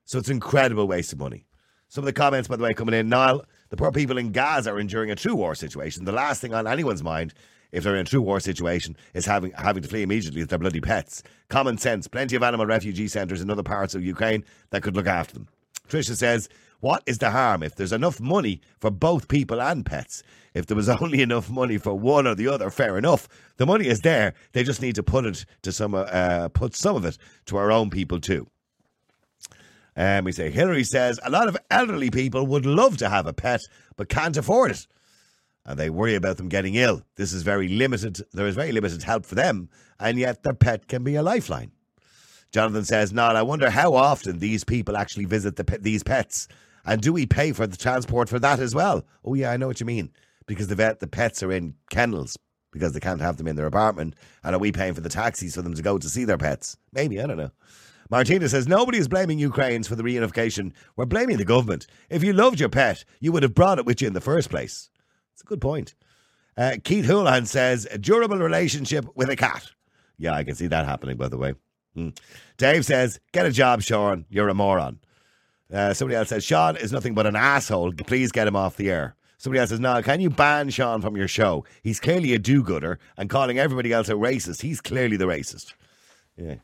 S1: So it's an incredible waste of money. Some of the comments, by the way, coming in. Niall, the poor people in Gaza are enduring a true war situation. The last thing on anyone's mind, if they're in a true war situation, is having having to flee immediately with their bloody pets. Common sense. Plenty of animal refugee centres in other parts of Ukraine that could look after them. Tricia says, What is the harm if there's enough money for both people and pets? If there was [laughs] only enough money for one or the other, fair enough. The money is there. They just need to put it to some, uh, put some of it to our own people too. Um, we say Hillary says a lot of elderly people would love to have a pet but can't afford it, and they worry about them getting ill. This is very limited. There is very limited help for them, and yet their pet can be a lifeline. Jonathan says, "Not. I wonder how often these people actually visit the pe- these pets, and do we pay for the transport for that as well? Oh yeah, I know what you mean. Because the vet, the pets are in kennels because they can't have them in their apartment, and are we paying for the taxis for them to go to see their pets? Maybe I don't know." Martina says nobody is blaming Ukrainians for the reunification. We're blaming the government. If you loved your pet, you would have brought it with you in the first place. It's a good point. Uh, Keith Houlihan says a durable relationship with a cat. Yeah, I can see that happening. By the way, Hmm. Dave says get a job, Sean. You're a moron. Uh, somebody else says Sean is nothing but an asshole. Please get him off the air. Somebody else says, no, can you ban Sean from your show? He's clearly a do-gooder and calling everybody else a racist. He's clearly the racist. Yeah.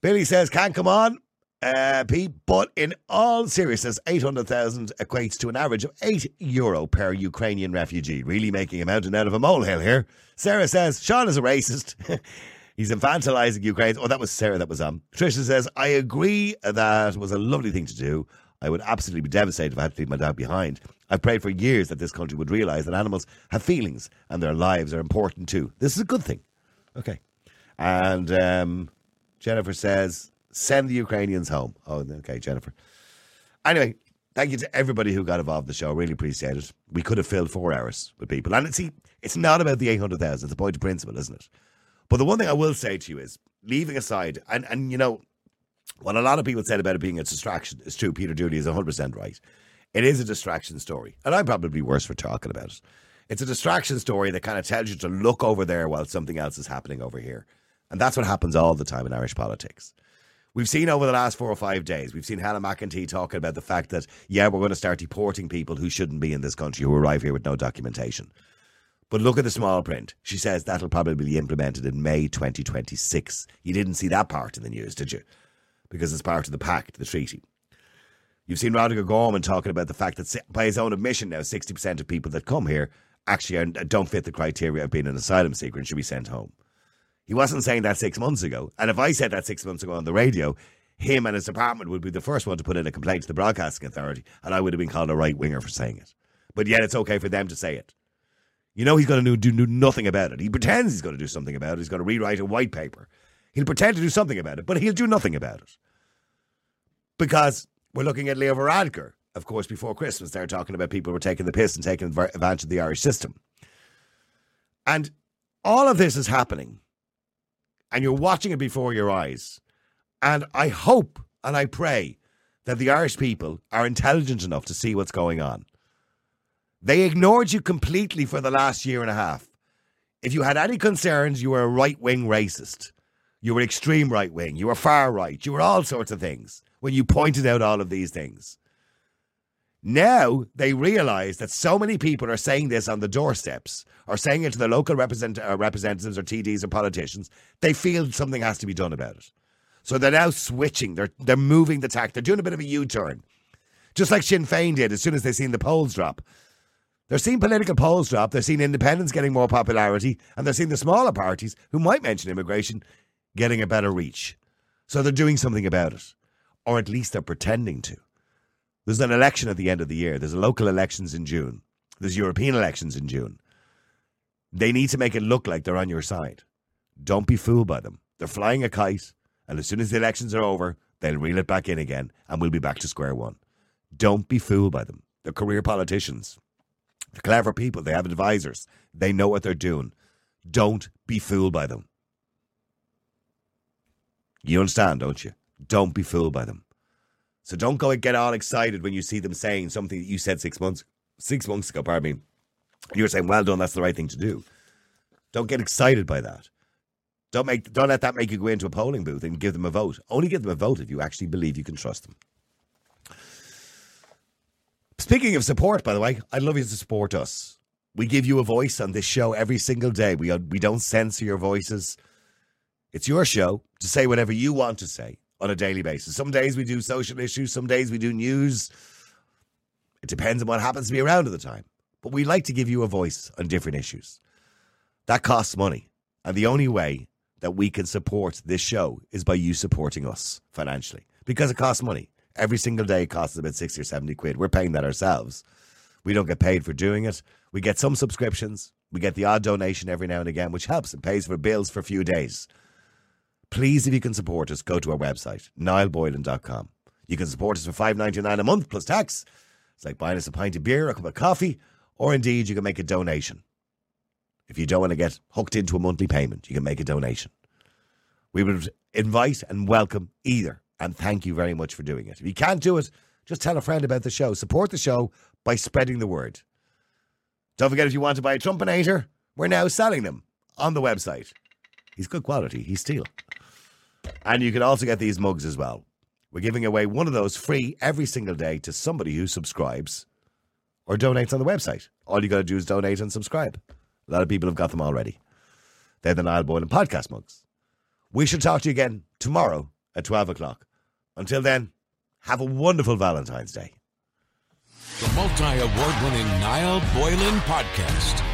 S1: Billy says, can't come on, uh, Pete, but in all seriousness, 800,000 equates to an average of 8 euro per Ukrainian refugee, really making a mountain out of a molehill here. Sarah says, Sean is a racist. [laughs] He's infantilizing Ukraine. Oh, that was Sarah that was on. Trisha says, I agree that was a lovely thing to do. I would absolutely be devastated if I had to leave my dog behind. I've prayed for years that this country would realise that animals have feelings and their lives are important too. This is a good thing. Okay. And um, Jennifer says, send the Ukrainians home. Oh, okay, Jennifer. Anyway, thank you to everybody who got involved in the show. Really appreciate it. We could have filled four hours with people. And see, it's not about the 800,000. It's a point of principle, isn't it? But the one thing I will say to you is, leaving aside, and, and you know, what a lot of people said about it being a distraction is true. Peter Dooley is 100% right. It is a distraction story. And I'm probably worse for talking about it. It's a distraction story that kind of tells you to look over there while something else is happening over here. And that's what happens all the time in Irish politics. We've seen over the last four or five days, we've seen Helen McEntee talking about the fact that, yeah, we're going to start deporting people who shouldn't be in this country who arrive here with no documentation. But look at the small print. She says that'll probably be implemented in May 2026. You didn't see that part in the news, did you? Because it's part of the pact, the treaty. You've seen Roderic O'Gorman talking about the fact that, by his own admission now, 60% of people that come here actually don't fit the criteria of being an asylum seeker and should be sent home. He wasn't saying that six months ago. And if I said that six months ago on the radio, him and his department would be the first one to put in a complaint to the Broadcasting Authority, and I would have been called a right winger for saying it. But yet it's okay for them to say it. You know he's going to do, do nothing about it. He pretends he's going to do something about it. He's going to rewrite a white paper. He'll pretend to do something about it, but he'll do nothing about it. Because we're looking at Leo Varadkar, of course, before Christmas. They're talking about people who were taking the piss and taking advantage of the Irish system. And all of this is happening, and you're watching it before your eyes. And I hope and I pray that the Irish people are intelligent enough to see what's going on. They ignored you completely for the last year and a half. If you had any concerns, you were a right wing racist. You were extreme right wing. You were far right. You were all sorts of things when you pointed out all of these things. Now they realize that so many people are saying this on the doorsteps or saying it to the local represent- uh, representatives or TDs or politicians. They feel something has to be done about it. So they're now switching. They're, they're moving the tack. They're doing a bit of a U turn. Just like Sinn Féin did as soon as they seen the polls drop. They're seeing political polls drop. They're seeing independents getting more popularity. And they're seeing the smaller parties who might mention immigration getting a better reach. So they're doing something about it or at least they're pretending to. There's an election at the end of the year. There's local elections in June. There's European elections in June. They need to make it look like they're on your side. Don't be fooled by them. They're flying a kite, and as soon as the elections are over, they'll reel it back in again, and we'll be back to square one. Don't be fooled by them. They're career politicians. They're clever people. They have advisors. They know what they're doing. Don't be fooled by them. You understand, don't you? Don't be fooled by them. So don't go and get all excited when you see them saying something that you said six months six months ago, pardon me. You're saying, well done, that's the right thing to do. Don't get excited by that. Don't make don't let that make you go into a polling booth and give them a vote. Only give them a vote if you actually believe you can trust them. Speaking of support, by the way, I'd love you to support us. We give you a voice on this show every single day. We we don't censor your voices. It's your show to say whatever you want to say on a daily basis. Some days we do social issues, some days we do news. It depends on what happens to be around at the time. But we like to give you a voice on different issues. That costs money. And the only way that we can support this show is by you supporting us financially because it costs money. Every single day it costs about 60 or 70 quid. We're paying that ourselves. We don't get paid for doing it. We get some subscriptions. We get the odd donation every now and again, which helps and pays for bills for a few days. Please, if you can support us, go to our website, niallboylan.com. You can support us for five ninety nine a month plus tax. It's like buying us a pint of beer, a cup of coffee, or indeed you can make a donation. If you don't want to get hooked into a monthly payment, you can make a donation. We would invite and welcome either, and thank you very much for doing it. If you can't do it, just tell a friend about the show. Support the show by spreading the word. Don't forget if you want to buy a Trumpinator, we're now selling them on the website. He's good quality. He's steel. And you can also get these mugs as well. We're giving away one of those free every single day to somebody who subscribes or donates on the website. All you got to do is donate and subscribe. A lot of people have got them already. They're the Niall Boylan podcast mugs. We shall talk to you again tomorrow at 12 o'clock. Until then, have a wonderful Valentine's Day.
S6: The multi award winning Niall Boylan podcast.